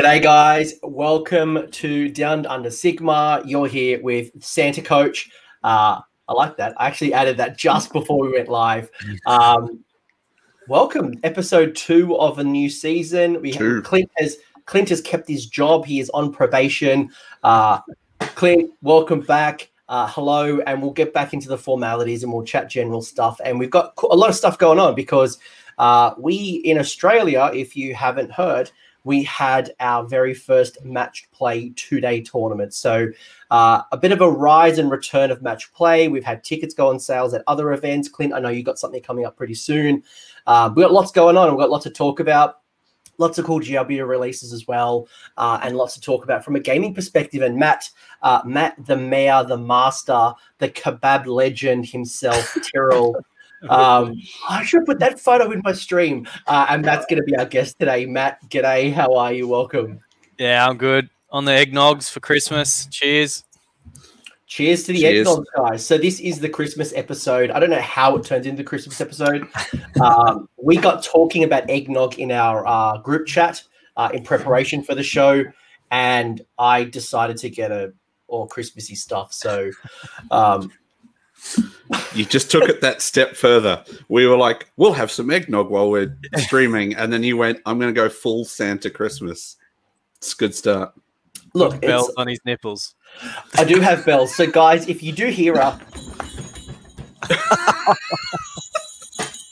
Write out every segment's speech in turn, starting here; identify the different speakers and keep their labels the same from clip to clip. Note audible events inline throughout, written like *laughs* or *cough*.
Speaker 1: G'day, guys. Welcome to Down Under Sigmar. You're here with Santa Coach. Uh, I like that. I actually added that just *laughs* before we went live. Um, welcome, episode two of a new season. We have, Clint has Clint has kept his job. He is on probation. Uh, Clint, welcome back. Uh, hello, and we'll get back into the formalities and we'll chat general stuff. And we've got a lot of stuff going on because uh, we in Australia, if you haven't heard, we had our very first match play two day tournament. So, uh, a bit of a rise and return of match play. We've had tickets go on sales at other events. Clint, I know you got something coming up pretty soon. Uh, we've got lots going on. We've got lots to talk about. Lots of cool GLB releases as well, uh, and lots to talk about from a gaming perspective. And Matt, uh, Matt, the mayor, the master, the kebab legend himself, Tyrrell, *laughs* um, I should put that photo in my stream. Uh, and that's going to be our guest today. Matt, g'day. How are you? Welcome.
Speaker 2: Yeah, I'm good. On the eggnogs for Christmas. Cheers.
Speaker 1: Cheers to the Cheers. eggnog, guys. So this is the Christmas episode. I don't know how it turns into the Christmas episode. Um, *laughs* we got talking about eggnog in our uh, group chat uh, in preparation for the show, and I decided to get a all Christmassy stuff. So um,
Speaker 3: you just took it that step further. We were like, we'll have some eggnog while we're streaming. And then you went, I'm going to go full Santa Christmas. It's a good start.
Speaker 2: Look, bells on his nipples.
Speaker 1: I do have bells. So, guys, if you do hear up,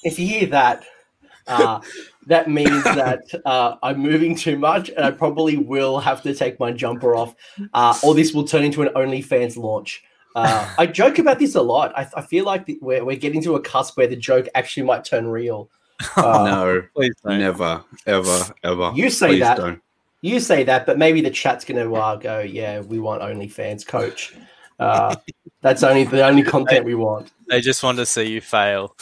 Speaker 1: if you hear that, uh, that means *laughs* that uh, I'm moving too much and I probably will have to take my jumper off, uh, or this will turn into an OnlyFans launch. Uh, *laughs* I joke about this a lot. I, I feel like the, we're, we're getting to a cusp where the joke actually might turn real.
Speaker 3: Uh, *laughs* no, please don't. never, ever, ever.
Speaker 1: You say please that. Don't. You say that, but maybe the chat's going to uh, go, yeah, we want OnlyFans coach. Uh, *laughs* that's only the only content we want.
Speaker 2: They just want to see you fail.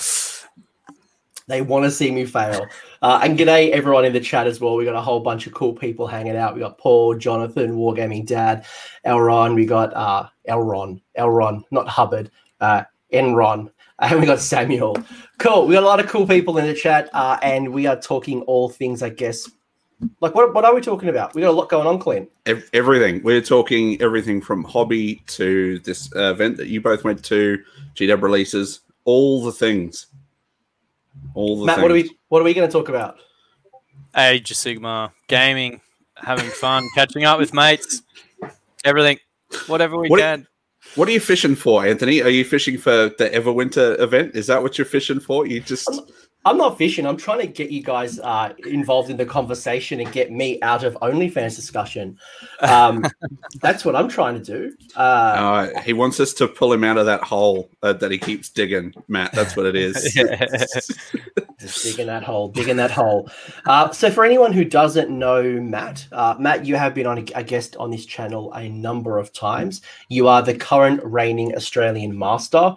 Speaker 1: They want to see me fail. Uh, and g'day everyone in the chat as well. We got a whole bunch of cool people hanging out. We got Paul, Jonathan, Wargaming Dad, Elron. We got uh, Elron, Elron, not Hubbard, uh, Enron. *laughs* And we got Samuel. Cool. We got a lot of cool people in the chat, uh, and we are talking all things, I guess. Like, what, what are we talking about? We got a lot going on, Clint.
Speaker 3: Everything. We're talking everything from hobby to this uh, event that you both went to, GW releases, all the things.
Speaker 1: All the Matt, things. what are we what are we going to talk about?
Speaker 2: Age of Sigmar, gaming, having fun, *laughs* catching up with mates, everything, whatever we
Speaker 3: what
Speaker 2: can.
Speaker 3: Are, what are you fishing for, Anthony? Are you fishing for the Everwinter event? Is that what you're fishing for? You just
Speaker 1: I'm not fishing. I'm trying to get you guys uh, involved in the conversation and get me out of OnlyFans discussion. Um, *laughs* that's what I'm trying to do. Uh,
Speaker 3: uh, he wants us to pull him out of that hole uh, that he keeps digging, Matt. That's what it is. *laughs* *laughs*
Speaker 1: Just digging that hole, digging that hole. Uh, so, for anyone who doesn't know Matt, uh, Matt, you have been on a, a guest on this channel a number of times. You are the current reigning Australian master.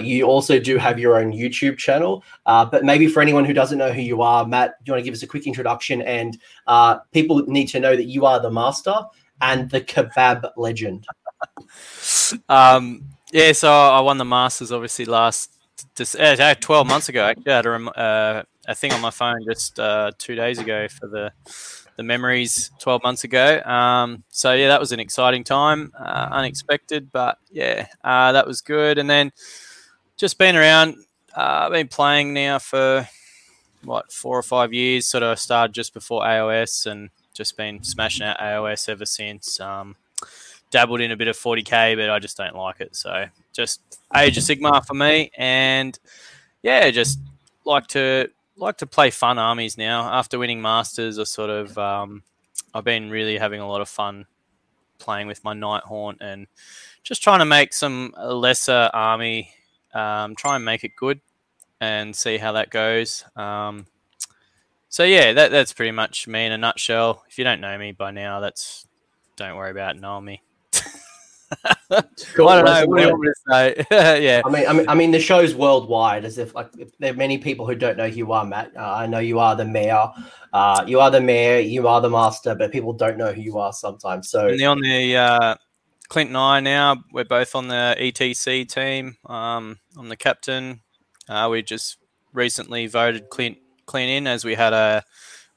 Speaker 1: you also do have your own YouTube channel, but maybe for anyone who doesn't know who you are, Matt, do you want to give us a quick introduction? And uh, people need to know that you are the master and the kebab legend. *laughs*
Speaker 2: um, yeah, so I won the Masters obviously last uh, 12 months ago. Actually, I had a, uh, a thing on my phone just uh, two days ago for the the memories 12 months ago. Um, so yeah, that was an exciting time, uh, unexpected, but yeah, uh, that was good. And then just been around uh, I've been playing now for what four or five years. Sort of started just before AOS and just been smashing out AOS ever since. Um, dabbled in a bit of 40k, but I just don't like it. So just Age of Sigmar for me, and yeah, just like to like to play fun armies now. After winning Masters, I sort of um, I've been really having a lot of fun playing with my Nighthaunt and just trying to make some lesser army um, try and make it good and see how that goes. Um, so yeah, that, that's pretty much me in a nutshell. If you don't know me by now, that's don't worry about knowing me. cool. I don't know. What do you want to say? *laughs* yeah.
Speaker 1: I mean, I mean, I mean, the show's worldwide. As if like if there are many people who don't know who you are, Matt. Uh, I know you are the mayor. Uh, you are the mayor. You are the master, but people don't know who you are sometimes. So
Speaker 2: and on the uh, Clint and I now we're both on the ETC team. Um, I'm the captain. Uh, we just recently voted Clint Clint in as we had a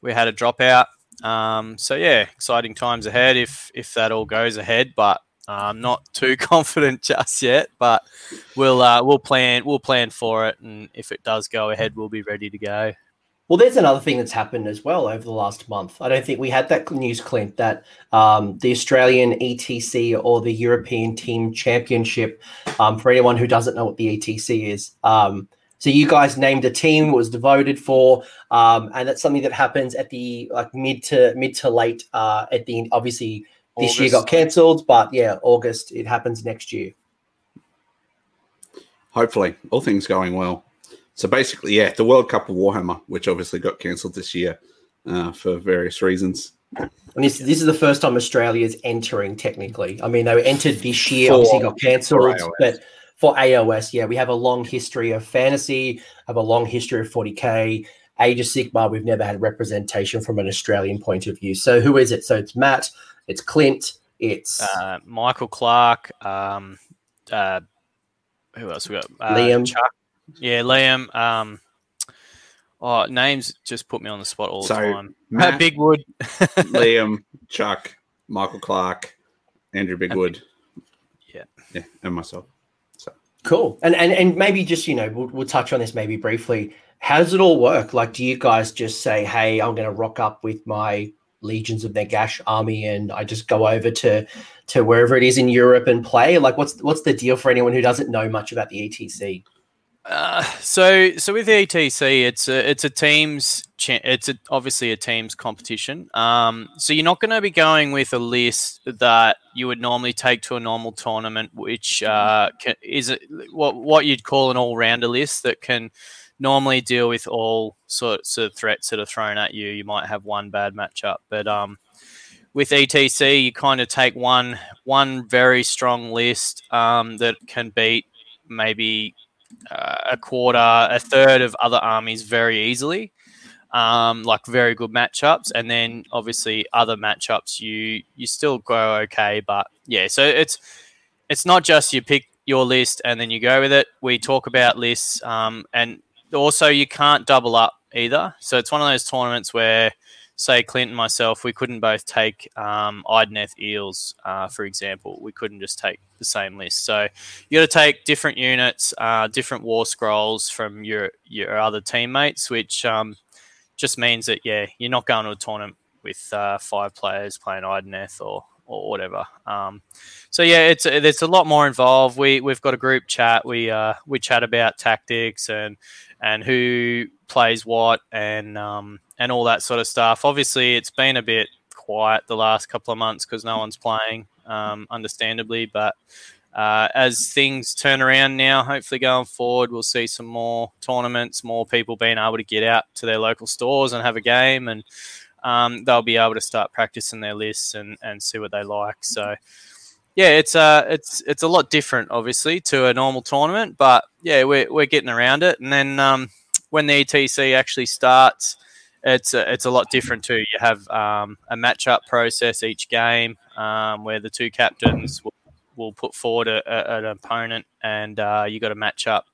Speaker 2: we had a dropout Um, so yeah, exciting times ahead if if that all goes ahead. But I'm not *laughs* too confident just yet. But we'll uh, we'll plan we'll plan for it, and if it does go ahead, we'll be ready to go.
Speaker 1: Well, there's another thing that's happened as well over the last month. I don't think we had that news, Clint, that um, the Australian ETC or the European Team Championship, um, for anyone who doesn't know what the ETC is, um, so you guys named a team was devoted for, um, and that's something that happens at the like mid to mid to late uh, at the end. obviously this August. year got cancelled, but yeah, August it happens next year.
Speaker 3: Hopefully, all things going well. So basically, yeah, the World Cup of Warhammer, which obviously got cancelled this year uh, for various reasons.
Speaker 1: And this, this is the first time Australia is entering technically. I mean, they were entered this year, for, obviously got cancelled, but for AOS, yeah, we have a long history of fantasy, have a long history of 40k. Age of Sigmar, we've never had representation from an Australian point of view. So who is it? So it's Matt, it's Clint, it's
Speaker 2: uh, Michael Clark, um, uh, who else we got? Uh,
Speaker 1: Liam,
Speaker 2: Chuck. Yeah, Liam. Um, oh, names just put me on the spot all so, the time. Matt, Bigwood, *laughs*
Speaker 3: Liam, Chuck, Michael Clark, Andrew Bigwood.
Speaker 2: Yeah,
Speaker 3: yeah, and myself.
Speaker 1: Cool. And and and maybe just you know we'll, we'll touch on this maybe briefly. How does it all work? Like, do you guys just say, "Hey, I'm going to rock up with my legions of Nagash army, and I just go over to to wherever it is in Europe and play"? Like, what's what's the deal for anyone who doesn't know much about the ETC?
Speaker 2: Uh, so so with ETC, it's a it's a teams it's a, obviously a teams competition. Um, so you're not going to be going with a list that you would normally take to a normal tournament, which uh, can, is a, what what you'd call an all rounder list that can normally deal with all sorts of threats that are thrown at you. You might have one bad matchup, but um, with ETC, you kind of take one one very strong list um, that can beat maybe uh, a quarter, a third of other armies very easily. Um, like very good matchups, and then obviously other matchups you you still go okay, but yeah. So it's it's not just you pick your list and then you go with it. We talk about lists, um, and also you can't double up either. So it's one of those tournaments where say Clint and myself, we couldn't both take um, Idoneth Eels, uh, for example. We couldn't just take the same list. So you got to take different units, uh, different war scrolls from your your other teammates, which um, just means that yeah, you're not going to a tournament with uh, five players playing Idoneth or or whatever. Um, so yeah, it's it's a lot more involved. We we've got a group chat. We uh, we chat about tactics and and who plays what and um, and all that sort of stuff. Obviously, it's been a bit quiet the last couple of months because no one's playing, um, understandably. But uh, as things turn around now, hopefully going forward, we'll see some more tournaments, more people being able to get out to their local stores and have a game, and um, they'll be able to start practicing their lists and, and see what they like. So. Yeah, it's uh, it's it's a lot different, obviously, to a normal tournament, but yeah, we're, we're getting around it. And then um, when the ETC actually starts, it's a, it's a lot different too. You have um, a matchup process each game um, where the two captains will, will put forward a, a, an opponent, and uh, you got to match up.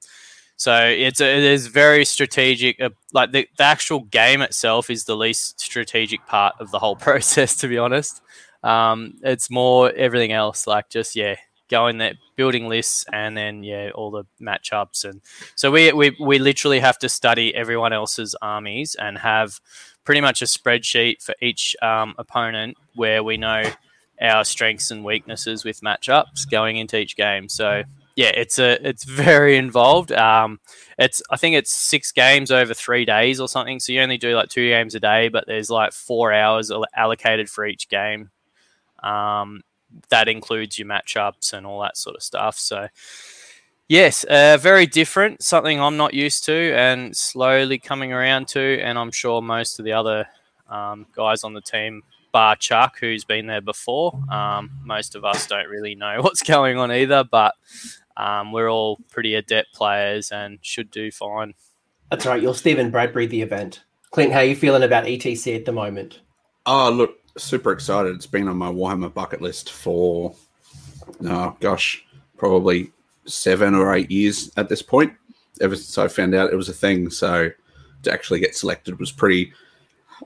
Speaker 2: So it's it is very strategic. Uh, like the, the actual game itself is the least strategic part of the whole *laughs* process, to be honest. Um, it's more everything else, like just yeah, going there, building lists, and then yeah, all the matchups, and so we we we literally have to study everyone else's armies and have pretty much a spreadsheet for each um, opponent where we know our strengths and weaknesses with matchups going into each game. So yeah, it's a it's very involved. Um, it's I think it's six games over three days or something. So you only do like two games a day, but there's like four hours allocated for each game. Um, that includes your matchups and all that sort of stuff. So, yes, uh, very different, something I'm not used to and slowly coming around to. And I'm sure most of the other um, guys on the team, bar Chuck, who's been there before, um, most of us don't really know *laughs* what's going on either, but um, we're all pretty adept players and should do fine.
Speaker 1: That's right. You're Stephen Bradbury, the event. Clint, how are you feeling about ETC at the moment?
Speaker 3: Oh, look, super excited. It's been on my Warhammer bucket list for, oh gosh, probably seven or eight years at this point. Ever since I found out it was a thing, so to actually get selected was pretty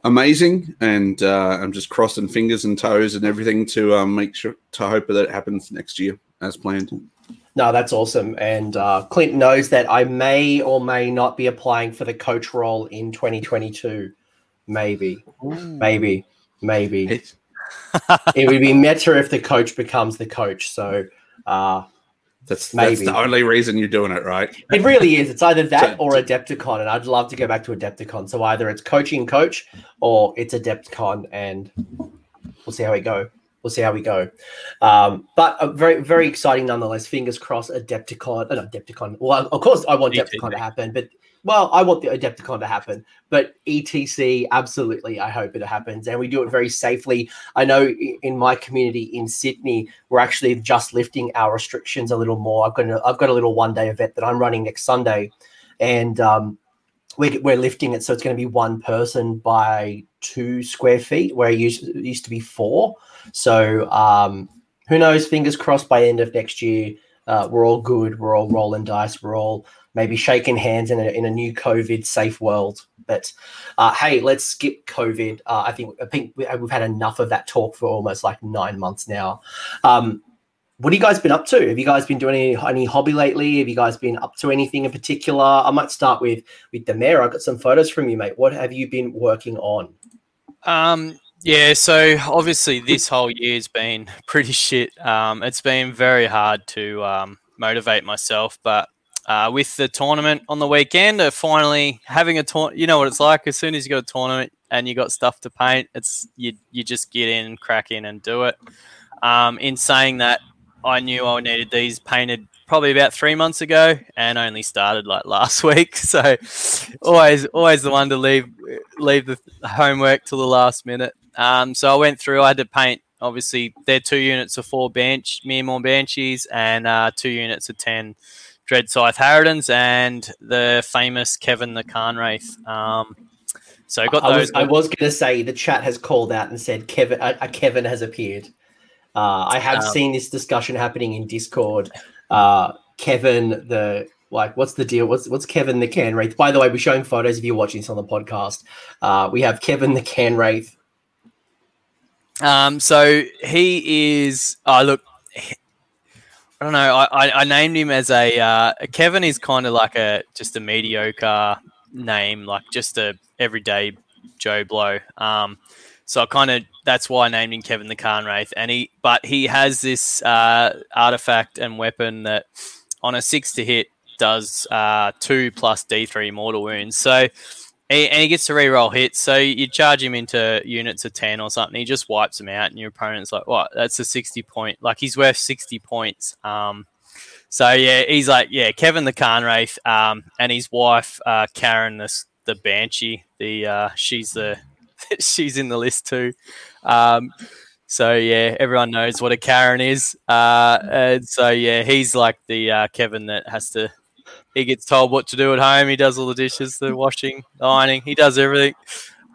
Speaker 3: amazing, and uh, I'm just crossing fingers and toes and everything to um, make sure to hope that it happens next year as planned.
Speaker 1: No, that's awesome. And uh, Clint knows that I may or may not be applying for the coach role in 2022. Maybe, maybe, maybe. It would be better if the coach becomes the coach. So uh,
Speaker 3: That's that's
Speaker 1: Maybe.
Speaker 3: the only reason you're doing it, right?
Speaker 1: it really is. It's either that
Speaker 3: So-
Speaker 1: or Adepticon. And I'd love to go back to Adepticon. So either it's coaching coach or it's Adepticon. And we'll see how we go. We'll see how we go. Um, but very, very exciting nonetheless. Fingers crossed, Adepticon. Uh, not Adepticon. Well, of course, I want Adepticon to happen, but well, I want the Adepticon to happen. But ETC, absolutely, I hope it happens, and we do it very safely. I know in my community in Sydney, we're actually just lifting our restrictions a little more. I've got a, I've got a little one day event that I'm running next Sunday, and um, we're, we're lifting it so it's going to be one person by two square feet, where it used, it used to be four. So um, who knows? Fingers crossed by end of next year, uh, we're all good. We're all rolling dice. We're all maybe shaking hands in a, in a new COVID safe world. But uh, hey, let's skip COVID. Uh, I think I think we- we've had enough of that talk for almost like nine months now. Um, what have you guys been up to? Have you guys been doing any, any hobby lately? Have you guys been up to anything in particular? I might start with with the mayor. I got some photos from you, mate. What have you been working on?
Speaker 2: Um, yeah, so obviously this whole year's been *laughs* pretty shit. Um, it's been very hard to um, motivate myself, but uh, with the tournament on the weekend, uh, finally having a tournament, you know what it's like. As soon as you got a tournament and you got stuff to paint, it's you you just get in, crack in, and do it. Um, in saying that, I knew I needed these painted probably about three months ago, and only started like *laughs* last week. So always always the one to leave leave the homework till the last minute. Um, so I went through. I had to paint. Obviously, they're two units of four bench Myrmourn Banshees and uh, two units of ten Dreadscythe Harridans and the famous Kevin the Cairn Wraith. Um, so I got
Speaker 1: I
Speaker 2: those.
Speaker 1: was, I was going to say the chat has called out and said Kevin a, a Kevin has appeared. Uh, I have
Speaker 2: Um,
Speaker 1: seen this discussion happening in Discord. Uh, Kevin, the like, what's the deal? What's what's Kevin the Cairn Wraith? By the way, we're showing photos if you're watching this on the podcast. Uh, we have Kevin the Cairn Wraith.
Speaker 2: Um, so he is. Oh, look, I don't know. I, I, named him as a uh, Kevin. Is kind of like a just a mediocre name, like just a everyday Joe Blow. Um, so I kind of that's why I named him Kevin the Cairn Wraith. And he, but he has this uh, artifact and weapon that on a six to hit does uh, two plus D three mortal wounds. So and he gets to reroll hits. So you charge him into units of 10 or something. He just wipes them out, and your opponent's like, what? That's a 60 point. Like, he's worth 60 points. Um, so, yeah, he's like, yeah, Kevin the Cairn Wraith um, and his wife, uh, Karen, the, the Banshee. The uh, She's the *laughs* she's in the list too. Um, so, yeah, everyone knows what a Karen is. Uh, and so, yeah, he's like the uh, Kevin that has to he gets told what to do at home. He does all the dishes, the washing, the ironing. He does everything.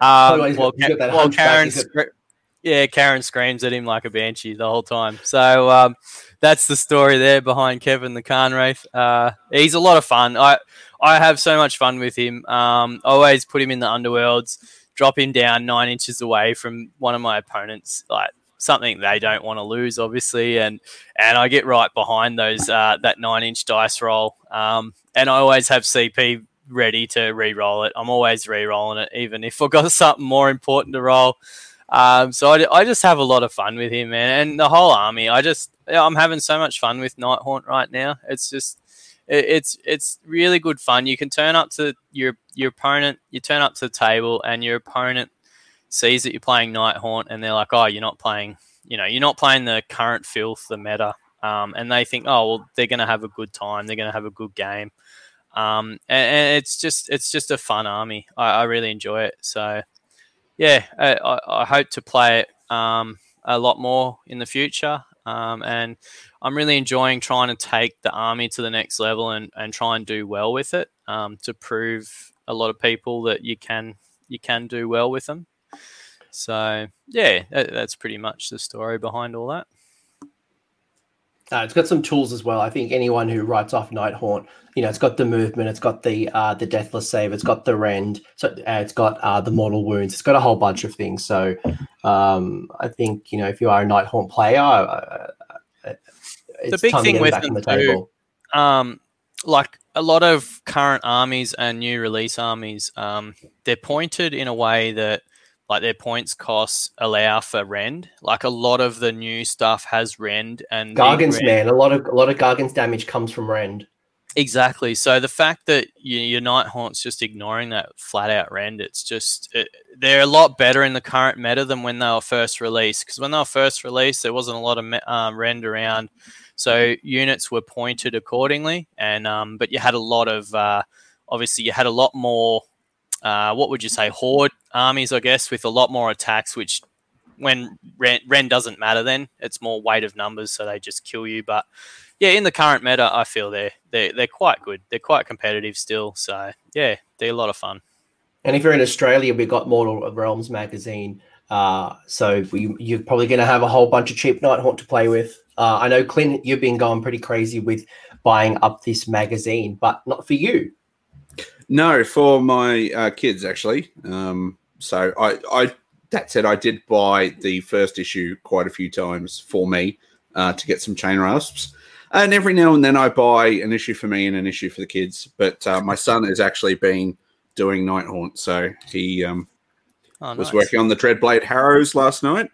Speaker 2: Um,
Speaker 1: Oh,
Speaker 2: while
Speaker 1: got
Speaker 2: while Karen, scre- yeah, Karen screams at him like a banshee the whole time. So um, that's the story there behind Kevin the Cairn Wraith. Uh, he's a lot of fun. I I have so much fun with him. Um, always put him in the underworlds, drop him down nine inches away from one of my opponents, like something they don't want to lose, obviously, and and I get right behind those uh, that nine inch dice roll. Um, and I always have CP ready to re-roll it. I'm always re-rolling it, even if I've got *laughs* something more important to roll. Um, so I, I just have a lot of fun with him, man, and the whole army. I just I'm having so much fun with Night Haunt right now. It's just it, it's it's really good fun. You can turn up to your your opponent, you turn up to the table, and your opponent sees that you're playing Night Haunt, and they're like, "Oh, you're not playing, you know, you're not playing the current filth, the meta." Um, and they think, "Oh, well, they're going to have a good time. They're going to have a good game." Um, and, and it's just it's just a fun army. I, I really enjoy it. So yeah, I, I, hope to play it um, a lot more in the future. Um, and I'm really enjoying trying to take the army to the next level and, and try and do well with it um, to prove a lot of people that you can you can do well with them. So yeah, that, that's pretty much the story behind all that.
Speaker 1: Uh, it's got some tools as well. I think anyone who writes off Nighthaunt, you know, it's got the movement, it's got the uh, the Deathless Save, it's got the Rend, so uh, it's got uh, the Mortal Wounds, it's got a whole bunch of things. So um, I think you know if you are a Nighthaunt player, uh, uh,
Speaker 2: The big thing with them
Speaker 1: the
Speaker 2: too- um, like a lot of current armies and new release armies, um, they're pointed in a way that like their points costs allow for rend. Like a lot of the new stuff has rend and
Speaker 1: Gargans,
Speaker 2: rend-
Speaker 1: man, a lot of a lot of Gargans damage comes from Rend.
Speaker 2: Exactly. So the fact that you, your Night Haunt's just ignoring that flat out rend, it's just it, they're a lot better in the current meta than when they were first released. Because when they were first released, there wasn't a lot of um, rend around, so units were pointed accordingly. And um, but you had a lot of uh, obviously you had a lot more. Uh, what would you say? Horde armies, I guess, with a lot more attacks, which when Ren, Ren doesn't matter, then it's more weight of numbers, so they just kill you. But yeah, in the current meta, I feel they're they're they're quite good. They're quite competitive still. So yeah, they're a lot of fun.
Speaker 1: And if you're in Australia, we've got Mortal Realms magazine. Uh, so we, you're probably going to have a whole bunch of cheap Nighthaunt to play with. Uh, I know, Clint, you've been going pretty crazy with buying up this magazine, but not for you.
Speaker 3: No, for my uh, kids actually. Um, so I, I that said, I did buy the first issue quite a few times for me uh, to get some chainrasps, and every now and then I buy an issue for me and an issue for the kids. But uh, my son has actually been doing Night Haunt, so he um,
Speaker 2: Oh,
Speaker 3: was
Speaker 2: nice.
Speaker 3: working on the Dreadblade Harrows last night.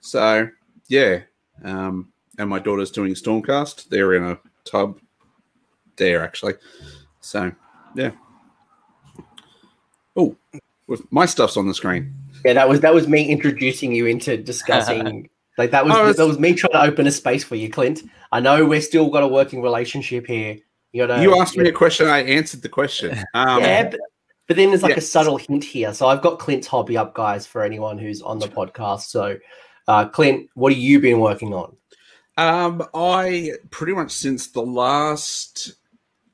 Speaker 3: So yeah, um, and my daughter's doing Stormcast. They're in a tub there actually. So yeah. Oh, with my stuff's on the screen.
Speaker 1: Yeah, that was that was me introducing you into discussing. *laughs* like that was
Speaker 3: Oh, it's-
Speaker 1: that was me trying to open a space for you, Clint. I know we're still got a working relationship here. You gotta,
Speaker 3: you asked me a question, I answered the question. Um,
Speaker 1: yeah, but, but then there's like
Speaker 3: Yeah.
Speaker 1: a subtle hint here. So I've got Clint's hobby up, guys, for anyone who's on the podcast. So, uh, Clint, what have you been working on?
Speaker 3: Um, I pretty much since the last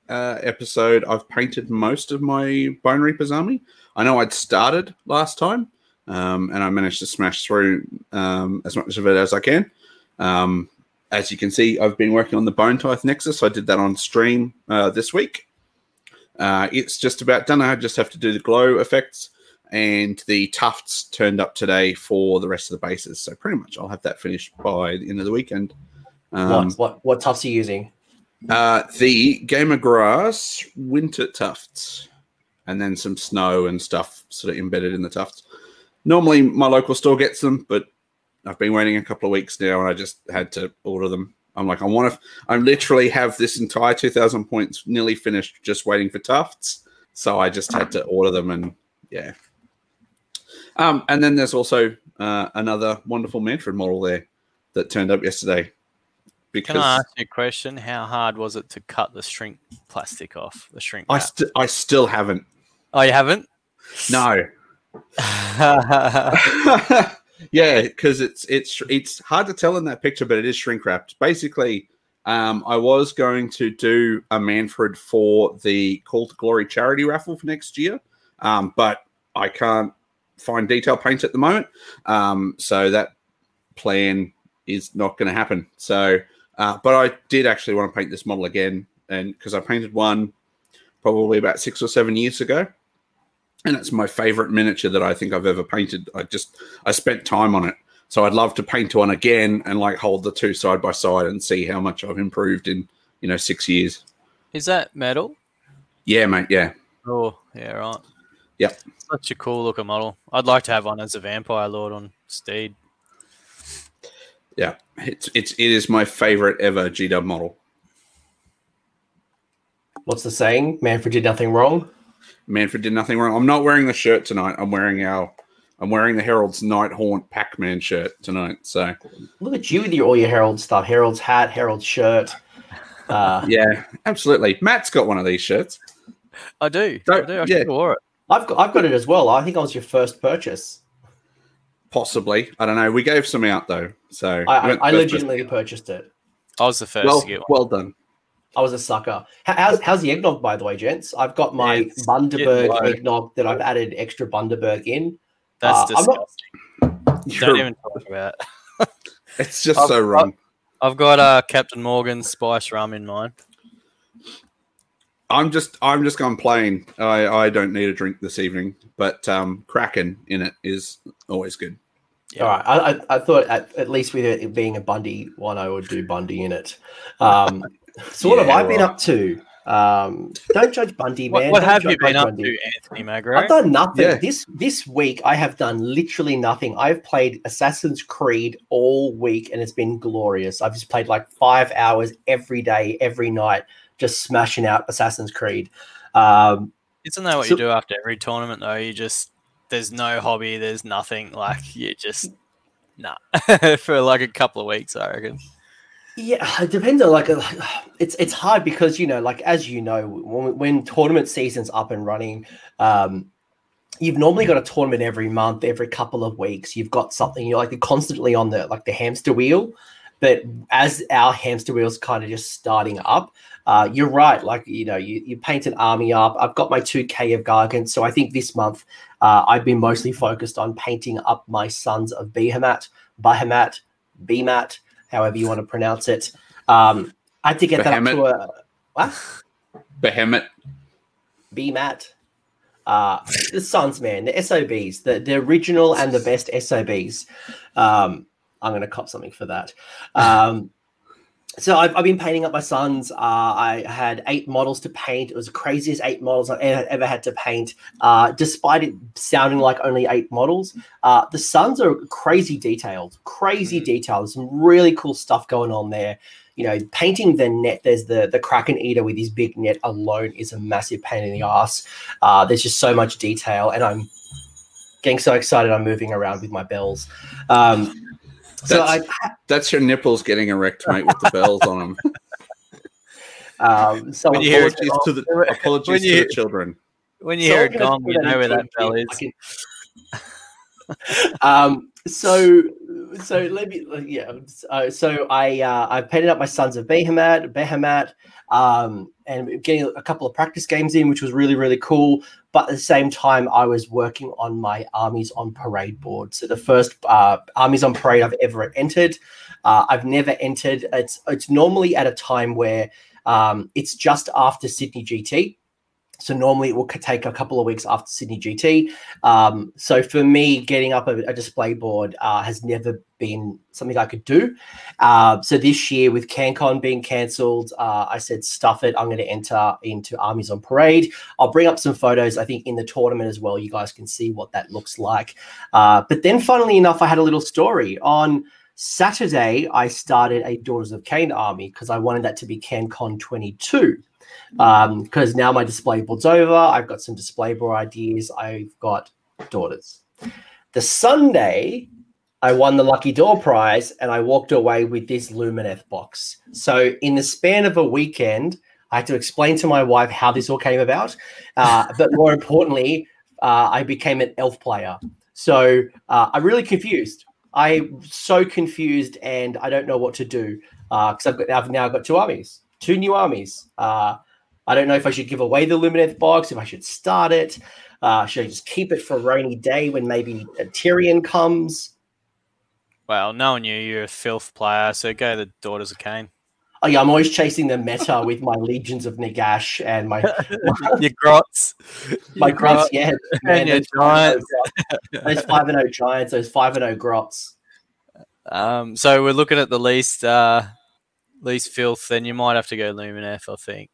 Speaker 3: uh, episode, I've painted most of my Bone Reaper's army. I know I'd started last time, um, and I managed to smash through um, as much of it as I can. Um, as you can see, I've been working on the Bone Tithe Nexus. I did that on stream uh, this week. Uh, it's just about done. I just have to do the glow effects, and the tufts turned up today for the rest of the bases. So pretty much, I'll have that finished by the end of the weekend. Um,
Speaker 1: what what what tufts are you using?
Speaker 3: uh, the Gamer Grass winter tufts, and then some snow and stuff sort of embedded in the tufts. Normally, my local store gets them, but I've been waiting a couple of weeks now, and I just had to order them. I'm like, I want to. I literally have this entire 2,000 points nearly finished, just waiting for tufts. So I just had to order them, and yeah. Um, and then there's also uh, another wonderful Mannfred model there that turned up yesterday. Because
Speaker 2: Can I ask you a question? How hard was it to cut the shrink plastic off the shrink?
Speaker 3: I, st- I still haven't.
Speaker 2: Oh, you haven't?
Speaker 3: No. *laughs* *laughs* yeah, because it's it's it's hard to tell in that picture, but it is shrink wrapped. Basically, um, I was going to do a Mannfred for the Call to Glory charity raffle for next year, um, but I can't find detail paint at the moment, um, so that plan is not going to happen. So, uh, but I did actually want to paint this model again, and because I painted one probably about six or seven years ago and it's my favorite miniature that I think I've ever painted. I just I spent time on it, so I'd love to paint one again and like hold the two side by side and see how much I've improved in you know six years.
Speaker 2: Is that metal?
Speaker 3: Yeah, mate. Yeah,
Speaker 2: Oh, yeah, right.
Speaker 3: Yep.
Speaker 2: Such a cool looking model. I'd like to have one as a vampire lord on Steed.
Speaker 3: yeah. It's it's it is my favorite ever G Dub model.
Speaker 1: What's the saying? Mannfred did nothing wrong.
Speaker 3: Mannfred did nothing wrong. I'm not wearing the shirt tonight. I'm wearing our I'm wearing the Herald's Night Haunt Pac Man shirt tonight. So
Speaker 1: Look at you with your all your Herald stuff. Herald's hat, Herald's shirt. Uh, *laughs*
Speaker 3: yeah, absolutely. Matt's got one of these shirts.
Speaker 2: I do. I
Speaker 3: Don't-
Speaker 2: do. I
Speaker 3: yeah.
Speaker 2: should wore it.
Speaker 1: I've got I've got it as well. I think I was your first purchase.
Speaker 3: Possibly. I don't know. We gave some out though. So
Speaker 1: I, I, I legitimately purchased it.
Speaker 2: I was the first
Speaker 3: well,
Speaker 2: to get one.
Speaker 3: well done.
Speaker 1: I was a sucker. How's, how's the eggnog, by the way, gents? I've got my
Speaker 2: It's
Speaker 1: Bundaberg eggnog that I've added extra Bundaberg in.
Speaker 2: That's
Speaker 1: uh, I'm not-
Speaker 2: disgusting. Don't even talk about it. *laughs*
Speaker 3: It's just
Speaker 2: I've-
Speaker 3: so wrong.
Speaker 2: I've got uh, Captain Morgan's spice rum in mine.
Speaker 3: I'm just I'm just going plain. I I don't need a drink this evening, but um, Kraken in it is always good.
Speaker 1: All right. I, I, I thought at, at least with it being a Bundy one, I would do Bundy in it. Um, so what have I been
Speaker 3: right.
Speaker 1: up to? Um, don't judge Bundy, man.
Speaker 2: What, what have you been up
Speaker 1: Bundy.
Speaker 2: to, Anthony Magro?
Speaker 1: I've done nothing.
Speaker 3: Yeah.
Speaker 1: This this week I have done literally nothing. I've played Assassin's Creed all week and it's been glorious. I've just played like five hours every day, every night, just smashing out Assassin's Creed. Um,
Speaker 2: Isn't that what
Speaker 1: So-
Speaker 2: you do after every tournament, though? You just there's no hobby, there's nothing. Like you just nah *laughs* for like a couple of weeks, I reckon.
Speaker 1: Yeah, it depends on like *sighs* it's it's hard because you know like as you know when, when tournament season's up and running, um, you've normally got a tournament every month, every couple of weeks. You've got something you're like constantly on the like the hamster wheel. But as our hamster wheel's kind of just starting up, uh, you're right. Like you know, you, you paint an army up. I've got my two K of Gargant, so I think this month uh, I've been mostly focused on painting up my sons of Behemat, Bahemat, Bemat, however you want to pronounce it. Um, I had to get that up to a what?
Speaker 3: Behemoth.
Speaker 1: BMAT. Uh, the Sons, man, the SOBs, the, the original and the best SOBs. Um, I'm going to cop something for that. Um, so I've, I've been painting up my sons. Uh, I had eight models to paint. It was the craziest eight models I've ever, ever had to paint. Uh, despite it sounding like only eight models, uh, the sons are crazy detailed, crazy detailed. Some really cool stuff going on there. You know, painting the net. There's the the Kraken Eater with his big net alone is a massive pain in the ass. Uh, there's just so much detail, and I'm getting so excited. I'm moving around with my bells. Um, so I,
Speaker 3: That's- That's your nipples getting erect, mate, with the bells on them. *laughs*
Speaker 1: um, so
Speaker 2: When you hear
Speaker 3: Apologies to the apologies
Speaker 2: When
Speaker 3: to the children.
Speaker 2: When you hear it
Speaker 1: Someone
Speaker 2: gone, you know where that bell is. *laughs*
Speaker 1: Um, so, so let me, yeah. Uh, so I, uh, I painted up my sons of Behemat, Behemat, um, and getting a couple of practice games in, which was really, really cool. But at the same time, I was working on my armies on parade board. So the first uh, armies on parade I've ever entered. Uh, I've never entered. It's it's normally at a time where um, it's just after Sydney GT. So normally it will take a couple of weeks after Sydney GT. Um, so for me, getting up a, a display board uh, has never been something I could do. Uh, so this year, with CanCon being cancelled, uh, I said, "Stuff it! I'm going to enter into Armies on Parade." I'll bring up some photos. I think in the tournament as well, you guys can see what that looks like. Uh, but then, funnily enough, I had a little story on. Saturday, I started a Daughters of Khaine army because I wanted that to be CanCon 22 because Um, now my display board's over. I've got some display board ideas. I've got daughters. The Sunday, I won the lucky door prize and I walked away with this Lumineth box. So, in the span of a weekend, I had to explain to my wife how this all came about. Uh, but more importantly, uh, I became an elf player. So, uh, I'm really confused. I'm so confused and I don't know what to do because I've, got, I've now got two armies, two new armies. Uh, I don't know if I should give away the Lumineth box, if I should start it. Uh, should I just keep it for a rainy day when maybe a Tyrion comes?
Speaker 2: Well, knowing you, you're a filth player, so go the Daughters of Khaine.
Speaker 1: Oh yeah, I'm always chasing the meta with my legions of Nagash and my *laughs*
Speaker 2: your grots.
Speaker 1: my
Speaker 2: Your
Speaker 1: grots. Yeah, man,
Speaker 2: your
Speaker 1: those five and
Speaker 2: giants.
Speaker 1: oh those five and O giants, those five and O grots.
Speaker 2: Um, so we're looking at the least uh, least filth, then you might have to go Lumineth, I think.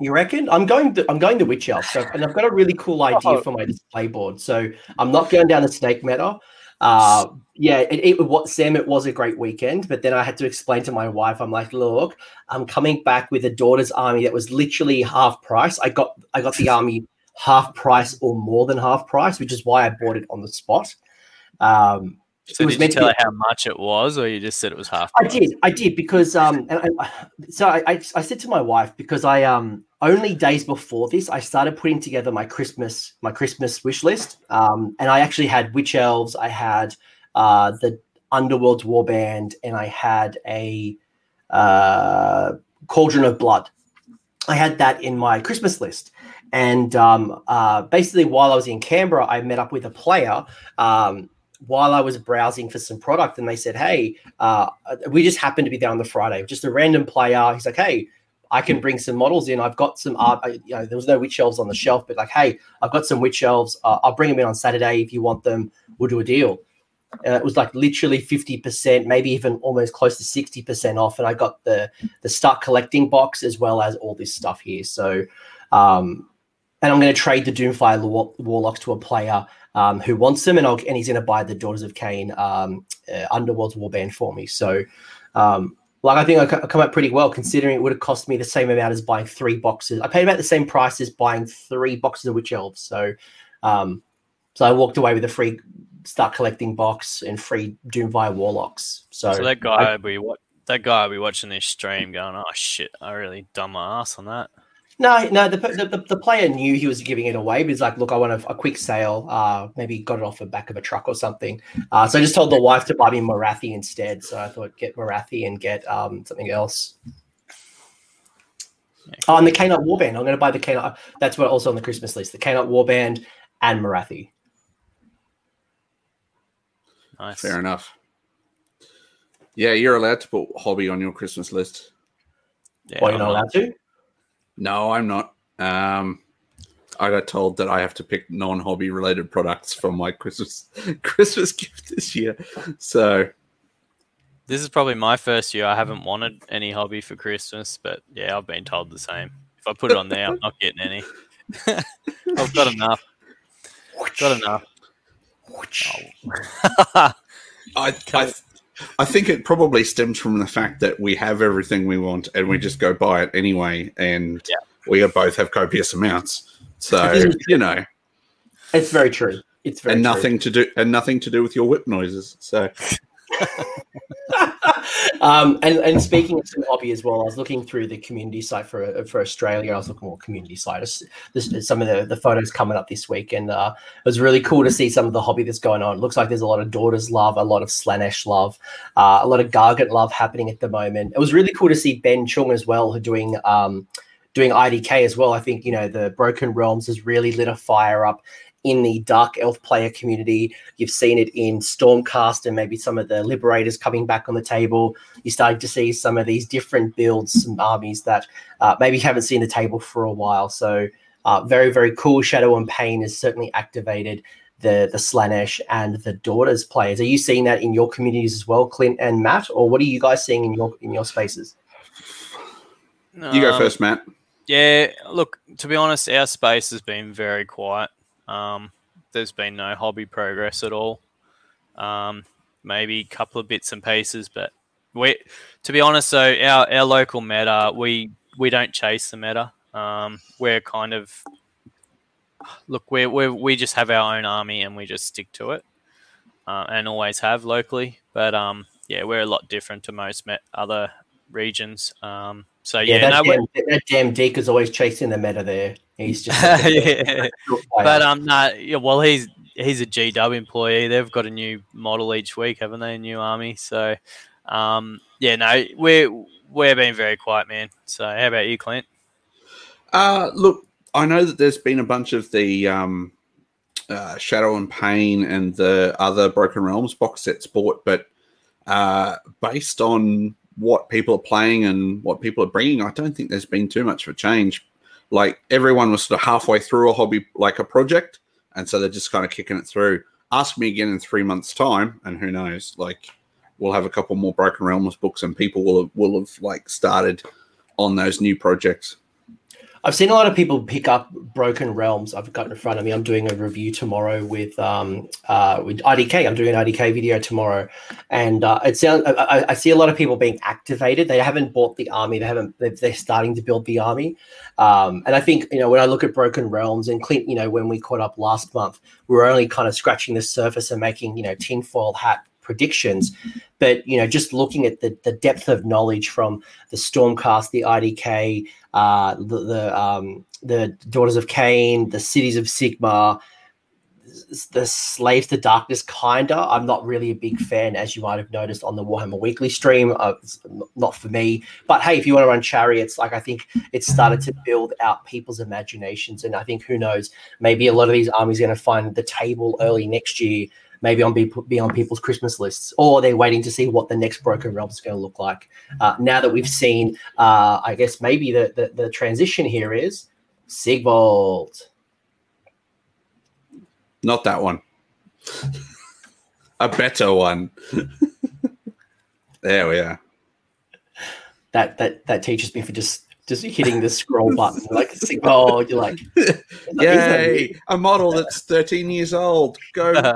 Speaker 1: You reckon? I'm going to I'm going to Witch Elf, so, and I've got a really cool *laughs* idea
Speaker 2: Oh.
Speaker 1: for my display board. So I'm not going down the snake meta. Uh, yeah, it, it what Sam, it was a great weekend, but then I had to explain to my wife, I'm like, look, I'm coming back with a daughter's army that was literally half price. I got I got the army half price or more than half price, which is why I bought it on the spot. Um,
Speaker 2: So
Speaker 1: It was
Speaker 2: did you tell her how much it was, or you just said it was half?
Speaker 1: I did, I did because um, and I, so I, I I said to my wife because I um only days before this I started putting together my Christmas my Christmas wish list. Um and I actually had witch elves I had uh the Underworld's warband and I had a uh Cauldron of Blood. I had that in my Christmas list. And um uh basically while I was in Canberra I met up with a player um while I was browsing for some product, and they said, "Hey, uh, we just happened to be there on the Friday. Just a random player." He's like, "Hey, I can bring some models in. I've got some art. You know, there was no witch elves on the shelf, but like, hey, I've got some witch elves. Uh, I'll bring them in on Saturday if you want them. We'll do a deal." And it was like literally fifty percent, maybe even almost close to sixty percent off. And I got the the start collecting box as well as all this stuff here. So, um, and I'm going to trade the Doomfire Warlocks to a player um, who wants them, and, I'll, and he's going to buy the Daughters of Khaine um, uh, Underworld's Warband for me. So, um, like, I think I come out pretty well considering it would have cost me the same amount as buying three boxes. I paid about the same price as buying three boxes of Witch Elves. So, um, so I walked away with a free start collecting box and free Doomfire Warlocks. So,
Speaker 2: So that guy be what that guy be watching this stream going, Oh shit, I really done my ass on that.
Speaker 1: No, no, the, the, the player knew he was giving it away, but he's like, look, I want a, a quick sale. Uh, maybe got it off the back of a truck or something. Uh, so I just told the wife to buy me Morathi instead. So I thought get Morathi and get um, something else. Oh, and the Khainite Warband. I'm going to buy the Khainite. That's what also on the Christmas list. The Khainite Warband and Morathi.
Speaker 2: Nice.
Speaker 3: Fair enough. Yeah, you're allowed to put hobby on your Christmas list.
Speaker 2: Yeah,
Speaker 1: Why you're
Speaker 2: I'm
Speaker 1: not allowed to?
Speaker 3: No, I'm not. Um, I got told that I have to pick non-hobby related products for my Christmas *laughs* Christmas gift this year. So
Speaker 2: This is probably my first year. I haven't wanted any hobby for Christmas, but yeah, I've been told the same. If I put it on there, I'm not getting any. *laughs* I've got enough. Got enough. *laughs*
Speaker 3: I, I, I think it probably stems from the fact that we have everything we want and we just go buy it anyway, and
Speaker 2: Yeah.
Speaker 3: we both have copious amounts. So you know,
Speaker 1: It's very true. It's very
Speaker 3: and
Speaker 1: true.
Speaker 3: nothing to do and nothing to do with your whip noises. So *laughs*
Speaker 1: um, and and speaking of some hobby as well, I was looking through the community site for for Australia. I was looking more community site. This, some of the, the photos coming up this week, and uh, it was really cool to see some of the hobby that's going on. It looks like there's a lot of daughters love, a lot of Slaanesh love, uh, a lot of Gargant love happening at the moment. It was really cool to see Ben Chung as well, who doing. Um, Doing IDK as well. I think, you know, the Broken Realms has really lit a fire up in the Dark Elf player community. You've seen it in Stormcast and maybe some of the Liberators coming back on the table. You're starting to see some of these different builds, some armies that uh, maybe haven't seen the table for a while. So, uh, very, very cool. Shadow and Pain has certainly activated the the Slaanesh and the Daughters players. Are you seeing that in your communities as well, Clint and Matt, or what are you guys seeing in your in your spaces?
Speaker 3: you go
Speaker 2: Um,
Speaker 3: first, Matt.
Speaker 2: Yeah, look, to be honest, our space has been very quiet. Um, there's been no hobby progress at all. Um, maybe a couple of bits and pieces, but we, to be honest, though, our, our local meta, we we don't chase the meta. Um, we're kind of look, we we we just have our own army and we just stick to it, uh, and always have locally. But um, yeah, we're a lot different to most met other regions. Um, so
Speaker 1: Yeah,
Speaker 2: yeah,
Speaker 1: that,
Speaker 2: no,
Speaker 1: damn, *laughs* that damn Deke is always chasing the meta there. He's just *laughs*
Speaker 2: yeah. But um, no, yeah, well, he's he's a GW employee. They've got a new model each week, haven't they? A new army. So, um, yeah, no, we're we're being very quiet, man. So, how about you, Clint?
Speaker 3: Uh, look, I know that there's been a bunch of the um, uh, Shadow and Pain and the other Broken Realms box sets bought, but uh, based on what people are playing and what people are bringing, I don't think there's been too much of a change. Like everyone was sort of halfway through a hobby, like a project, and so they're just kind of kicking it through. Ask me again in three months' time, and who knows? Like we'll have a couple more Broken Realms books, and people will have, will have like started on those new projects.
Speaker 1: I've seen a lot of people pick up Broken Realms. I've got in front of me. I'm doing a review tomorrow with um uh with IDK. I'm doing an IDK video tomorrow, and uh, it sounds. I, I- see a lot of people being activated. They haven't bought the army. They haven't. They're, they're starting to build the army, um, and I think you know when I look at Broken Realms and Clint, you know when we caught up last month, we were only kind of scratching the surface and making you know tinfoil hat predictions but you know just looking at the, the depth of knowledge from the stormcast the idk uh, the the, um, the Daughters of Khaine, the Cities of Sigmar, the Slaves to Darkness. Kinda, I'm not really a big fan, as you might have noticed on the Warhammer Weekly stream. Uh, not for me, but hey, if you want to run chariots, like I think it's started to build out people's imaginations, and I think who knows, maybe a lot of these armies are going to find the table early next year. Maybe on be, be on people's Christmas lists, or they're waiting to see what the next Broken Realm is going to look like. Uh, now that we've seen, uh, I guess maybe the, the the transition here is Sigvald.
Speaker 3: Not that one. A better one. *laughs* there we are.
Speaker 1: That that that teaches me for just just hitting the scroll *laughs* button like Sigvald. You're like, *laughs*
Speaker 3: Yay! A model that's 13 years old. Go. *laughs*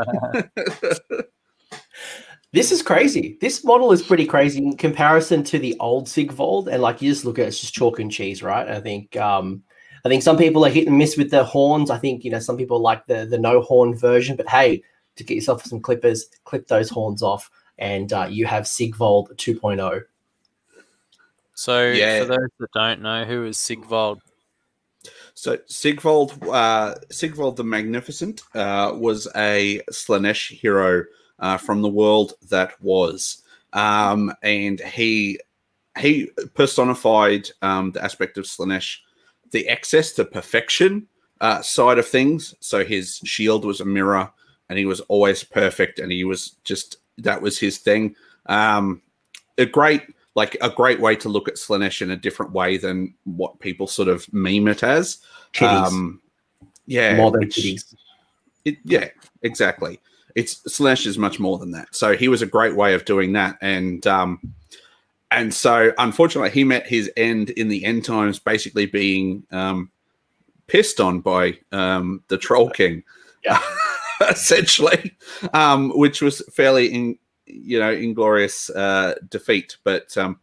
Speaker 1: this is crazy. This model is pretty crazy in comparison to the old Sigvald. And like you just look at it, it's just chalk and cheese, right? I think um I think some people are hit and miss with the horns. I think you know some people like the the no horn version, but hey, to get yourself some clippers, clip those horns off, and uh, you have Sigvald 2.0.
Speaker 2: So,
Speaker 3: Yeah.
Speaker 2: for those that don't know, who is Sigvald?
Speaker 3: So Sigvald, uh, Sigvald the Magnificent, uh, was a Slaanesh hero uh, from the world that was, um, and he he personified um, the aspect of Slaanesh, the excess to perfection uh, side of things. So his shield was a mirror, and he was always perfect, and he was just that was his thing. Um, a great like a great way to look at Slaanesh in a different way than what people sort of meme it as.
Speaker 1: Titties.
Speaker 3: Um, yeah,
Speaker 1: More than titties.
Speaker 3: It, yeah, exactly. It's Slash is much more than that. So he was a great way of doing that, and um, and so unfortunately, he met his end in the end times, basically being um, pissed on by um, the Troll King,
Speaker 1: Yeah. *laughs*
Speaker 3: essentially, um, which was fairly in you know inglorious uh, defeat. But um,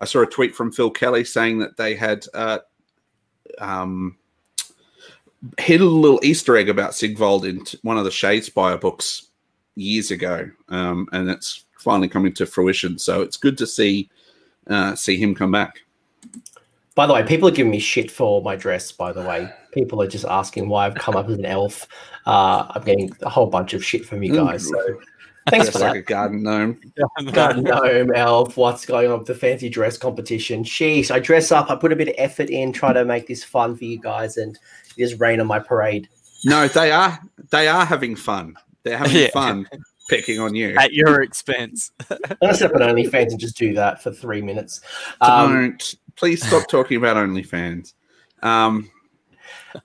Speaker 3: I saw a tweet from Phil Kelly saying that they had. Uh, um, hid a little Easter egg about Sigvald in t- one of the Shadespire books years ago, um, and it's finally coming to fruition. So it's good to see uh, see him come back.
Speaker 1: By the way, people are giving me shit for my dress. By the way, people are just asking why I've come up as an elf. Uh, I'm getting a whole bunch of shit from you guys. So thanks
Speaker 3: Just
Speaker 1: for
Speaker 3: like
Speaker 1: that.
Speaker 3: a garden gnome.
Speaker 1: garden gnome, elf, what's going on with the fancy dress competition? Sheesh, I dress up, I put a bit of effort in, try to make this fun for you guys, and you just rain on my parade.
Speaker 3: No, they are they are having fun. They're having
Speaker 2: Yeah.
Speaker 3: fun picking on you.
Speaker 2: At your expense.
Speaker 1: I'm gonna set up an OnlyFans and just do that for three minutes. Um,
Speaker 3: Don't please stop talking about OnlyFans. Um, *laughs*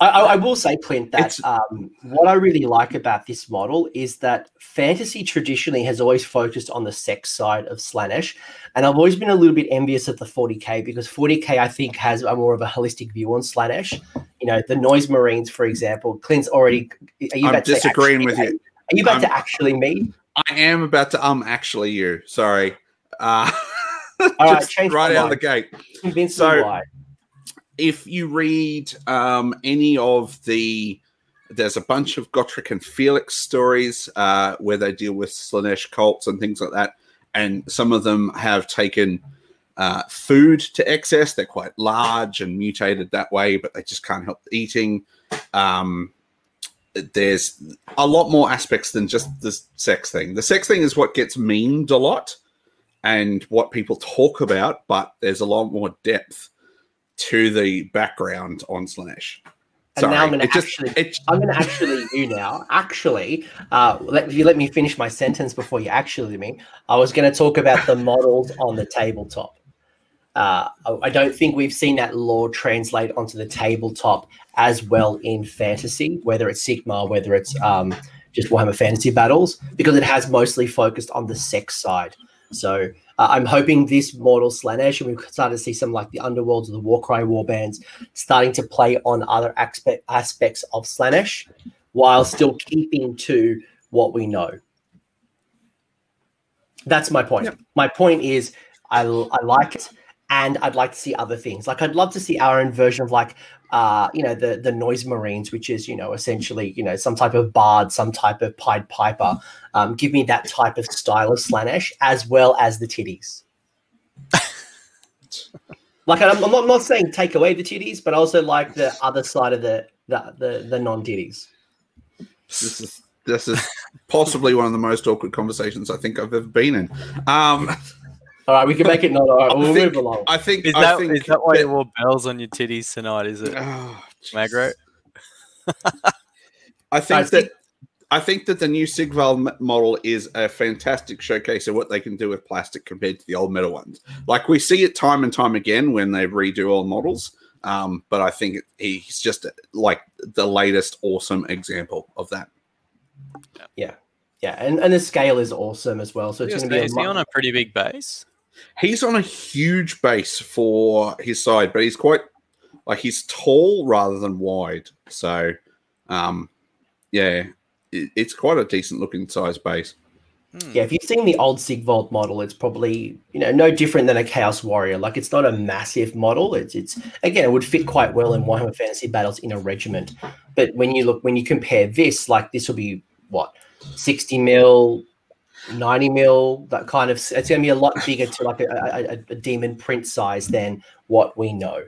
Speaker 1: I, I will say, Clint, that um, what I really like about this model is that fantasy traditionally has always focused on the sex side of Slaanesh, and I've always been a little bit envious of the 40k because 40k I think has a more of a holistic view on Slaanesh. You know, the Noise Marines, for example. Clint's already. Are you
Speaker 3: I'm
Speaker 1: about to
Speaker 3: disagreeing
Speaker 1: actually
Speaker 3: with you.
Speaker 1: Are you about to
Speaker 3: I'm-
Speaker 1: actually me?
Speaker 3: I am about to um actually you. Sorry. Uh, *laughs*
Speaker 1: All right,
Speaker 3: right out of the gate.
Speaker 1: Convince
Speaker 3: So-
Speaker 1: me why.
Speaker 3: If you read um, any of the there's a bunch of Gotrek and Felix stories uh, where they deal with Slaanesh cults and things like that, and some of them have taken uh, food to excess. They're quite large and mutated that way, but they just can't help eating. Um, there's a lot more aspects than just the sex thing. The sex thing is what gets memed a lot and what people talk about, but there's a lot more depth to the background on Slaanesh.
Speaker 1: And now I'm gonna
Speaker 3: it just
Speaker 1: actually- I'm going to actually you now. Actually, uh, let, if you let me finish my sentence before you actually me, I was going to talk about the *laughs* models on the tabletop. Uh, I- I don't think we've seen that lore translate onto the tabletop as well in fantasy, whether it's Sigmar, whether it's um, just Warhammer Fantasy Battles, because it has mostly focused on the sex side. So uh, I'm hoping this model Slaanesh, and we've started to see some like the Underworlds or the Warcry warbands starting to play on other aspect, aspects of Slaanesh while still keeping to what we know. That's my point.
Speaker 3: Yep.
Speaker 1: My point is, I, I like it, and I'd like to see other things. Like I'd love to see our own version of like, uh, you know, the the Noise Marines, which is you know essentially you know some type of bard, some type of Pied Piper. Um, give me that type of style of Slaanesh as well as the titties. *laughs* like I'm, I'm, not, I'm not saying take away the titties, but also like the other side of the the the, the non titties.
Speaker 3: this is this is possibly one of the most awkward conversations I think I've ever been in. Um,
Speaker 1: All right, we can make it not. All right, *laughs*
Speaker 3: I
Speaker 1: we'll
Speaker 3: think-
Speaker 1: move along.
Speaker 3: I think
Speaker 2: Is
Speaker 3: I
Speaker 2: that,
Speaker 3: think
Speaker 2: is that why
Speaker 3: that-
Speaker 2: you wore bells on your titties tonight? Is it, *sighs*
Speaker 3: Oh.
Speaker 2: Magro?
Speaker 3: I think
Speaker 1: I
Speaker 3: that I think that the new Sigval model is a fantastic showcase of what they can do with plastic compared to the old metal ones. Like we see it time and time again when they redo old models. Um, but I think he's just like the latest awesome example of that.
Speaker 1: Yeah, Yeah, and, and the scale is awesome as well. So it's
Speaker 2: Is,
Speaker 1: going to be a
Speaker 2: is he on a pretty big base?
Speaker 3: He's on a huge base for his side, but he's quite like he's tall rather than wide. So, um, yeah, it, it's quite a decent looking size base.
Speaker 1: Yeah, if you've seen the old Sigvald model, it's probably you know no different than a Chaos Warrior. Like it's not a massive model. It's it's again it would fit quite well in Warhammer Fantasy battles in a regiment. But when you look when you compare this, like this will be what sixty mil, ninety mil, that kind of. It's going to be a lot bigger to like a, a, a- a demon prince size than what we know.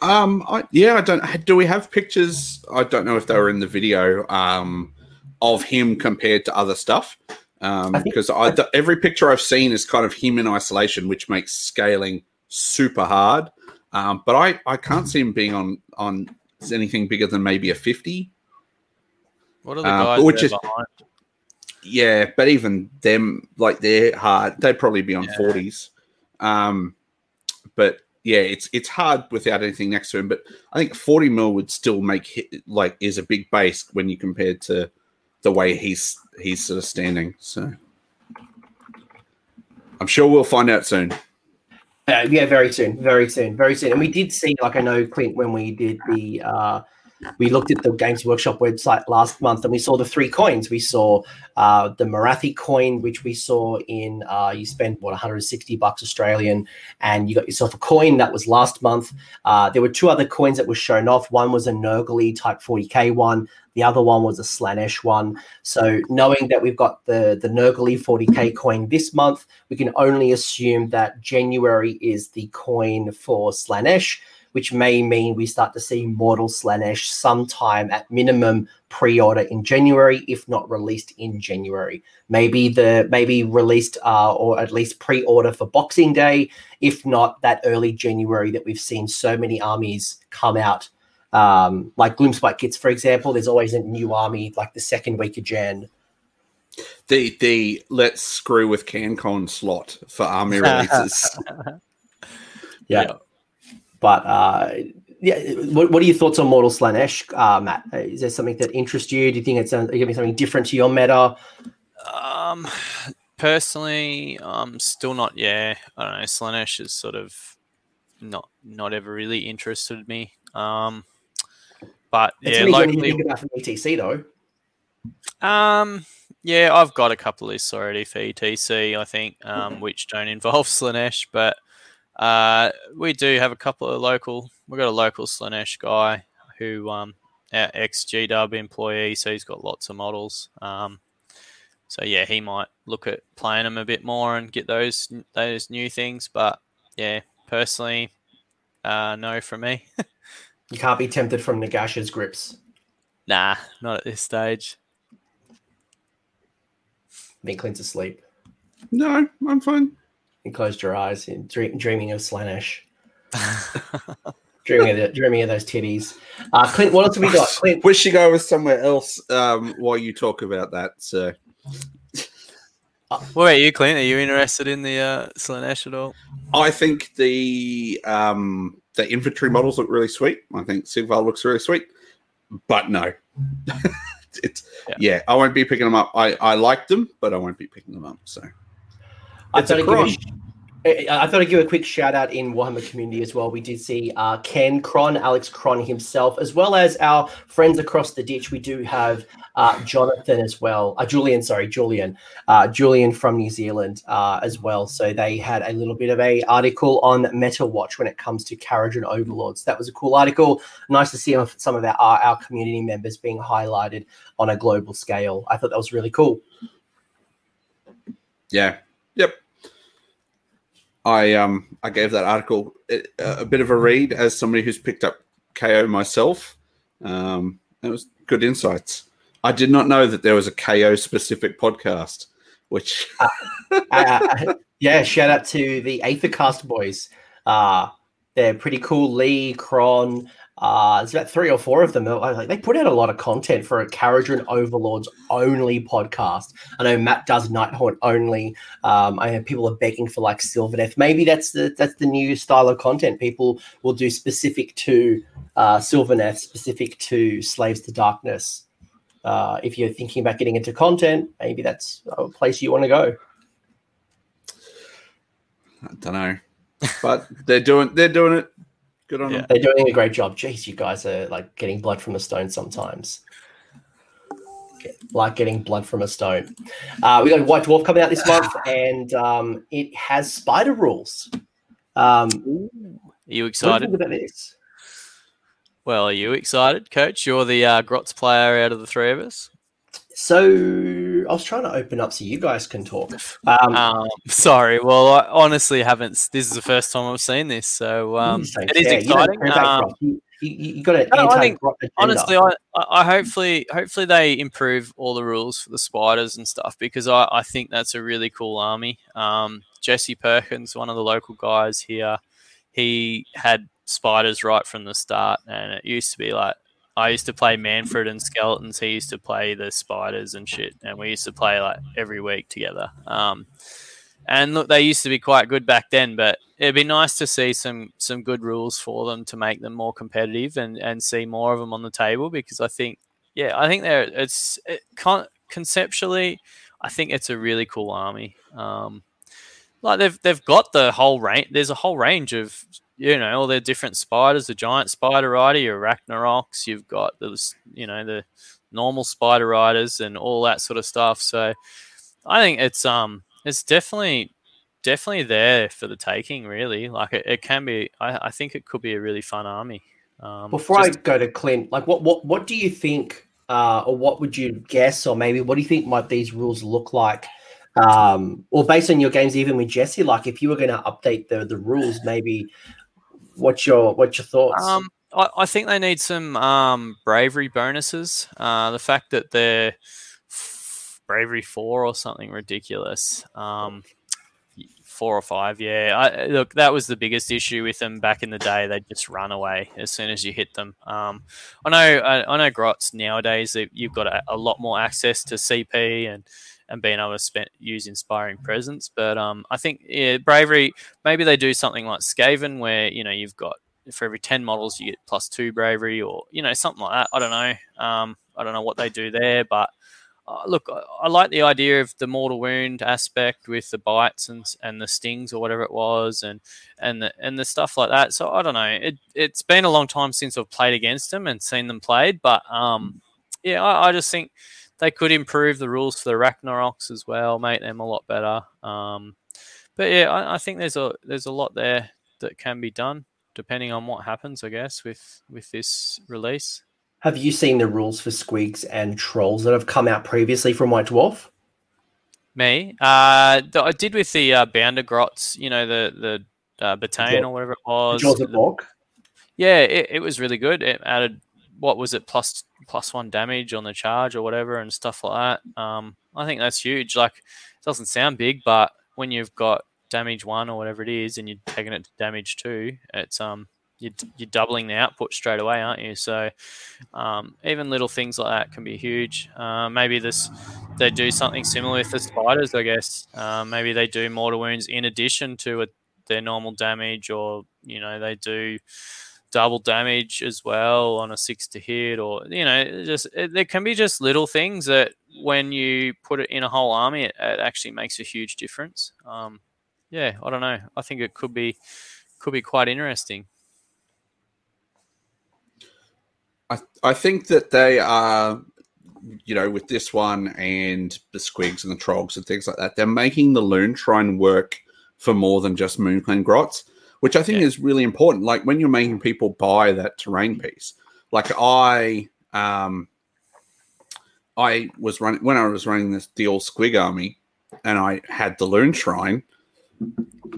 Speaker 3: Um, I, yeah, I don't. Do we have pictures? I don't know if they were in the video. Um, of him compared to other stuff. Um,
Speaker 1: I think-
Speaker 3: because I, the, every picture I've seen is kind of him in isolation, which makes scaling super hard. Um, but I, I can't see him being on on anything bigger than maybe a fifty.
Speaker 2: What are the
Speaker 3: Um,
Speaker 2: guys
Speaker 3: which
Speaker 2: there
Speaker 3: is-
Speaker 2: behind?
Speaker 3: Yeah, but even them, like they're hard. They'd probably be on
Speaker 2: Yeah.
Speaker 3: forties. Um, but yeah, it's it's hard without anything next to him. But I think forty mil would still make hit, like is a big base when you compare to the way he's he's sort of standing. So I'm sure we'll find out soon.
Speaker 1: Uh, yeah, very soon, very soon, very soon. And we did see, like I know, Clint, when we did the, uh, we looked at the Games Workshop website last month, and we saw the three coins. We saw uh, the Morathi coin, which we saw in. Uh, you spent what 160 bucks Australian, and you got yourself a coin. That was last month. Uh, there were two other coins that were shown off. One was a Nurgle Type 40k one. The other one was a Slaanesh one. So knowing that we've got the the Nurgle 40k coin this month, we can only assume that January is the coin for Slaanesh, which may mean we start to see Mortal Slaanesh sometime at minimum pre-order in January, if not released in January. Maybe the maybe released uh, or at least pre-order for Boxing Day, if not that early January that we've seen so many armies come out. Um, like Gloomspite kits, for example, there's always a new army like the second week of Jan.
Speaker 3: The the let's screw with CanCon slot for army *laughs* releases.
Speaker 1: Yeah. But uh, yeah, what, what are your thoughts on Mortal Slaanesh, uh, Matt? Is there something that interests you? Do you think it's going to be something different to your meta?
Speaker 2: Um, personally, um, still not. Yeah, I don't know. Slaanesh is sort of not not ever really interested me. Um, but
Speaker 1: It's
Speaker 2: yeah,
Speaker 1: yeah, when you
Speaker 2: locally,
Speaker 1: think about from ETC though.
Speaker 2: um, yeah, I've got a couple lists already for ETC. I think, um, which don't involve *laughs* Slaanesh, but uh, we do have a couple of local. We've got a local Slaanesh guy who, um, our ex GW employee, so he's got lots of models. Um, so yeah, he might look at playing them a bit more and get those those new things. But yeah, personally, uh, no from me. *laughs*
Speaker 1: You can't be tempted from Nagash's grips.
Speaker 2: nah, not at this stage.
Speaker 1: Being Clint's asleep.
Speaker 3: no, I'm fine.
Speaker 1: You closed your eyes and dream, dreaming of Slaanesh. *laughs* dreaming of the, dreaming of those titties. Uh, Clint, what else have we got? *laughs* Clint,
Speaker 3: Wish you go somewhere else um, while you talk about that. So
Speaker 2: What about you, Clint? Are you interested in the uh, Slaanesh at all?
Speaker 3: I think the um, the infantry models look really sweet. I think Sigval looks really sweet, but no, *laughs* it's
Speaker 2: Yeah.
Speaker 3: yeah. I won't be picking them up. I I like them, but I won't be picking them up. So
Speaker 1: I
Speaker 3: It's
Speaker 1: thought, I'd give a
Speaker 3: Kron.
Speaker 1: I I thought I'd give a quick shout out in Warhammer community as well. We did see uh, Ken Cron, Alex Cron himself, as well as our friends across the ditch. We do have uh, Jonathan as well, uh, Julian, sorry, Julian, uh, Julian from New Zealand uh, as well. So they had a little bit of a article on Meta Watch when it comes to Kharadron Overlords. That was a cool article. Nice to see some of our our community members being highlighted on a global scale. I thought that was really cool.
Speaker 3: yeah, yep. I um I gave that article a, a bit of a read as somebody who's picked up KO myself. Um, it was good insights. I did not know that there was a KO specific podcast, which
Speaker 1: uh, yeah, shout out to the Aethercast boys. Uh, they're pretty cool. Lee, Cron, Uh, there's about three or four of them. They put out a lot of content for a Kharadron Overlords only podcast. I know Matt does Nighthaunt only. Um, I know people are begging for like Silver Death. Maybe that's the that's the new style of content. People will do specific to uh, Sylvaneth, specific to Slaves to Darkness. Uh, if you're thinking about getting into content, maybe that's a place you want to go.
Speaker 3: I don't know, but they're doing they're doing it. Good on
Speaker 2: Yeah.
Speaker 3: them.
Speaker 1: They're doing a great job. Jeez, you guys are like getting blood from a stone sometimes. Like getting blood from a stone. Uh, we got White Dwarf coming out this *laughs* month, and um, it has spider rules. Um,
Speaker 2: Are you
Speaker 1: what do
Speaker 2: excited?
Speaker 1: you think about this?
Speaker 2: Well, are you excited, Coach? You're the uh, Grotz player out of the three of us.
Speaker 1: So I was trying to open up so you guys can talk. Um,
Speaker 2: Um, sorry. Well, I honestly haven't. This is the first time I've seen this, so um, it is
Speaker 1: care. You don't
Speaker 2: exciting. Um,
Speaker 1: You, you, you got an
Speaker 2: No, I think- honestly, I, I I hopefully hopefully they improve all the rules for the spiders and stuff because I, I think that's a really cool army. Um, Jesse Perkins, one of the local guys here, he had spiders right from the start, and it used to be like I used to play Mannfred and Skeletons. He used to play the spiders and shit, and we used to play like every week together. Um, and look, they used to be quite good back then, but it'd be nice to see some some good rules for them to make them more competitive and and see more of them on the table because I think yeah I think they're it's it, con- conceptually I think it's a really cool army. Um, like they've they've got the whole range. There's a whole range of you know all their different spiders. The giant spider rider, your Arachnaroks. You've got the you know the normal spider riders and all that sort of stuff. So I think it's um it's definitely definitely there for the taking. Really, like it, it can be. I, I think it could be a really fun army. Um,
Speaker 1: Before
Speaker 2: just-
Speaker 1: I go to Clint, like what what what do you think, uh, or what would you guess, or maybe what do you think might these rules look like? Um, or based on your games, even with Jesse, like if you were going to update the the rules, maybe what's your what's your thoughts?
Speaker 2: Um, I, I think they need some um, bravery bonuses. Uh, the fact that they're bravery four or something ridiculous. Um, four or five, yeah. I, look, that was the biggest issue with them back in the day. They'd just run away as soon as you hit them. Um, I know, I, I know, Grotz nowadays you've got a, a lot more access to CP and and being able to spend, use inspiring presence. But um, I think yeah, bravery. Maybe they do something like Skaven, where you know you've got for every 10 models you get plus two bravery or you know something like that i don't know um, i don't know what they do there but uh, look I, I like the idea of the mortal wound aspect with the bites and and the stings or whatever it was and and the, and the stuff like that so i don't know it, it's been a long time since i've played against them and seen them played but um, yeah I, I just think they could improve the rules for the Ragnaroks as well make them a lot better um, but yeah I, I think there's a there's a lot there that can be done depending on what happens, I guess, with with this release.
Speaker 1: Have you seen the rules for squigs and trolls that have come out previously from White Dwarf?
Speaker 2: Me, uh, I did with the uh, Bounder Grots, you know, the the uh, Bataille or whatever it was.
Speaker 1: Jaws of Mork?
Speaker 2: Yeah, it, it was really good. It added what was it plus plus one damage on the charge or whatever and stuff like that. Um, I think that's huge. Like, it doesn't sound big, but when you've got damage one or whatever it is, and you're taking it to damage two, it's um you're, you're doubling the output straight away, aren't you? So um, even little things like that can be huge. Uh, maybe this they do something similar with the spiders, I guess. Uh, maybe they do mortal wounds in addition to a, their normal damage, or you know they do double damage as well on a six to hit, or you know just it, there can be just little things that when you put it in a whole army, it, it actually makes a huge difference. Um, yeah, I don't know. I think it could be could be quite interesting.
Speaker 3: I, I think that they are, you know, with this one and the squigs and the trogs and things like that, they're making the loon try and work for more than just Moonclan Grots, which I think
Speaker 2: Yeah.
Speaker 3: is really important. Like when you're making people buy that terrain piece, like I, um, I was running when I was running this the old squig army, and I had the loon shrine.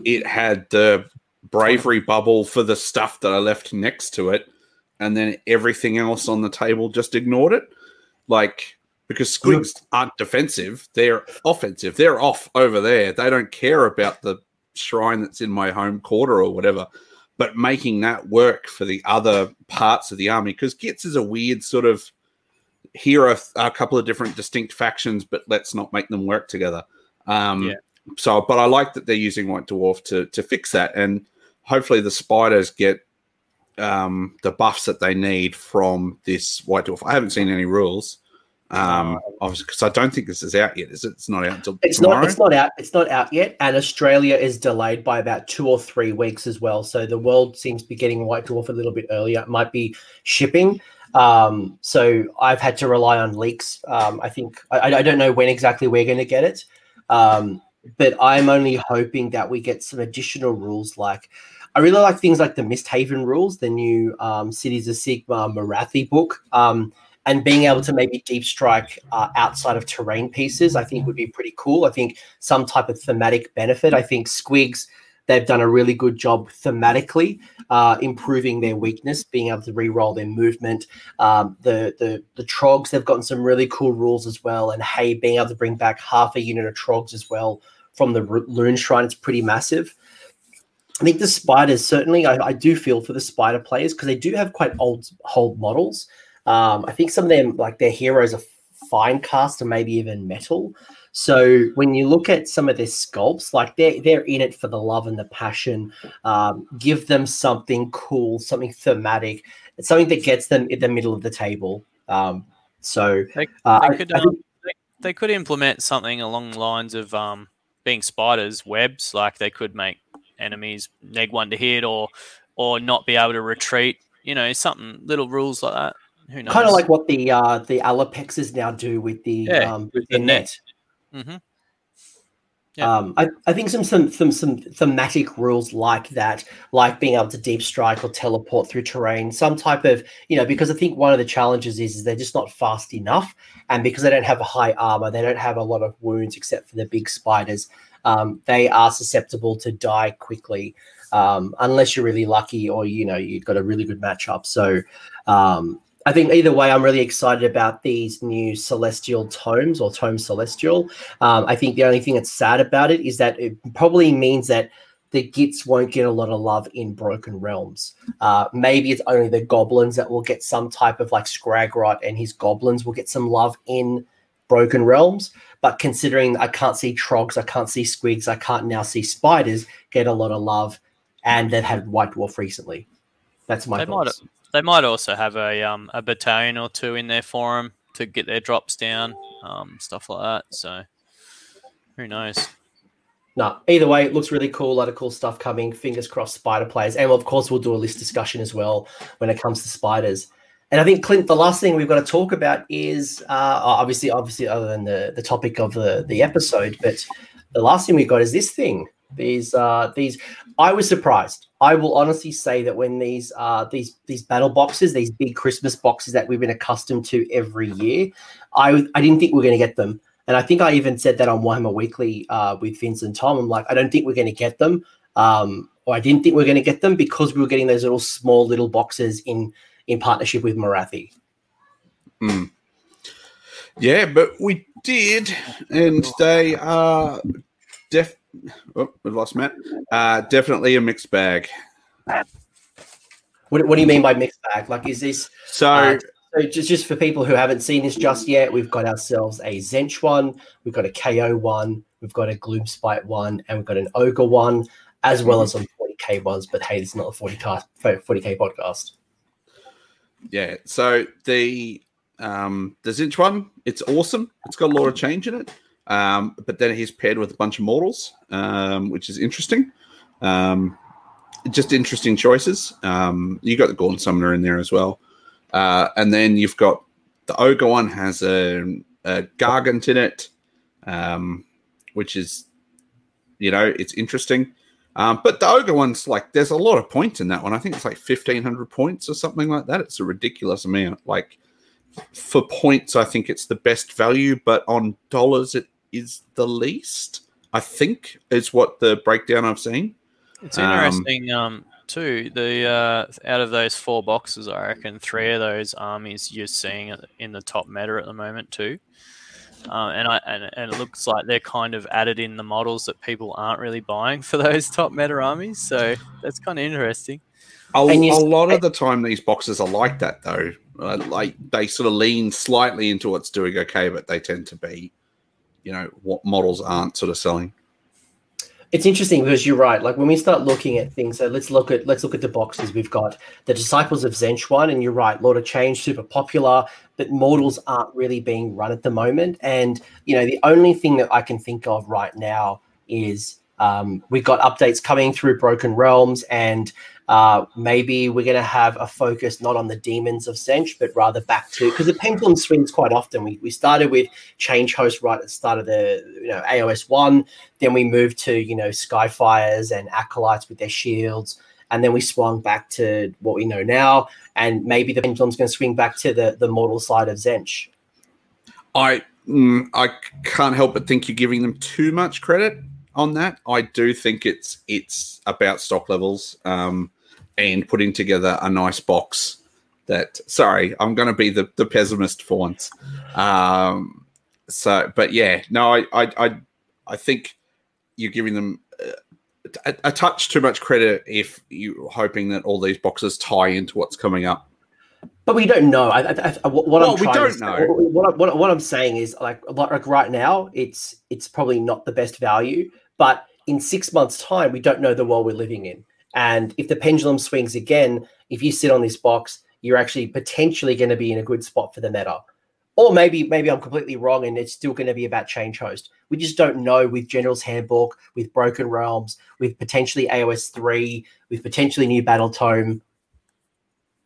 Speaker 3: It had the bravery bubble for the stuff that I left next to it and then everything else on the table just ignored it. Like because squigs aren't defensive, they're offensive. They're off over there. They don't care about the shrine that's in my home quarter or whatever. but making that work for the other parts of the army because Gits is a weird sort of here are a couple of different distinct factions, but let's not make them work together. Um,
Speaker 2: Yeah.
Speaker 3: So, but I like that they're using White Dwarf to to fix that, and hopefully the spiders get um, the buffs that they need from this White Dwarf. I haven't seen any rules, um, obviously, because I don't think this is out yet. Is it? It's not out until
Speaker 1: It's
Speaker 3: tomorrow.
Speaker 1: not. It's not out. It's not out yet, and Australia is delayed by about two or three weeks as well. So the world seems to be getting White Dwarf a little bit earlier. It might be shipping. Um, so I've had to rely on leaks. Um, I think I, I don't know when exactly we're going to get it, um, but I'm only hoping that we get some additional rules. Like I really like things like the Misthaven rules, the new um, Cities of Sigmar Morathi book. Um, and being able to maybe deep strike uh, outside of terrain pieces, I think would be pretty cool. I think some type of thematic benefit. I think Squigs, they've done a really good job thematically, uh, improving their weakness, being able to re-roll their movement. Um, the the the Trogs, they've gotten some really cool rules as well. And hey, being able to bring back half a unit of Trogs as well from the Loon Shrine, it's pretty massive. I think the spiders certainly. I, I do feel for the spider players because they do have quite old old models. Um, I think some of them, like their heroes, are fine cast or maybe even metal. So when you look at some of their sculpts, like they're they're in it for the love and the passion. Um, give them something cool, something thematic, something that gets them in the middle of the table. Um, so
Speaker 2: They-
Speaker 1: uh,
Speaker 2: they
Speaker 1: I-
Speaker 2: could,
Speaker 1: I
Speaker 2: um,
Speaker 1: think-
Speaker 2: they could implement something along the lines of um, being spiders, webs. Like they could make enemies neg one to hit, or or not be able to retreat. You know, something little rules like that. Who knows?
Speaker 1: kind of like what the uh, the Allopexes now do with the
Speaker 2: Yeah,
Speaker 1: um,
Speaker 2: with the
Speaker 1: net.
Speaker 2: net. hmm Yeah.
Speaker 1: Um, I, I think some, some some some thematic rules like that, like being able to deep strike or teleport through terrain, some type of you know, because I think one of the challenges is, is they're just not fast enough, and because they don't have a high armor, they don't have a lot of wounds except for the big spiders. Um, they are susceptible to die quickly um, unless you're really lucky or you know you've got a really good matchup. So um, I think either way, I'm really excited about these new Celestial tomes or Tome Celestial. Um, I think the only thing that's sad about it is that it probably means that the Gits won't get a lot of love in Broken Realms. Uh, maybe it's only the goblins that will get some type of like Scragrot and his goblins will get some love in Broken Realms. But considering I can't see Trogs, I can't see Squigs, I can't now see Spiders get a lot of love, and they've had White Dwarf recently. That's my
Speaker 2: They might
Speaker 1: thoughts.
Speaker 2: They might also have a um a battalion or two in there for them to get their drops down, um stuff like that. So who knows?
Speaker 1: No, either way, it looks really cool. A lot of cool stuff coming. Fingers crossed, spider players, and of course, we'll do a list discussion as well when it comes to spiders. And I think Clint, the last thing we've got to talk about is uh, obviously, obviously, other than the the topic of the the episode, but the last thing we've got is this thing. These uh, these, I was surprised. I will honestly say that when these uh, these these battle boxes, these big Christmas boxes that we've been accustomed to every year, I I didn't think we are going to get them. And I think I even said that on Warhammer Weekly uh, with Vince and Tom. I'm like, I don't think we're going to get them. Um, or I didn't think we are going to get them because we were getting those little small little boxes in in partnership with Morathi.
Speaker 3: Mm. Yeah, but we did, and they are def. Oh, we lost Matt. Uh, definitely a mixed bag.
Speaker 1: What, what do you mean by mixed bag? Like, is this
Speaker 3: So
Speaker 1: Uh, so just just for people who haven't seen this just yet? We've got ourselves a Tzeentch one, we've got a KO one, we've got a Gloomspite one, and we've got an Ogre one, as well as some 40k ones. But hey, this is not a 40 cast 40k podcast.
Speaker 3: yeah, so the um the Tzeentch one, it's awesome. It's got a lot of change in it. Um, but then he's paired with a bunch of mortals, um, which is interesting. Um, just interesting choices. Um, you got the Gaunt Summoner in there as well. Uh, and then you've got the Ogre one has a, a Gargant in it, um, which is, you know, it's interesting. Um, but the Ogre one's like, there's a lot of points in that one. I think it's like 1,500 points or something like that. It's a ridiculous amount. Like, for points, I think it's the best value, but on dollars, it is the least. I think is what the breakdown I've seen.
Speaker 2: It's
Speaker 3: Um,
Speaker 2: interesting, um, too. The uh, out of those four boxes, I reckon three of those armies you're seeing in the top meta at the moment too. uh, and I and, and it looks like they're kind of added in the models that people aren't really buying for *laughs* those top meta armies. So that's kind of interesting.
Speaker 3: A,
Speaker 1: you-
Speaker 3: a lot of the time, these boxes are like that, though. Uh, like they sort of lean slightly into what's doing okay, but they tend to be, you know, what models aren't sort of selling.
Speaker 1: It's interesting because you're right. Like when we start looking at things, so let's look at let's look at the boxes. We've got the Disciples of Tzeentch one, and you're right, Lord of Change, super popular, but mortals aren't really being run at the moment. And you know, the only thing that I can think of right now is um, we've got updates coming through Broken Realms, and uh, maybe we're going to have a focus not on the demons of Tzeentch, but rather back to because the pendulum swings quite often. We, we started with Change Host right at the start of the you know AOS one, then we moved to you know Skyfires and Acolytes with their shields, and then we swung back to what we know now, and maybe the pendulum's going to swing back to the the mortal side of Tzeentch.
Speaker 3: I mm, I can't help but think you're giving them too much credit on that. I do think it's it's about stock levels um, and putting together a nice box. That sorry, I'm going to be the, the pessimist for once. Um, so, but yeah, no, I I I, I think you're giving them. Uh, a, a touch too much credit if you're hoping that all these boxes tie into what's coming up.
Speaker 1: But we don't know. I, I, I, what
Speaker 3: Well,
Speaker 1: I'm
Speaker 3: we don't
Speaker 1: to,
Speaker 3: know.
Speaker 1: What, what, what I'm saying is like like right now, it's it's probably not the best value. But in six months' time, we don't know the world we're living in. And if the pendulum swings again, if you sit on this box, you're actually potentially going to be in a good spot for the meta. Or maybe maybe I'm completely wrong and it's still going to be about change host. We just don't know with General's Handbook, with Broken Realms, with potentially AOS three, with potentially new Battle Tome.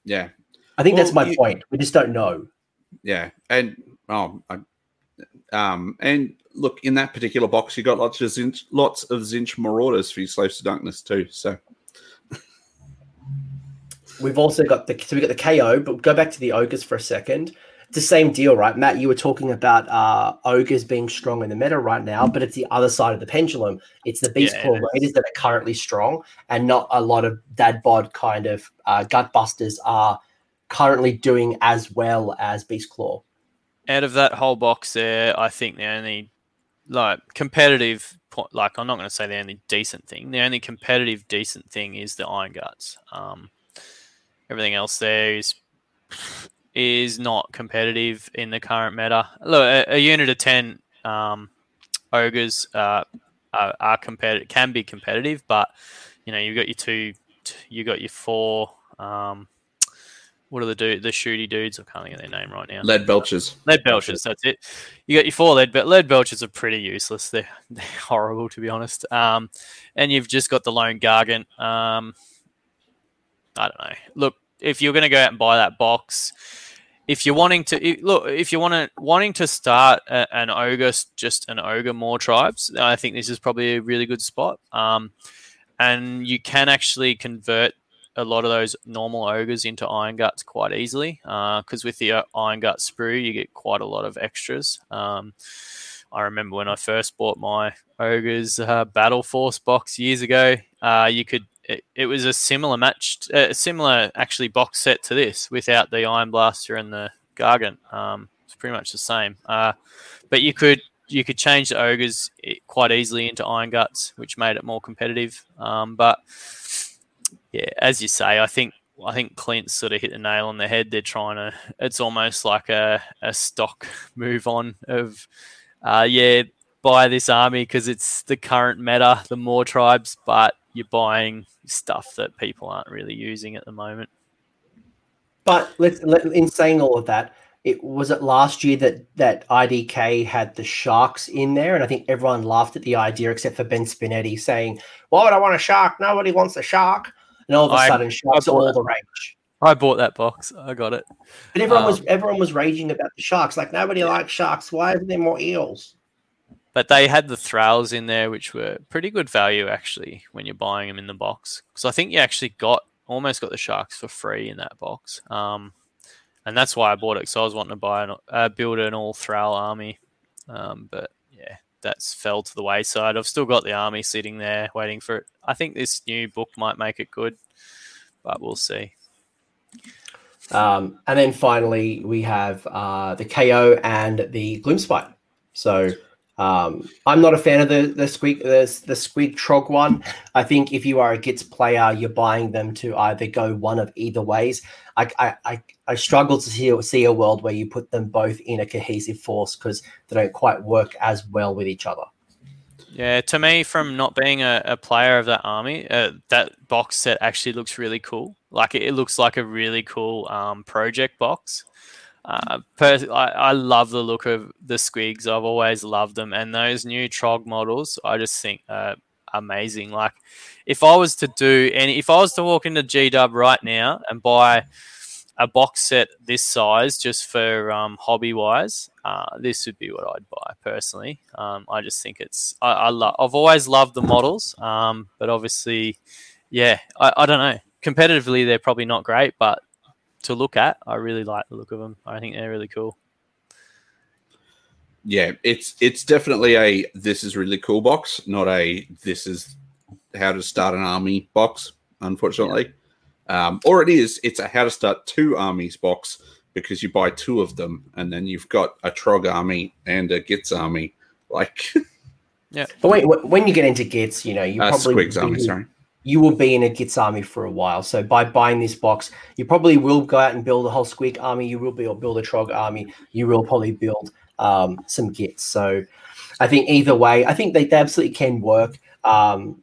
Speaker 3: Yeah,
Speaker 1: I think that's my
Speaker 3: you-
Speaker 1: point. We just don't know.
Speaker 3: yeah, and oh, I, um, and look in that particular box, you got lots of Tzeentch, lots of Tzeentch marauders for your slaves to darkness too. So
Speaker 1: We've also got the so we got the KO, but go back to the ogres for a second. It's the same deal, right? Matt, you were talking about uh, ogres being strong in the meta right now, but it's the other side of the pendulum. It's the Beast
Speaker 2: Yeah,
Speaker 1: Claw. Raiders that are currently strong, and not a lot of dad bod kind of uh, gut busters are currently doing as well as Beast Claw.
Speaker 2: out of that whole box there, I think the only like competitive like I'm not going to say the only decent thing. The only competitive decent thing is the Iron Guts. Um, everything else there is is not competitive in the current meta. Look, a, a unit of ten um, ogres uh, are, are competitive, can be competitive, but you know you've got your two, you got your four. Um, what are the dude, the shooty dudes? I can't think of their name right now.
Speaker 3: lead belchers.
Speaker 2: Lead belchers, that's it. You got your four lead, but lead belchers are pretty useless. They're, *laughs* they're horrible, to be honest. Um, and you've just got the lone gargant. Um, I don't know. Look, if you're going to go out and buy that box, if you're wanting to look, if you're wanting wanting to start a, an ogre, just an ogre Mawtribes, I think this is probably a really good spot. Um, and you can actually convert a lot of those normal ogres into iron guts quite easily because with the uh, iron gut sprue you get quite a lot of extras um, i remember when i first bought my ogres uh, battle force box years ago uh, you could it, it was a similar match a similar actually box set to this without the iron blaster and the gargant um, it's pretty much the same uh, but you could you could change the ogres eh, quite easily into iron guts which made it more competitive um, but yeah, as you say, I think I think Clint sort of hit the nail on the head. They're trying to. It's almost like a, a stock *laughs* move on of, uh, yeah, buy this army because it's the current meta, the Mawtribes, but you're buying stuff that people aren't really using at the moment.
Speaker 1: But let's let, in saying all of that, it was it last year that that IDK had the sharks in there, and I think everyone laughed at the idea except for Ben Spinetti saying, "Why would I want a shark? Nobody wants a shark." And all of a
Speaker 2: I-
Speaker 1: sudden, sharks are all
Speaker 2: that.
Speaker 1: the rage.
Speaker 2: I bought that box. I got it.
Speaker 1: But everyone was
Speaker 2: Um,
Speaker 1: everyone was raging about the sharks. Like nobody likes sharks. Why isn't there more eels?
Speaker 2: But they had the thralls in there, which were pretty good value actually when you're buying them in the box. Because I think you actually got almost got the sharks for free in that box. Um, and that's why I bought it. So I was wanting to buy an uh, build an all thrall army. Um, but yeah, that's fell to the wayside. I've still got the army sitting there waiting for it. I think this new book might make it good, but we'll see.
Speaker 1: Um, and then finally, we have uh, the KO and the Gloomspite. So um, I'm not a fan of the the squig the, the squig trog one. I think if you are a Gits player, you're buying them to either go one of either ways. I I, I, I struggle to see see a world where you put them both in a cohesive force because they don't quite work as well with each other.
Speaker 2: Yeah, to me, from not being a, a player of that army, uh, that box set actually looks really cool. Like it, it looks like a really cool um, project box. Uh, pers- I, I love the look of the squigs. I've always loved them, and those new Trog models, I just think are amazing. Like, if I was to do any, if I was to walk into G Dub right now and buy a box set this size just for um, hobby wise, uh, this would be what I'd buy personally. Um, I just think it's I, I love. I've always loved the models, um, but obviously, yeah, I, I don't know. Competitively, they're probably not great, but to look at. I really like the look of them. I think they're really cool.
Speaker 3: Yeah, it's it's definitely a this is really cool box, not a this is how to start an army box. Unfortunately, yeah. um, or it is it's a how to start two armies box because you buy two of them and then you've got a Trog army and a Gits army. Like, *laughs*
Speaker 2: yeah.
Speaker 1: But wait, when you get into Gits, you know you
Speaker 3: uh,
Speaker 1: probably
Speaker 3: Squigs army. Sorry
Speaker 1: you will be in a Gits army for a while. So by buying this box, you probably will go out and build a whole Squig army. You will build, build a Trog army. You will probably build um, some Gits. So I think either way, I think they, they absolutely can work. Um,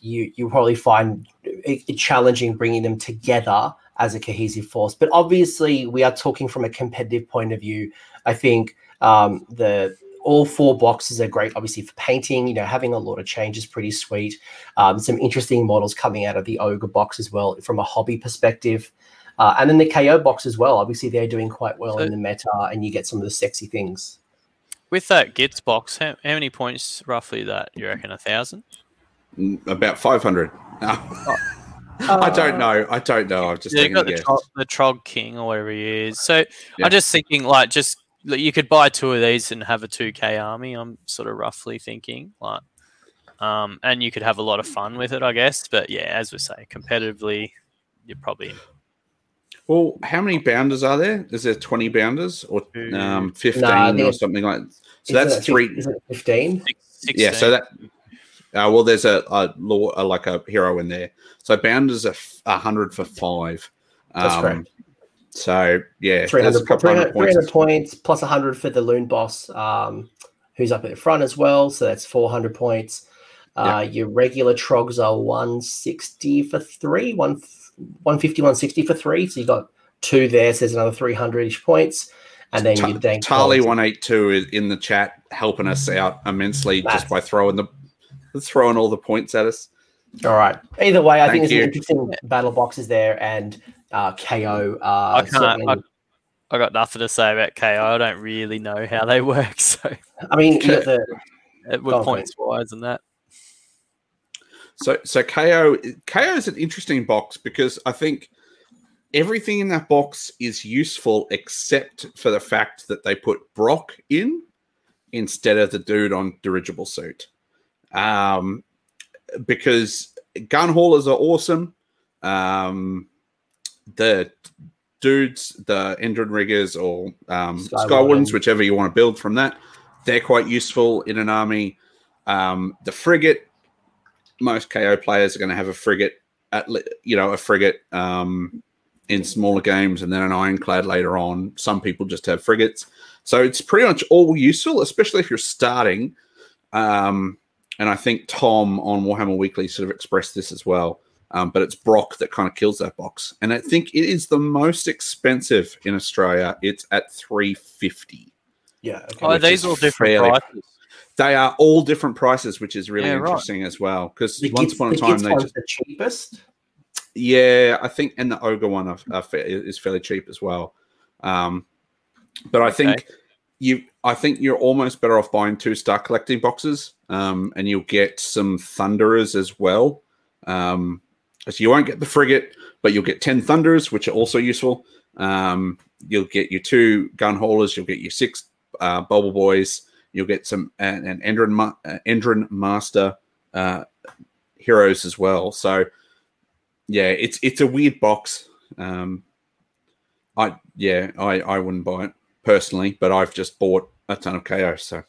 Speaker 1: you you probably find it challenging bringing them together as a cohesive force. But obviously, we are talking from a competitive point of view. I think um, the all four boxes are great, obviously, for painting. You know, having a lot of change is pretty sweet. Um, some interesting models coming out of the Ogre box as well from a hobby perspective. Uh, and then the KO box as well. Obviously, they're doing quite well so, in the meta, and you get some of the sexy things.
Speaker 2: With that Gits box, how, how many points roughly that you reckon? A thousand?
Speaker 3: Mm, about 500. Uh, *laughs* I don't know. I don't know. I'm just
Speaker 2: yeah, got the, Trog, the Trog King or whatever he is. So yeah. I'm just thinking, like, just you could buy two of these and have a 2k army i'm sort of roughly thinking like um, and you could have a lot of fun with it i guess but yeah as we say competitively you're probably
Speaker 3: well how many bounders are there? Is there 20 bounders or um, 15 nah, or something like that? So that's
Speaker 1: it,
Speaker 3: three.
Speaker 1: is it 15
Speaker 3: yeah so that uh, well there's a, a law like a hero in there. So bounders are 100 for five.
Speaker 1: That's um, correct
Speaker 3: so yeah,
Speaker 1: 300, 300, 300 points plus 100 for the loon boss, um, who's up at the front as well. So that's 400 points. Uh, Your regular trogs are 160 for three, one 150, 160 for three. So you've got two there. So there's another 300 ish points. And then you dank
Speaker 3: Tali one eight two is in the chat helping us out immensely that's, just by throwing the throwing all the points at us.
Speaker 1: All right. Either way, I Thank think there's interesting battle boxes there, and uh, KO. Uh,
Speaker 2: I can't. I, I, got nothing to say about KO. I don't really know how they *laughs* work. So
Speaker 1: I mean, you the,
Speaker 2: with points wise and that.
Speaker 3: So so KO KO is an interesting box because I think everything in that box is useful except for the fact that they put Brokk in instead of the dude on dirigible suit. Um, because gun haulers are awesome. Um, the dudes, the Endrin riggers or um, whichever you want to build from that, they're quite useful in an army. Um, the frigate, most KO players are going to have a frigate at you know a frigate um, in smaller games, and then an ironclad later on. Some people just have frigates, so it's pretty much all useful, especially if you're starting. Um, and I think Tom on Warhammer Weekly sort of expressed this as well. Um, but it's Brokk that kind of kills that box, and I think it is the most expensive in Australia. It's at three fifty.
Speaker 1: Yeah. Okay.
Speaker 2: Oh, these all different fairly, prices.
Speaker 3: They are all different prices, which is really yeah, interesting right. as well. Because once upon a time, they just
Speaker 1: the cheapest.
Speaker 3: Yeah, I think, and the ogre one are, are fa- is fairly cheap as well. Um, but I okay. think you, I think you're almost better off buying two star collecting boxes, um, and you'll get some thunderers as well. Um, so you won't get the frigate, but you'll get 10 Thunders, which are also useful. Um, you'll get your two gun haulers, you'll get your six uh, Bubble Boys, you'll get some an, an Endrin, Ma- uh, Endrin Master uh, heroes as well. So yeah, it's it's a weird box. Um, I yeah, I, I wouldn't buy it personally, but I've just bought a ton of KO. So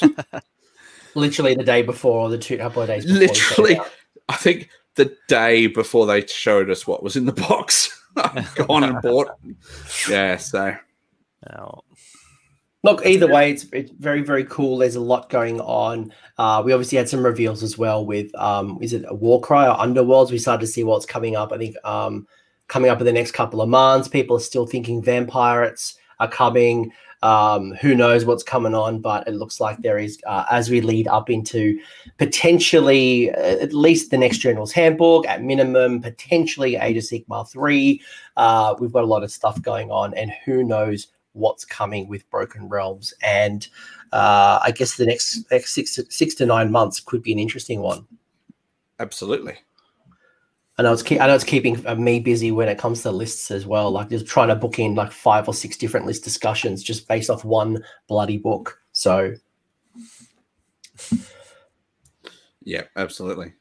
Speaker 3: *laughs*
Speaker 1: literally the day before, or the two couple of days. Before
Speaker 3: literally, I think the day before they showed us what was in the box, *laughs* gone and bought. Yeah, so.
Speaker 1: Look, either way, it's, it's very, very cool. There's a lot going on. Uh, we obviously had some reveals as well with, um, is it a Warcry or Underworlds? We started to see what's coming up. I think um, coming up in the next couple of months, people are still thinking Vampirates are coming. Um, who knows what's coming on, but it looks like there is, uh, as we lead up into potentially uh, at least the next General's Handbook, at minimum, potentially Age of Sigmar 3. Uh, we've got a lot of stuff going on, and who knows what's coming with Broken Realms. And uh, I guess the next, next six, six to nine months could be an interesting one.
Speaker 3: Absolutely.
Speaker 1: I know it's keep, I know it's keeping uh, me busy when it comes to lists as well. Like just trying to book in like five or six different list discussions just based off one bloody book. So,
Speaker 3: yeah, absolutely.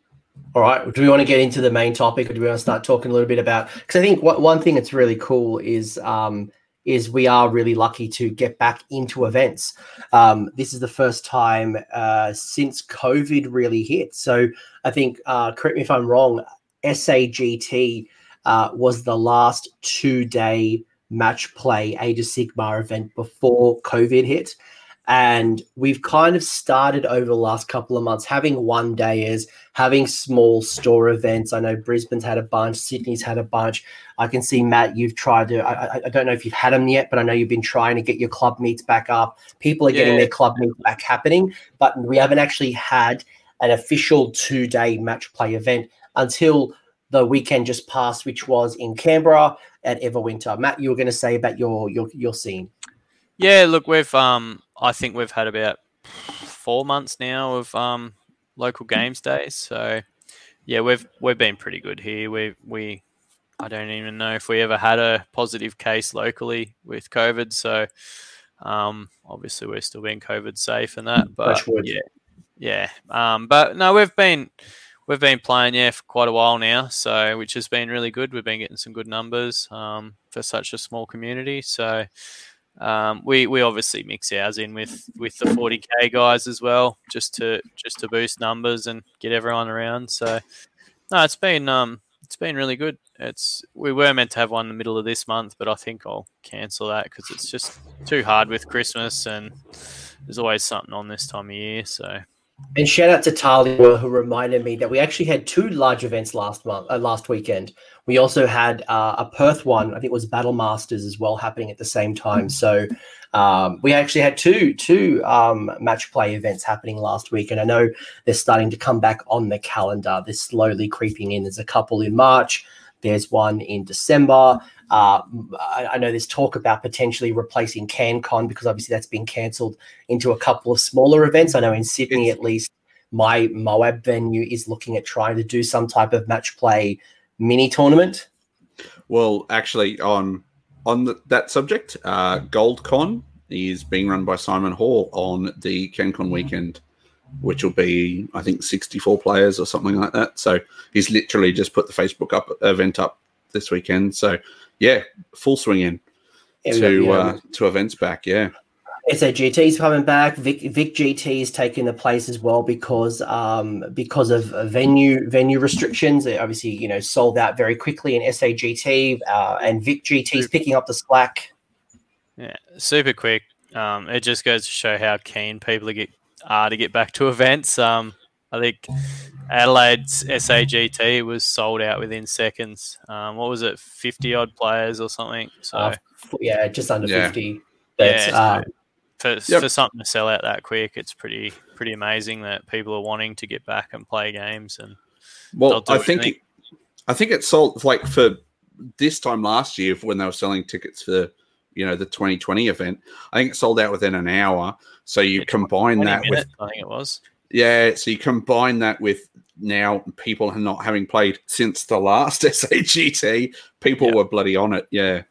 Speaker 1: All right. Do we want to get into the main topic, or do we want to start talking a little bit about? Because I think what, one thing that's really cool is um, is we are really lucky to get back into events. Um, this is the first time uh, since COVID really hit. So I think, uh, correct me if I'm wrong, SAGT uh, was the last two day match play Age of Sigmar event before COVID hit. And we've kind of started over the last couple of months having one dayers, having small store events. I know Brisbane's had a bunch, Sydney's had a bunch. I can see Matt, you've tried to. I, I don't know if you've had them yet, but I know you've been trying to get your club meets back up. People are yeah. getting their club meets back happening, but we haven't actually had an official two day match play event until the weekend just passed, which was in Canberra at Everwinter. Matt, you were going to say about your your your scene.
Speaker 2: Yeah, look, we've um, I think we've had about four months now of um, local games days. So yeah, we've we've been pretty good here. We we I don't even know if we ever had a positive case locally with COVID. So um, obviously we're still being COVID safe and that. But yeah, yeah. Um, but no, we've been we've been playing yeah for quite a while now, so which has been really good. We've been getting some good numbers um, for such a small community. So um, we we obviously mix ours in with with the 40k guys as well, just to just to boost numbers and get everyone around. So no, it's been um it's been really good. It's we were meant to have one in the middle of this month, but I think I'll cancel that because it's just too hard with Christmas and there's always something on this time of year. So
Speaker 1: and shout out to Talia who reminded me that we actually had two large events last month, uh, last weekend. We also had uh, a Perth one. I think it was Battle Masters as well happening at the same time. So um, we actually had two two um, match play events happening last week, and I know they're starting to come back on the calendar. They're slowly creeping in. There's a couple in March. There's one in December. Uh, I, I, know there's talk about potentially replacing CanCon because obviously that's been cancelled into a couple of smaller events. I know in Sydney, at least, my Moab venue is looking at trying to do some type of match play mini tournament.
Speaker 3: Well, actually, on on the, that subject, uh, GoldCon is being run by Simon Hall on the CanCon weekend, which will be, I think, 64 players or something like that. So he's literally just put the Facebook up event up this weekend. So yeah, full swing in to yeah. uh, to events back. Yeah.
Speaker 1: SAGT's coming back. Vic, Vic GT is taking the place as well because um, because of venue venue restrictions. It obviously, you know, sold out very quickly in SAGT, uh, and Vic GT is picking up the slack.
Speaker 2: Yeah, super quick. Um, it just goes to show how keen people get are to get back to events. Um, I think Adelaide's SAGT was sold out within seconds. Um, what was it, fifty odd players or something? So uh,
Speaker 1: yeah, just under yeah. fifty. That's, yeah,
Speaker 2: uh, for, yep. for something to sell out that quick, it's pretty pretty amazing that people are wanting to get back and play games. And
Speaker 3: well, I think it, I think it sold like for this time last year when they were selling tickets for you know the 2020 event. I think it sold out within an hour. So you yeah, combine that minutes, with
Speaker 2: I think it was
Speaker 3: yeah, so you combine that with now people not having played since the last *laughs* SAGT, people yeah. were bloody on it. Yeah.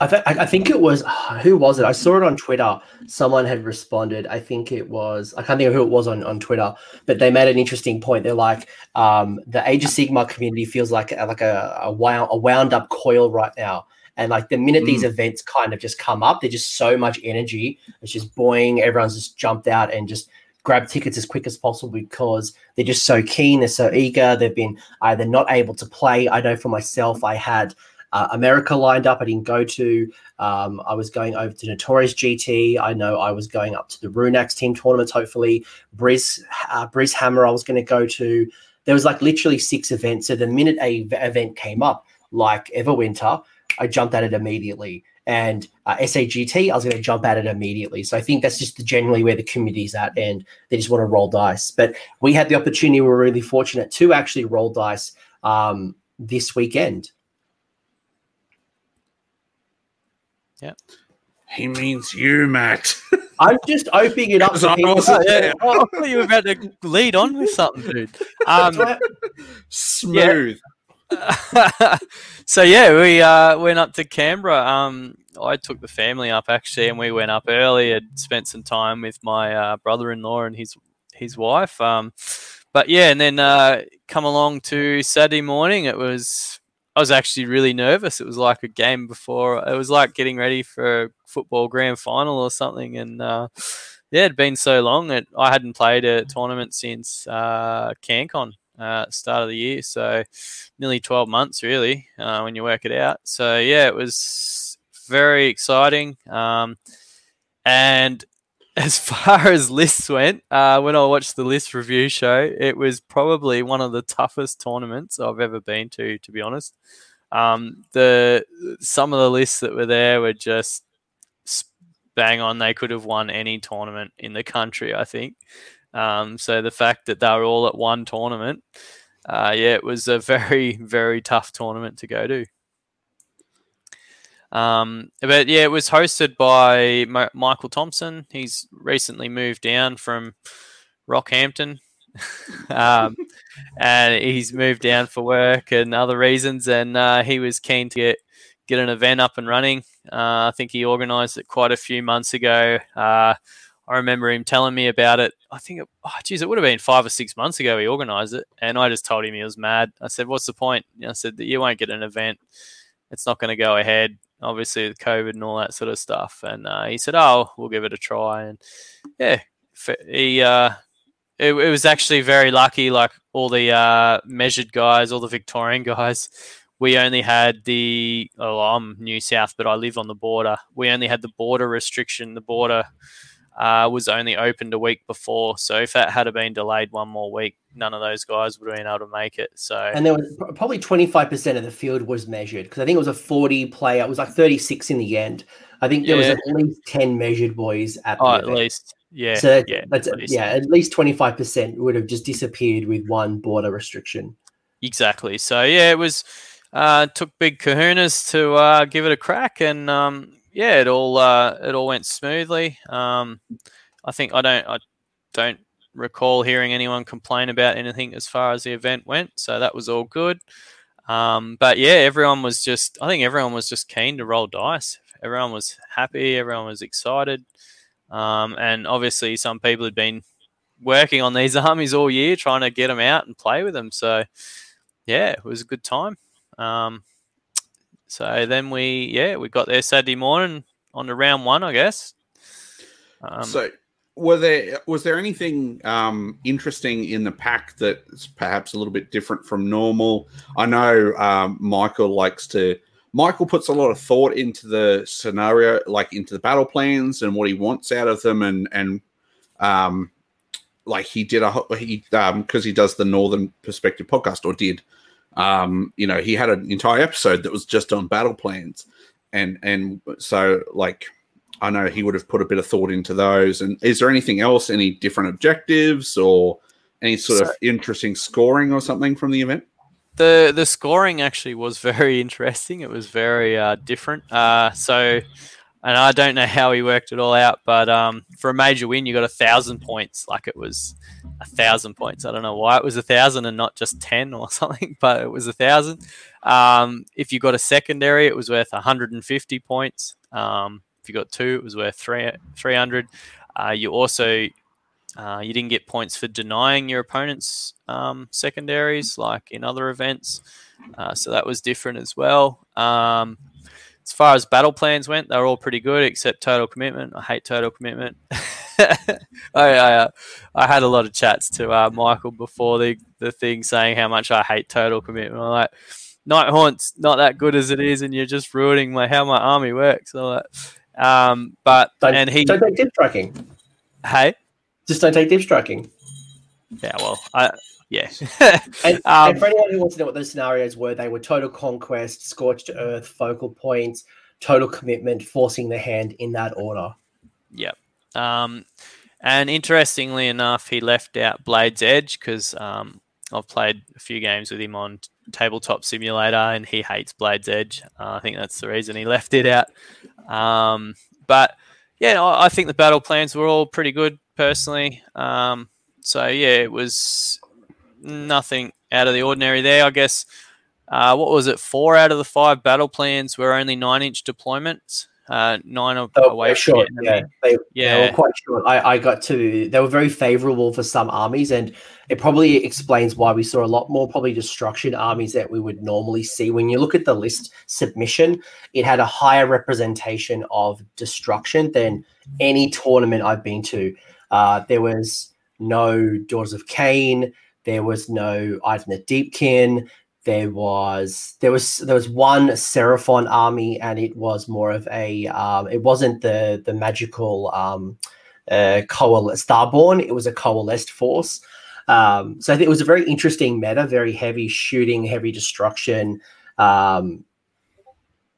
Speaker 1: I, th- I think it was who was it? I saw it on Twitter. Someone had responded. I think it was I can't think of who it was on, on Twitter, but they made an interesting point. They're like, um, the Age of Sigmar community feels like like a, a wound, a wound up coil right now, And like the minute these
Speaker 3: Mm.
Speaker 1: events kind of just come up, they're just so much energy. It's just boing. Everyone's just jumped out and just grab tickets as quick as possible because they're just so keen. They're so eager. They've been either not able to play. I know for myself, I had uh, America lined up. I didn't go to. Um, I was going over to Notorious GT. I know I was going up to the Runax team tournaments. Hopefully, Briz uh, Briz Hammer. I was going to go to. There was like literally six events. So the minute a v- event came up, like Everwinter, I jumped at it immediately. And uh, SAGT, I was going to jump at it immediately. So I think that's just generally where the community's at, and they just want to roll dice. But we had the opportunity. We were really fortunate to actually roll dice um, this weekend. Yeah.
Speaker 3: He means you, Matt. *laughs*
Speaker 1: I'm just opening it up.
Speaker 3: Because I wasn't
Speaker 2: Oh, yeah.
Speaker 3: there.
Speaker 2: I thought you were about to lead on with something, dude. Um,
Speaker 3: Smooth. *laughs*
Speaker 2: so yeah, we uh, went up to Canberra. Um, I took the family up actually, and we went up early and spent some time with my uh, brother-in-law and his his wife. Um, but yeah, and then uh, come along to Saturday morning. It was I was actually really nervous. It was like a game before. It was like getting ready for a football grand final or something. And uh, yeah, it'd been so long that I hadn't played a tournament since uh, CanCon uh, start of the year. So nearly 12 months really uh, when you work it out. So yeah, it was very exciting. Um, and *laughs* as far as lists went, uh, when I watched the list review show, it was probably one of the toughest tournaments I've ever been to, to be honest. Um, the some of the lists that were there were just bang on. They could have won any tournament in the country, I think. Um, so the fact that they were all at one tournament, uh, yeah, it was a *laughs* very, very tough tournament to go to. Um, but yeah, it was hosted by Michael Thompson. He's recently moved down from Rockhampton, *laughs* um, and he's moved down for work and other reasons. And uh, he was keen to get get an event up and running. Uh, I think he organised it quite a few months ago. Uh, I remember him telling me about it. I think, oh, geez, it would have been five or six months ago he organised it, and I just told him he was mad. I said, "What's the point?" I said that you won't get an event. It's not going to go ahead. Obviously, with COVID and all that sort of stuff. And uh, he said, "Oh, we'll give it a try." And yeah, he uh, it, it was actually very lucky. Like all the uh, measured guys, all the Victorian *laughs* guys, we only had the. Oh, I'm New South, but I live on the border. We only had the border restriction. The border uh, was only opened a week before. So if that had been delayed one more week, none of those guys would have been able to make it. So
Speaker 1: And there was probably 25% of the field was measured because I think it was a 40 player. It was like 36 in the end. I think there
Speaker 2: Yeah.
Speaker 1: was at least 10 measured boys at the
Speaker 2: oh, at least yeah,
Speaker 1: so that's,
Speaker 2: yeah,
Speaker 1: that's
Speaker 2: at least.
Speaker 1: yeah, at least 25% would have just disappeared with one border restriction.
Speaker 2: Exactly. So yeah, it was uh, took big kahunas to uh, give it a crack, and um, yeah, it all uh, it all went smoothly. Um, I think I don't I don't recall hearing anyone complain about anything as far as the event went, so that was all good. Um, but yeah, everyone was just I think everyone was just keen to roll dice. Everyone was happy. Everyone was excited, um, and obviously some people had been working on these *laughs* armies all year, trying to get them out and play with them. So yeah, it was a good time. Um, so then we, yeah, we got there Saturday morning on to round one, I guess. Um,
Speaker 3: so, were there was there anything um, interesting in the pack that's perhaps a little bit different from normal? I know um, Michael likes to. Michael puts a lot of thought into the scenario, like into the battle plans and what he wants out of them, and and um, like he did a he um because he does the Northern Perspective podcast or did um you know he had an entire episode that was just on battle plans and and so like I know he would have put a bit of thought into those. And is there anything else, any different objectives or any sort of interesting scoring or something from the event?
Speaker 2: the the scoring actually was *laughs* very interesting. It was very uh, different. Uh, so, and I don't know how he worked it all out, but um, for a major win, you got a thousand points. Like it was a thousand points. I don't know why it was a thousand and not just ten or *laughs* something, but it was a thousand. Um, if you got a secondary, it was worth 150 points. Um, if you got two, it was worth three 300. Uh, you also uh, you didn't get points for denying your opponent's um, secondaries, like in other events. Uh, so that was different as well. Um, as far as battle plans went, they were all pretty good except total commitment. I hate total commitment. *laughs* *laughs* I, I, uh, I, had a lot of chats to uh, Michael before the, the thing saying how much I hate total commitment. I'm like, Nighthaunt's not that good as it is, and you're just ruining my how my army works. Like, um, but
Speaker 1: don't,
Speaker 2: and he
Speaker 1: don't take deep striking.
Speaker 2: Hey,
Speaker 1: just don't take deep striking.
Speaker 2: Yeah, well, I yeah. *laughs*
Speaker 1: and, um, and, for anyone who wants to know what those scenarios were, they were total conquest, scorched earth, focal points, total commitment, forcing the hand in that order.
Speaker 2: Yep. Um, and interestingly enough, he left out Blade's Edge because um, I've played a few games with him on Tabletop Simulator, and he hates Blade's Edge. Uh, I think that's the reason he *laughs* left it out. Um, but yeah, I, I, think the battle plans were all pretty good personally. Um, so yeah, it was nothing out of the ordinary there. I guess. Uh, what was it? Four out of the five battle plans were only nine-inch deployments uh, nine
Speaker 1: oh, away. Short, yeah, they, yeah, they were quite short. I, I got to. They were very favourable for some armies, and it probably explains why we saw a lot more probably destruction armies that we would normally see. When you look at the list submission, it had a higher representation of destruction than any tournament I've been to. Uh, there was no Daughters of Khaine. There was no Idoneth Deepkin there was there was there was one Seraphon army, and it was more of a um, it wasn't the the magical um, uh, coal Starborn. It was a coalesced force. Um, so I think it was a very interesting meta, very heavy shooting, heavy destruction. Um,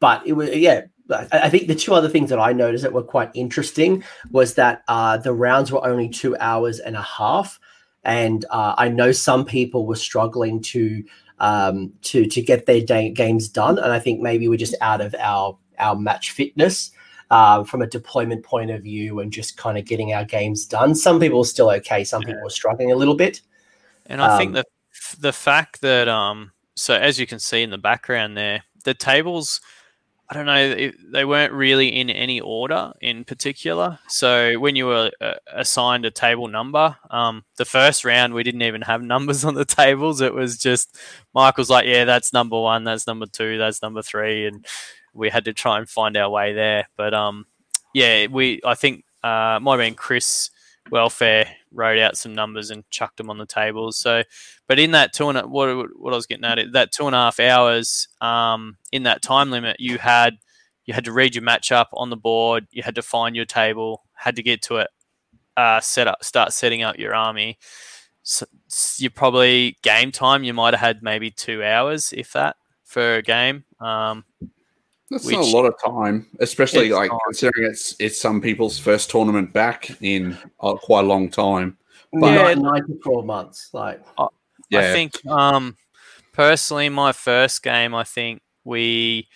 Speaker 1: but it was yeah. I think the two other things that I noticed that were quite interesting was that uh, the rounds were only two hours and a half, and uh, I know some people were struggling to um, to to get their day, games done. And I think maybe we're just out of our our match fitness uh, from a deployment point of view and just kind of getting our games done. Some people are still okay. Some people are struggling a little bit.
Speaker 2: And I um, think the the fact that um, so as you can see in the background there, the tables I don't know, they weren't really in any order in particular. So when you were uh, assigned a table number, um, the first round we didn't even have *laughs* numbers on the tables. It was just Michael's like, yeah, that's number one, that's number two, that's number three, and we had to try and find our way there. But um, yeah, we I think uh, might have been Chris Welfare wrote out some numbers and chucked them on the tables. So, but in that two and a, what what I was getting at it that two and a half hours um, in that time limit, you had you had to read your matchup on the board, you had to find your table, had to get to it, uh, set up, start setting up your army. So you probably game time you might have had maybe two hours if that for a game. Um,
Speaker 3: that's Which, not a lot of time, especially like not. considering it's it's some people's first tournament back in uh, quite a long time.
Speaker 1: But yeah, nine to twelve months. Like,
Speaker 2: I, yeah. I think um, personally, my first game, I think we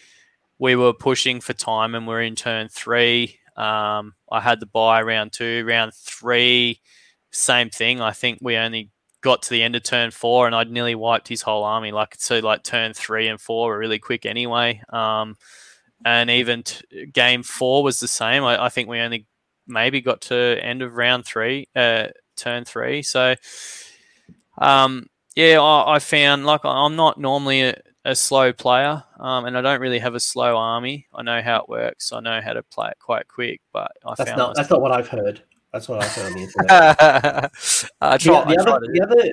Speaker 2: we were pushing for time, and we're in turn three. Um, I had the buy round two, round three, same thing. I think we only got to the end of turn four, and I'd nearly wiped his whole army. Like so, like turn three and four were really quick anyway. Um, and even t- game four was the same. I, I, think we only maybe got to end of round three, uh, turn three. So, um, yeah, I, I, found like I'm not normally a, a slow player, um, and I don't really have a slow army. I know how it works. I know how to play it quite quick, but I
Speaker 1: that's
Speaker 2: found
Speaker 1: not that's not what I've heard. That's what I said on the *laughs* internet. uh, try, the, the, other, the, other,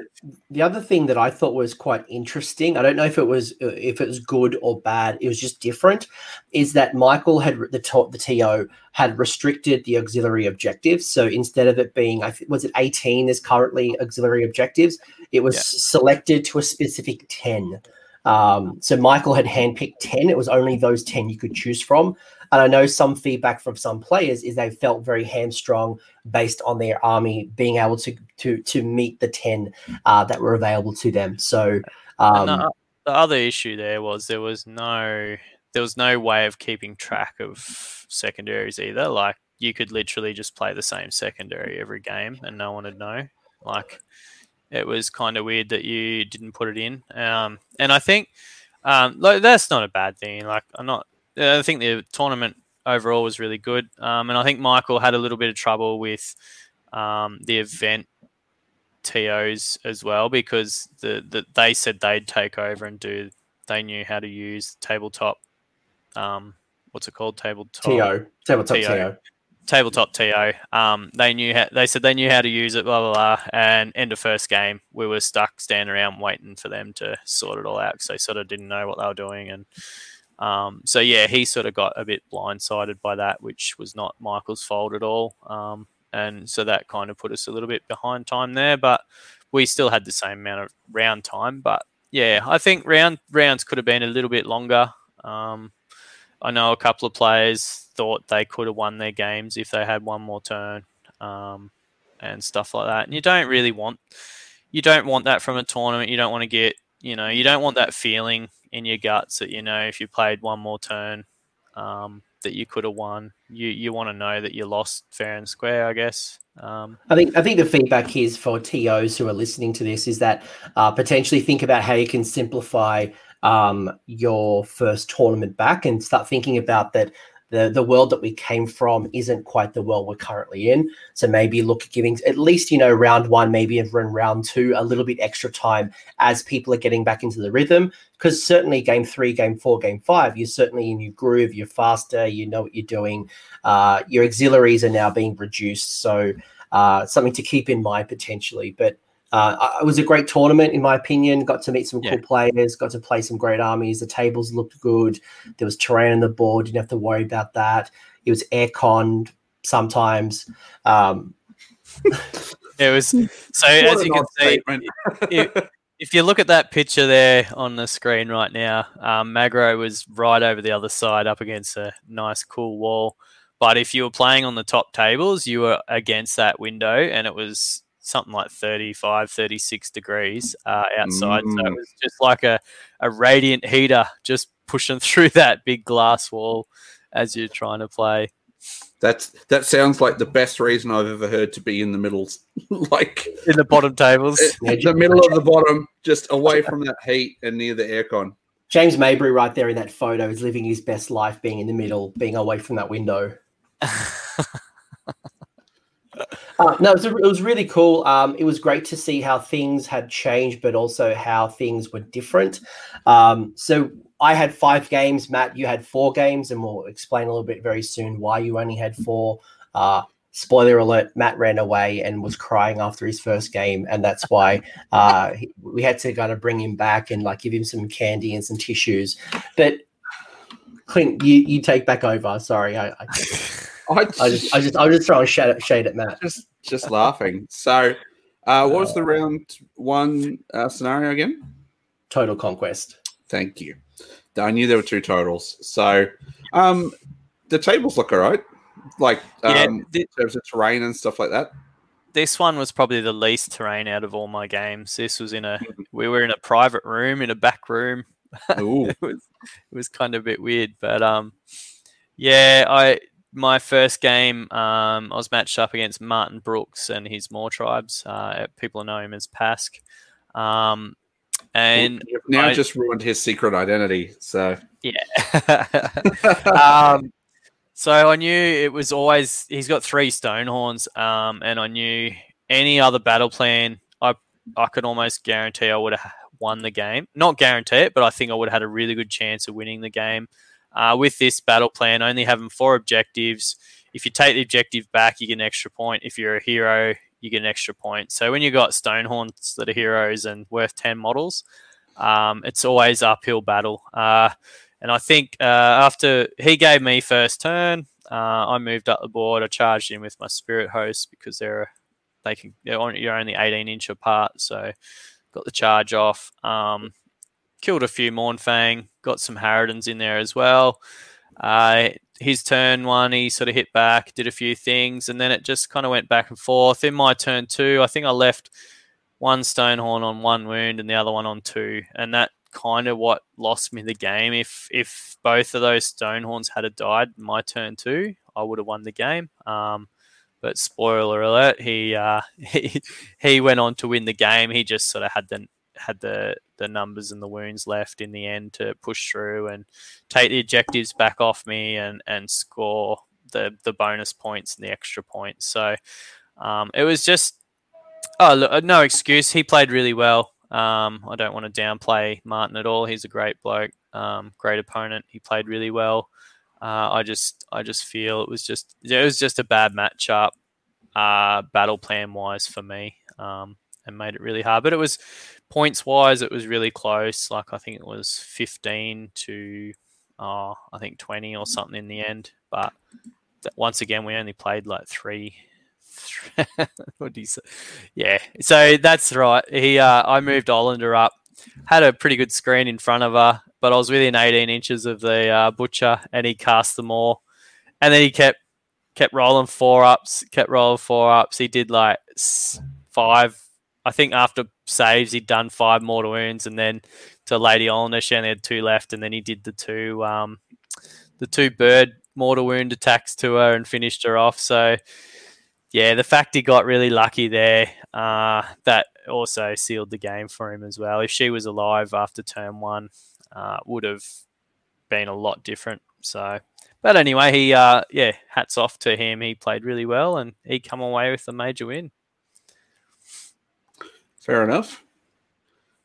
Speaker 1: the other thing that I thought was quite interesting. I don't know if it was uh, if it was good or bad. It was just different. Is that Michael had the to, the TO had restricted the auxiliary objectives. So instead of it being, I think, was it eighteen? There's currently auxiliary objectives. It was yeah. selected to a specific ten. Um, so Michael had handpicked 10. It was only those 10 you could choose from. And I know some feedback from some players is they felt very hamstrung based on their army being able to to to meet the ten uh, that were available to them. So um,
Speaker 2: the, the other issue there was there was no there was no way of keeping track of secondaries either. Like you could literally just play the same secondary every game and no one would know. Like it was kind of weird that you didn't put it in. Um, and I think um, like, that's not a bad thing. Like I'm not I think the tournament overall was really good, um, and I think Michael had a little bit of trouble with um, the event tos as well because the, the they said they'd take over and do they knew how to use tabletop um, what's it called? Tabletop.
Speaker 1: To tabletop
Speaker 2: TO.
Speaker 1: to.
Speaker 2: tabletop TO. Um, they knew how, they said they knew how to use it, blah blah blah. And end of first game, we were stuck standing around waiting for them to sort it all out because they sort of didn't know what they were doing. And um, so yeah, he sort of got a bit blindsided by that, which was not Michael's fault at all. Um, and so that kind of put us a little bit behind time there, but we still had the same amount of round time. But yeah, I think round rounds could have been a little bit longer. Um, I know a couple of players thought they could have won their games if they had one more turn um, and stuff like that. And you don't really want you don't want that from a tournament. You don't want to get you know you don't want that feeling in your guts that you know if you played one more turn um, that you could have won. You you want to know that you lost fair and square. I guess. Um,
Speaker 1: I think I think the feedback is for TOs who are listening to this is that uh, potentially think about how you can simplify um, your first tournament back and start thinking about that the the world that we came from isn't quite the world we're currently in. So maybe look at giving at least you know round one, maybe even round two, a little bit extra time as people are getting back into the rhythm. Because certainly game three, game four, game five, you're certainly in your groove. You're faster. You know what you're doing. Uh, your auxiliaries are now being reduced. So uh, something to keep in mind potentially, but. Uh, it was a great tournament, in my opinion. Got to meet some cool players, got to play some great armies. The tables looked good. There was terrain on the board. Didn't have to worry about that. It was aircon sometimes. Um, *laughs*
Speaker 2: it was so as you can see.
Speaker 3: statement.
Speaker 2: if, if you look at that picture there on the screen right now, um, Magro was right over the other side up against a nice, cool wall. But if you were playing on the top tables, you were against that window and it was something like 35, 36 degrees uh, outside. So it
Speaker 3: Mm.
Speaker 2: was just like a, a radiant heater just pushing *laughs* through that big glass wall as you're trying to play.
Speaker 3: That's that sounds like the best reason I've ever heard to be in the middle, *laughs* like
Speaker 2: In the bottom tables. *laughs*
Speaker 1: Yeah,
Speaker 3: the middle of the bottom, just away from that heat and near the aircon.
Speaker 1: James Mabry, right there in that photo, is living his best life, being in the middle, being away from that window. *laughs* No, it was, it was really cool. Um, it was great to see how things had changed, but also how things were different. Um, so I had five games. Matt, you had four games, and we'll explain a little bit very soon why you only had four. Uh, spoiler alert: Matt ran away and was crying after his first game, and that's why uh, we had to kind of bring him back and like give him some candy and some tissues. But Clint, you you take back over. Sorry, I I, *laughs*
Speaker 3: I
Speaker 1: I just I just I was just throwing shade at, shade at Matt.
Speaker 3: just just laughing. So, uh, what was the round one uh, scenario again?
Speaker 1: Total conquest.
Speaker 3: Thank you. I knew there were two totals. So, um, the tables look all right. Like,
Speaker 2: Yeah,
Speaker 3: um,
Speaker 2: thi-
Speaker 3: in terms of terrain and stuff like that.
Speaker 2: this one was probably the least terrain out of all my games. This was in a we were in a private room in a back room. *laughs*
Speaker 3: Ooh,
Speaker 2: it was it was kind of a bit weird, but um, yeah, I my first game um I was matched up against Martin Brooks and his Mawtribes. Uh, people know him as Pask. Um, and
Speaker 3: you've now
Speaker 2: I-
Speaker 3: just ruined his secret identity. So,
Speaker 2: yeah. *laughs* um, so I knew it was always he's got three Stonehorns, um, and I knew any other battle plan, I I could almost guarantee I would have won the game. Not guarantee it, but I think I would have had a really good chance of winning the game. Uh, with this battle plan, only having four objectives. If you take the objective back, you get an extra point. If you're a hero, you get an extra point. So when you've got Stonehorns that are heroes and worth ten models, um, it's always uphill battle. Uh, and I think uh, after he gave me first turn, uh, I moved up the board. I charged in with my spirit host because they're they can they're you're only 18 inch apart, so got the charge off. Um, killed a few Mournfang, got some Harridans in there as well. Uh, his turn one, he sort of hit back, did a few things, and then it just kind of went back and forth. In my turn two, I think I left one Stonehorn on one wound and the other one on two, and that kind of what lost me the game. If if both of those Stonehorns had died my turn two, I would have won the game. Um, but spoiler alert, he uh, *laughs* he he went on to win the game. He just sort of had the had the the numbers and the wounds left in the end to push through and take the objectives back off me and and score the the bonus points and the extra points. So um, it was just oh look, no excuse. He played really well. Um, I don't want to downplay Martin at all. He's a great bloke, um, great opponent. He played really well. Uh, I just I just feel it was just it was just a bad matchup, uh, battle plan wise for me, um, and made it really hard. But it was points wise, it was really close. Like I think it was fifteen to, uh, I think twenty or something in the end. But once again, we only played like three. *laughs* what do you say? Yeah, so that's right. He, uh, I moved Olynder up, had a pretty good screen in front of her, but I was within 18 inches of the uh, butcher, and he cast them all, and then he kept kept rolling four ups, kept rolling four ups. He did like five. I think after saves, he'd done five mortal wounds, and then to Lady Olynder, she only had two left, and then he did the two um, the two bird mortal wound attacks to her and finished her off. So, yeah, the fact he got really lucky there, uh, that also sealed the game for him as well. If she was alive after turn one, uh, would have been a lot different. So, but anyway, he, uh, yeah, hats off to him. He played really well and he come away with a major win.
Speaker 3: Fair enough.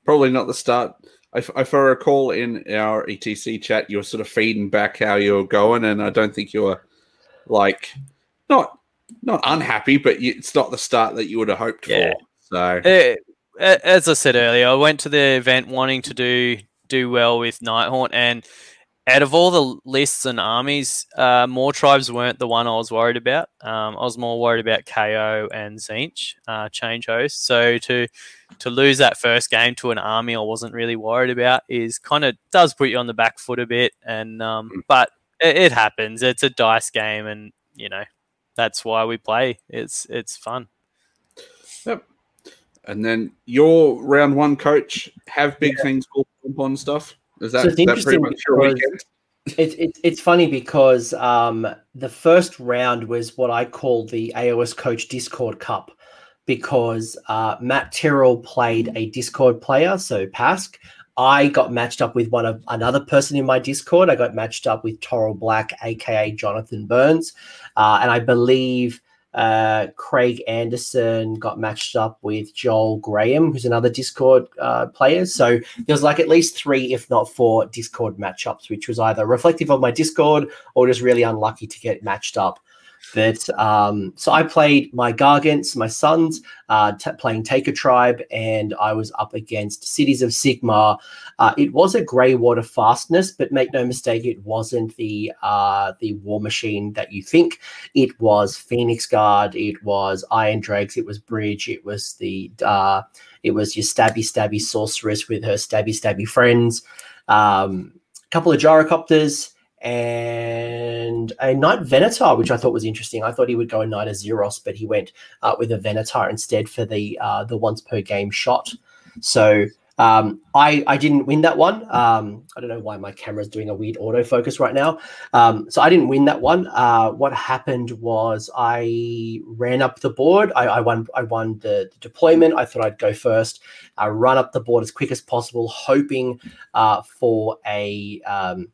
Speaker 3: Probably not the start if, if I recall in our ETC chat, you were sort of feeding back how you were going, and I don't think you were like not not unhappy, but you, it's not the start that you would have hoped yeah. for. So,
Speaker 2: uh, as I said earlier, I went to the event wanting to do do well with Nighthaunt, and out of all the lists and armies, uh, tribes weren't the one I was worried about. Um, I was more worried about KO and Tzeentch, uh, change host. So to to lose that first game to an army I wasn't really worried about is kind of does put you on the back foot a bit. And um, hmm. but it, it happens. It's a dice game, and you know that's why we play. It's it's fun.
Speaker 3: Yep. And then your round one coach have big yeah. things called on stuff. Is that, so it's that pretty much your?
Speaker 1: It's, it's, it's funny because um, the first round was what I call the AOS Coach Discord Cup because uh, Mat Tyrrell played a Discord player, so Pask. I got matched up with one of another person in my Discord. I got matched up with Toril Black, aka Jonathan Burns, uh, and I believe uh, Craig Anderson got matched up with Joel Graham, who's another Discord uh, player. So there was like at least three, if not four, Discord matchups, which was either reflective of my Discord or just really unlucky to get matched up that um, so I played my Gargants, my sons, uh, t- playing Taker Tribe, and I was up against Cities of Sigmar. Uh, it was a Greywater Fastness, but make no mistake, it wasn't the uh, the war machine that you think. It was Phoenix Guard, it was Iron Drakes, it was Bridge, it was the uh, it was your stabby stabby sorceress with her stabby stabby friends. Um, a couple of gyrocopters and a Knight Venator, which I thought was interesting. I thought he would go a Knight-Azyros, but he went uh, with a Venator instead for the uh, the once per game shot. So um, I I didn't win that one. Um, I don't know why my camera's doing a weird autofocus right now. Um, so I didn't win that one. Uh, what happened was I ran up the board. I, I won. I won the, the, deployment. I thought I'd go first. I run up the board as quick as possible, hoping uh, for a um,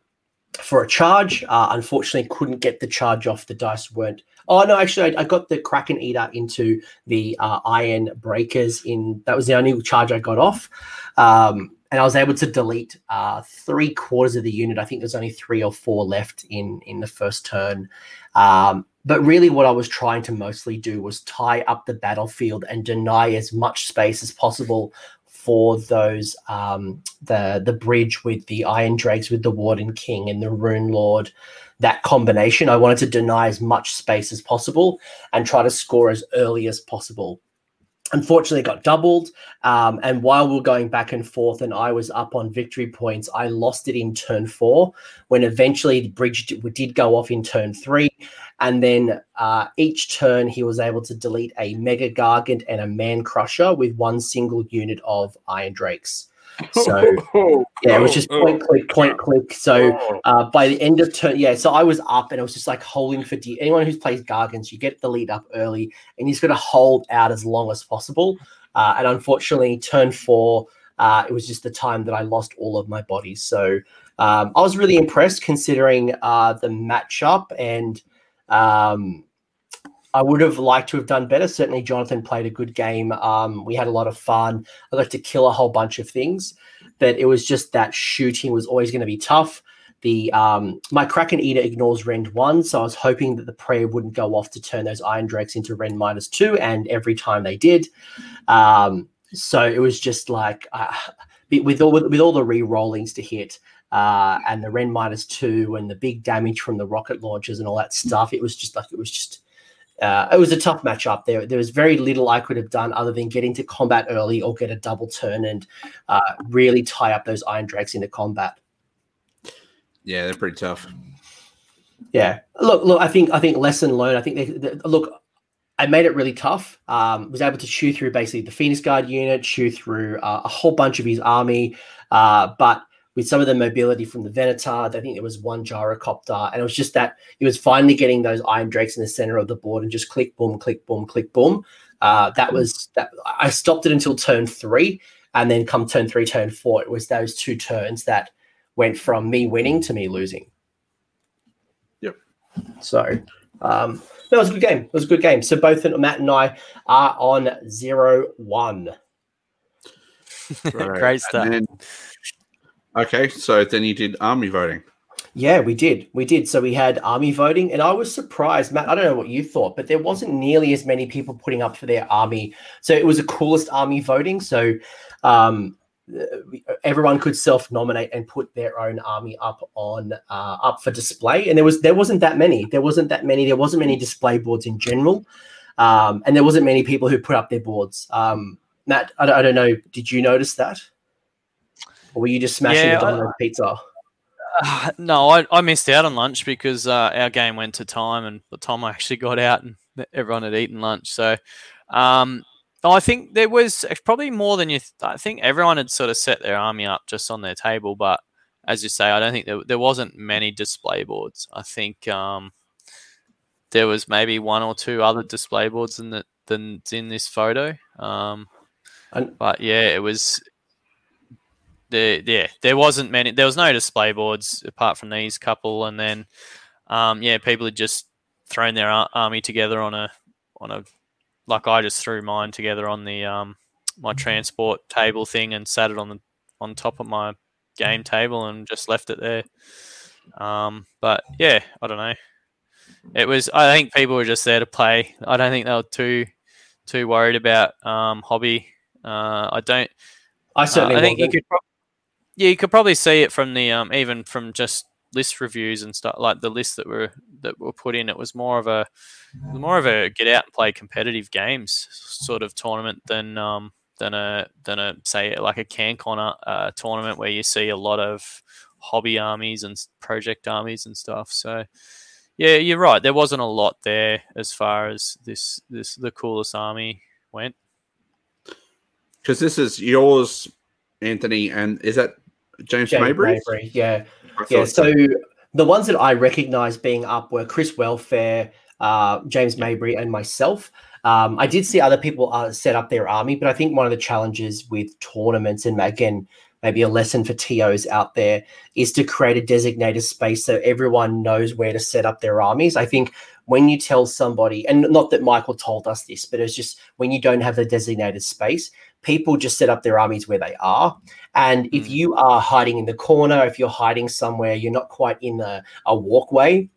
Speaker 1: for a charge. Uh, unfortunately, couldn't get the charge off. The dice weren't. Oh no, actually, I, I got the Kraken Eater into the uh, Ironbreakers. In that was the only charge I got off, um, and I was able to delete uh, three quarters of the unit. I think there's only three or four left in in the first turn. Um, but really, what I was trying to mostly do was tie up the battlefield and deny as much space as possible for those um, the the bridge with the Iron Drakes with the Warden King and the Rune Lord. That combination, I wanted to deny as much space as possible and try to score as early as possible unfortunately it got doubled um, and while we are going back and forth and i was up on victory points i lost it in turn four when eventually the bridge did go off in turn three and then uh, each turn he was able to delete a mega gargant and a man crusher with one single unit of iron drakes *laughs* so yeah, it was just point click, point click. So uh, by the end of turn, yeah, so I was up and I was just like holding for. Anyone who's plays Gargants, you get the lead up early and he's going to hold out as long as possible. Uh, and unfortunately, turn four, uh, it was just the time that I lost all of my bodies. So um, I was really impressed considering uh, the matchup and. Um, I would have liked to have done better. Certainly, Jonathan played a good game. Um, we had a lot of fun. I got to kill a whole bunch of things, but it was just that shooting was always going to be tough. the um, my Kraken Eater ignores Rend one, so I was hoping that the prayer wouldn't go off to turn those Iron Drakes into Rend minus two, and every time they did, um, so it was just like uh, with all with all the re-rollings to hit. Uh, and the minus two and the big damage from the rocket launchers and all that stuff. It was just like it was just uh, it was a tough matchup. There, there was very little I could have done other than get into combat early or get a double turn and uh, really tie up those Iron Drakes into combat.
Speaker 3: Yeah, they're pretty tough.
Speaker 1: Yeah, look, look. I think I think lesson learned. I think they, they look. I made it really tough. Um, was able to chew through basically the Phoenix Guard unit, chew through uh, a whole bunch of his army, uh, but with some of the mobility from the Venator, I think there was one gyrocopter, and it was just that it was finally getting those Iron Drakes in the center of the board and just click, boom, click, boom, click, boom. Uh, that was that. I stopped it until turn three, and then come turn three, turn four, it was those two turns that went from me winning to me losing.
Speaker 3: Yep.
Speaker 1: So um, that was a good game. It was a good game. So both Matt and I are on zero one.
Speaker 2: Right. Great stuff.
Speaker 3: Okay, so then you did army voting.
Speaker 1: Yeah, we did. We did. So we had army voting, and I was surprised, Matt. I don't know what you thought, but there wasn't nearly as many people putting up for their army. So it was the coolest army voting. So um, everyone could self-nominate and put their own army up on uh, up for display and there was there wasn't that many there wasn't that many there wasn't many display boards in general um, and there wasn't many people who put up their boards um, matt I, I, don't know did you notice that or were you just smashing yeah, the pizza
Speaker 2: uh, no I, I missed out on lunch because uh, our game went to time and the time i actually got out and everyone had eaten lunch so um, I think there was probably more than you. Th- I think everyone had sort of set their army up just on their table, but as you say, I don't think there, there wasn't many display boards. I think um, there was maybe one or two other display boards in the, than in this photo. Um, and, but yeah, it was. The, yeah, there wasn't many. There was no display boards apart from these couple, and then um, yeah, people had just thrown their army together on a on a like I just threw mine together on the um, my transport table thing and sat it on the on top of my game table and just left it there. Um, but yeah, I don't know. It was. I think people were just there to play. I don't think they were too too worried about um, hobby. Uh, I don't.
Speaker 1: I certainly.
Speaker 2: Uh, I think wasn't. you could. Pro- yeah, you could probably see it from the um, even from just list reviews and stuff like the list that were that were put in. It was more of a more of a get out and play competitive games sort of tournament than um, than a than a say like a CanCon uh, tournament where you see a lot of hobby armies and project armies and stuff. So yeah, you're right. There wasn't a lot there as far as this this the coolest army went.
Speaker 3: Because this is yours, Anthony, and is that James, James Mabry?
Speaker 1: Mabry? Yeah, yeah. So the ones that I recognize being up were Chris Welfare, uh, James Mabry, and myself. Um, I did see other people uh, set up their army, but I think one of the challenges with tournaments, and again, maybe a lesson for TOs out there, is to create a designated space so everyone knows where to set up their armies. I think when you tell somebody, and not that Michael told us this, but it's just when you don't have the designated space, people just set up their armies where they are. And if mm. you are hiding in the corner, if you're hiding somewhere, you're not quite in a, a walkway,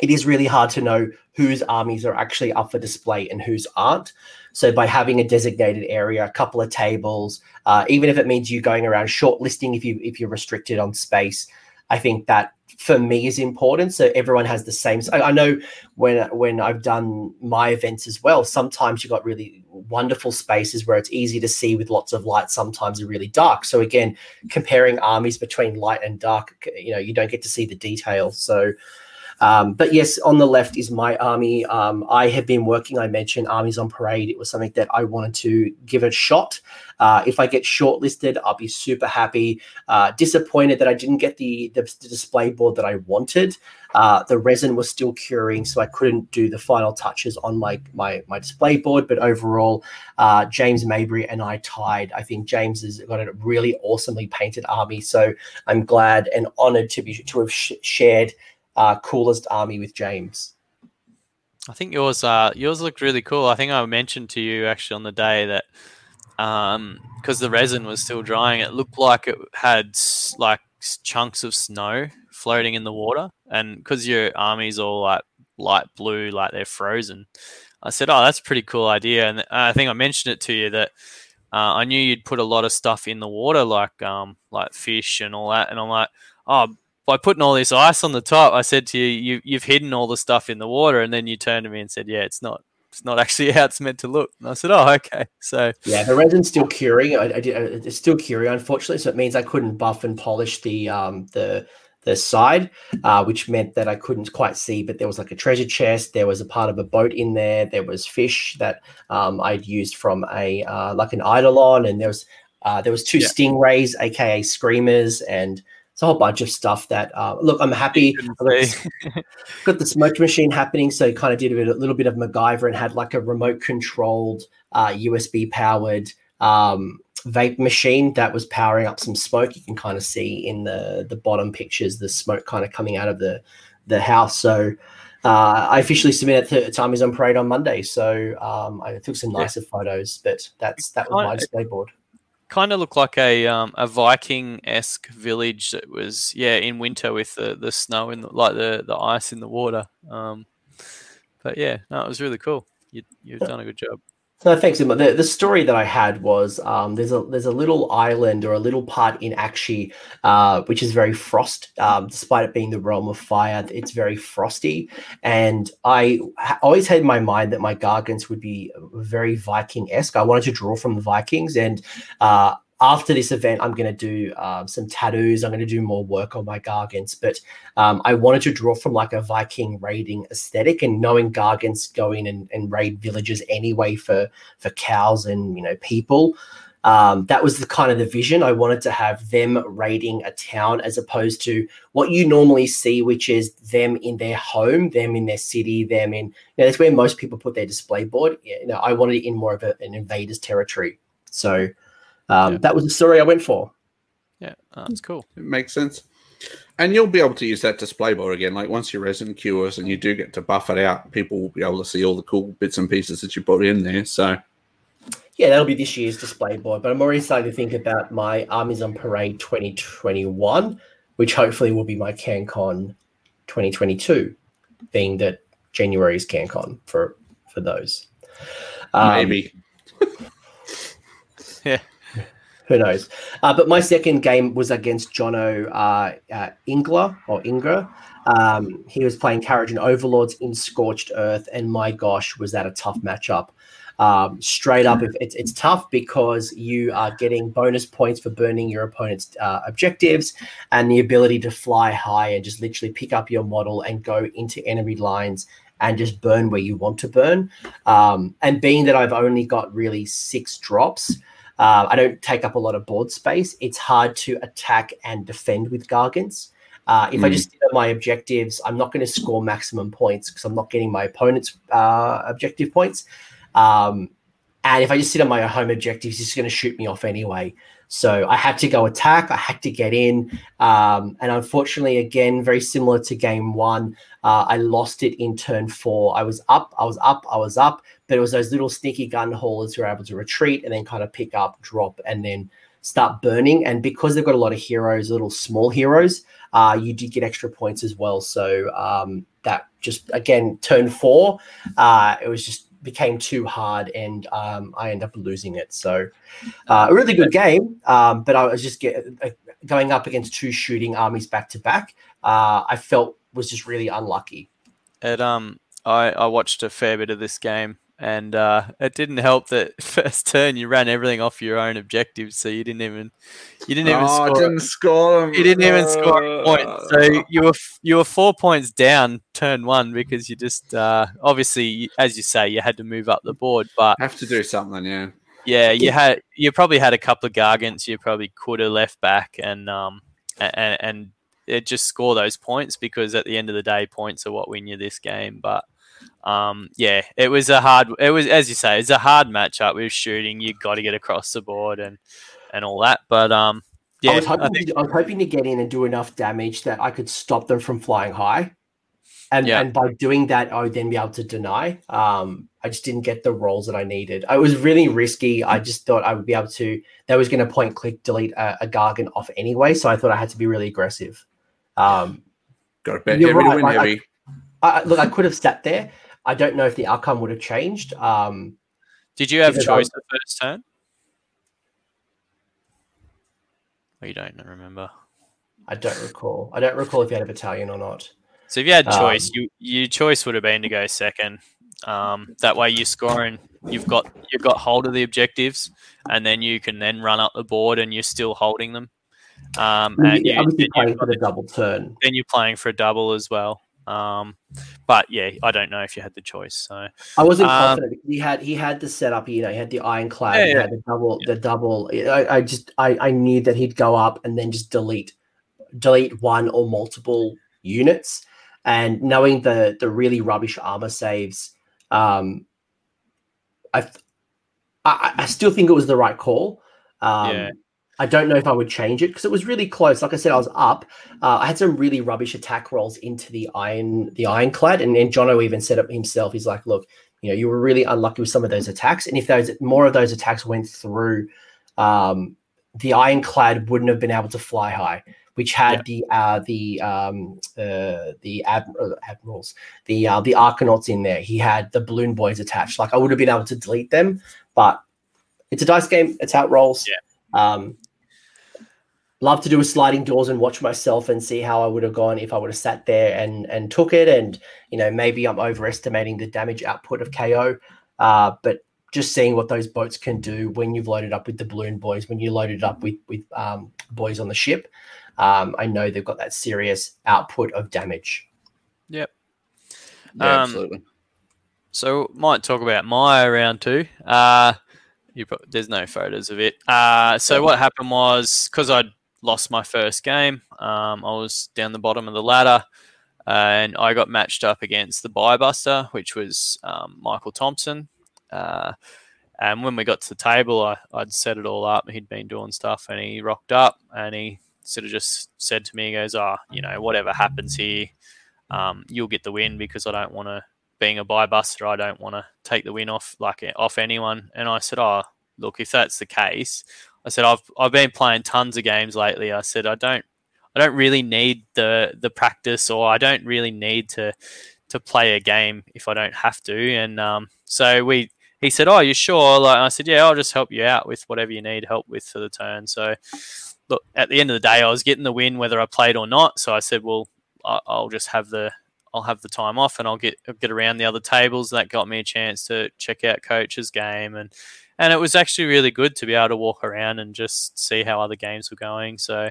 Speaker 1: it is really hard to know whose armies are actually up for display and whose aren't. So by having a designated area, a couple of tables, uh, even if it means you going around shortlisting if you if you're restricted on space, I think that for me is important. So everyone has the same. I, I know when when I've done my events as well, sometimes you've got really wonderful spaces where it's easy to see with lots of light. Sometimes they're really dark. So again, comparing armies between light and dark, you know, you don't get to see the details. So um, but yes, on the left is my army. Um, I have been working, I mentioned Armies on Parade. It was something that I wanted to give a shot. Uh, if I get shortlisted, I'll be super happy. Uh, disappointed that I didn't get the, the, the display board that I wanted. Uh, the resin was still curing, so I couldn't do the final touches on my my, my display board. But overall, uh, James Mabry and I tied. I think James has got a really awesomely painted army, so I'm glad and honored to be to have sh- shared uh, coolest army with James?
Speaker 2: I think yours uh, yours looked really cool. I think I mentioned to you actually on the day that because um, the resin was still drying, it looked like it had like chunks of snow floating in the water, and because your army's all like light blue, like they're frozen. I said, "Oh, that's a pretty cool idea," and I think I mentioned it to you that uh, I knew you'd put a lot of stuff in the water, like um, like fish and all that, and I'm like, "Oh, by putting all this ice on the top," I said to you, you "You've hidden all the stuff in the water," and then you turned to me and said, "Yeah, it's not." It's not *laughs* actually how it's meant to look. And I said, "Oh, okay." So
Speaker 1: yeah, the resin's still curing. I, I did, uh, it's still curing, unfortunately. So it means I couldn't buff and polish the um, the the side, uh, which meant that I couldn't quite see. But there was like a treasure chest. There was a part of a boat in there. There was fish that um, I'd used from a uh, like an eidolon, and there was uh, there was two
Speaker 3: Yeah.
Speaker 1: stingrays, aka screamers, and it's a whole bunch of stuff. That uh, look, I'm happy. got
Speaker 2: see.
Speaker 1: this- *laughs* got the smoke machine happening, so kind of did a, bit, a little bit of MacGyver and had like a remote controlled uh, USB powered um, vape machine that was powering up some smoke. You can kind of see in the the bottom pictures the smoke kind of coming out of the the house. So uh, I officially submitted to, Armies on Parade on Monday. So um, I took some
Speaker 2: Yeah.
Speaker 1: nicer photos, but that's that was my display board.
Speaker 2: Kind of looked like a um, a Viking esque village that was yeah in winter with the, the snow and the, like the, the ice in the water. Um, but yeah, no, it was really cool. You you've done a good job.
Speaker 1: No, thanks. The, the story that I had was um, there's a there's a little island or a little part in Aqshy uh, which is very frost. Um, despite it being the realm of fire, it's very frosty. And I ha- always had in my mind that my gargants would be very Viking esque. I wanted to draw from the Vikings, and uh, after this event, I'm going to do um, some tattoos. I'm going to do more work on my gargants, but um, I wanted to draw from like a Viking raiding aesthetic, and knowing gargants go in and, and raid villages anyway for for cows and you know people. Um, that was the kind of the vision. I wanted to have them raiding a town as opposed to what you normally see, which is them in their home, them in their city, them in. You know, that's where most people put their display board. You know, I wanted it in more of a, an invader's territory. So um,
Speaker 2: Yeah.
Speaker 1: that was the story I went for.
Speaker 2: Yeah, oh, that's cool.
Speaker 3: It makes sense. And you'll be able to use that display board again. Like once your resin cures and you do get to buff it out, people will be able to see all the cool bits and pieces that you put in there. So
Speaker 1: Yeah, that'll be this year's display board. But I'm already starting to think about my Armies on Parade 2021, which hopefully will be my CanCon 2022, being that January is CanCon for for those. Um,
Speaker 3: maybe. *laughs*
Speaker 1: who knows? Uh, but my second game was against Jono uh, uh, Ingler or Ingra. Um, he was playing Kharadron Overlords in Scorched Earth, and my gosh, was that a tough matchup. Um, straight up, it's, it's tough because you are getting bonus points for burning your opponent's uh, objectives and the ability to fly high and just literally pick up your model and go into enemy lines and just burn where you want to burn. Um, and being that I've only got really six drops, uh, I don't take up a lot of board space. It's hard to attack and defend with Gargants. Uh, if I
Speaker 3: Mm.
Speaker 1: just sit on my objectives, I'm not going to score maximum points because I'm not getting my opponent's uh, objective points. Um, and if I just sit on my home objectives, he's just going to shoot me off anyway. So I had to go attack. I had to get in. Um, and unfortunately, again, very similar to game one, uh, I lost it in turn four. I was up, I was up, I was up, but it was those little sneaky gun haulers who were able to retreat and then kind of pick up, drop, and then start burning. And because they've got a lot of heroes, little small heroes, uh, you did get extra points as well. So um, that just, again, turn four, uh, it was just became too hard and um, I ended up losing it. So uh, a really good game, um, but I was just get, uh, going up against two shooting armies back to back. Uh, I felt was just really unlucky.
Speaker 2: It um, I I watched a fair bit of this game, and uh, it didn't help that *laughs* first turn you ran everything off your own objectives, so you didn't even you didn't even
Speaker 3: oh,
Speaker 2: score.
Speaker 3: Didn't score them.
Speaker 2: You didn't even score a point, so you were you were four points down turn one because you just uh, obviously, as you say, you had to move up the board. But
Speaker 3: have to do something, yeah.
Speaker 2: yeah, you had you probably had a couple of gargants you probably could have left back and um and and it just score those points because at the end of the day, points are what win you this game. But um yeah, it was a hard. It was as you say, it's a hard matchup with shooting. You got to get across the board and and all that. But um yeah,
Speaker 1: I, was
Speaker 2: I
Speaker 1: hoping
Speaker 2: think-
Speaker 1: to, I was hoping to get in and do enough damage that I could stop them from flying high. And,
Speaker 2: Yeah.
Speaker 1: and by doing that, I would then be able to deny. Um, I just didn't get the rolls that I needed. It was really risky. I just thought I would be able to. That was going to point click delete a, a Gargan off anyway, so I thought I had to be really aggressive. Um,
Speaker 3: Got to bet
Speaker 1: You're
Speaker 3: heavy to win
Speaker 1: like, I-
Speaker 3: heavy.
Speaker 1: I, look, I could have sat there. I don't know if the outcome would have changed. Um,
Speaker 2: Did you have choice the first turn? Oh, you don't remember.
Speaker 1: I don't recall. I don't recall if you had a battalion or not.
Speaker 2: So if you had
Speaker 1: Um,
Speaker 2: choice, you your choice would have been to go second. Um, that way you're scoring. You've got you've got hold of the objectives, and then you can then run up the board, and you're still holding them. Um, and you,
Speaker 1: I was
Speaker 2: then,
Speaker 1: playing for the double turn.
Speaker 2: then you're playing for a double as well. Um, but yeah, I don't know if you had the choice. So
Speaker 1: I wasn't
Speaker 2: Um,
Speaker 1: confident. He had he had the setup. You know, he had the ironclad.
Speaker 2: Yeah,
Speaker 1: he had the double. The double. I, I just I, I knew that he'd go up and then just delete delete one or multiple units. And knowing the the really rubbish armor saves, um, I I, I still think it was the right call. Um,
Speaker 2: Yeah.
Speaker 1: I don't know if I would change it because it was really close. Like I said, I was up. Uh, I had some really rubbish attack rolls into the iron, the ironclad, and then Jono even said it himself. He's like, "Look, you know, you were really unlucky with some of those attacks, and if those more of those attacks went through, um, the ironclad wouldn't have been able to fly high, which had the uh, the um, uh, the ad- uh, admirals, the uh, the arkanauts in there. He had the balloon boys attached. Like I would have been able to delete them, but it's a dice game. It's how it rolls.
Speaker 2: Yeah.
Speaker 1: Um, love to do a sliding doors and watch myself and see how I would have gone if I would have sat there and and took it. And you know, maybe I'm overestimating the damage output of KO. Uh, but just seeing what those boats can do when you've loaded up with the balloon boys, when you loaded up with with um, boys on the ship, um, I know they've got that serious output of damage.
Speaker 2: yep.
Speaker 3: Yeah,
Speaker 2: Um,
Speaker 3: absolutely.
Speaker 2: So might talk about my round two. Uh, you pro- there's no photos of it. Uh, so what happened was because I'd lost my first game, um, I was down the bottom of the ladder, and I got matched up against the Buybuster, which was um, Michael Thompson. Uh, and when we got to the table, I, I'd set it all up. He'd been doing stuff, and he rocked up, and he sort of just said to me, he goes, "Ah, you know, whatever happens here, um, you'll get the win because I don't want to." being a buy buster, I don't want to take the win off like off anyone. And I said, oh, look, if that's the case, I said I've I've been playing tons of games lately. I said I don't I don't really need the the practice, or I don't really need to to play a game if I don't have to. And um, so we he said, oh, you sure? Like I said, yeah, I'll just help you out with whatever you need help with for the turn. So look, at the end of the day, I was getting the win whether I played or not. So I said, well, I'll just have the I'll have the time off and I'll get get around the other tables. That got me a chance to check out coach's game and and it was actually really good to be able to walk around and just see how other games were going. So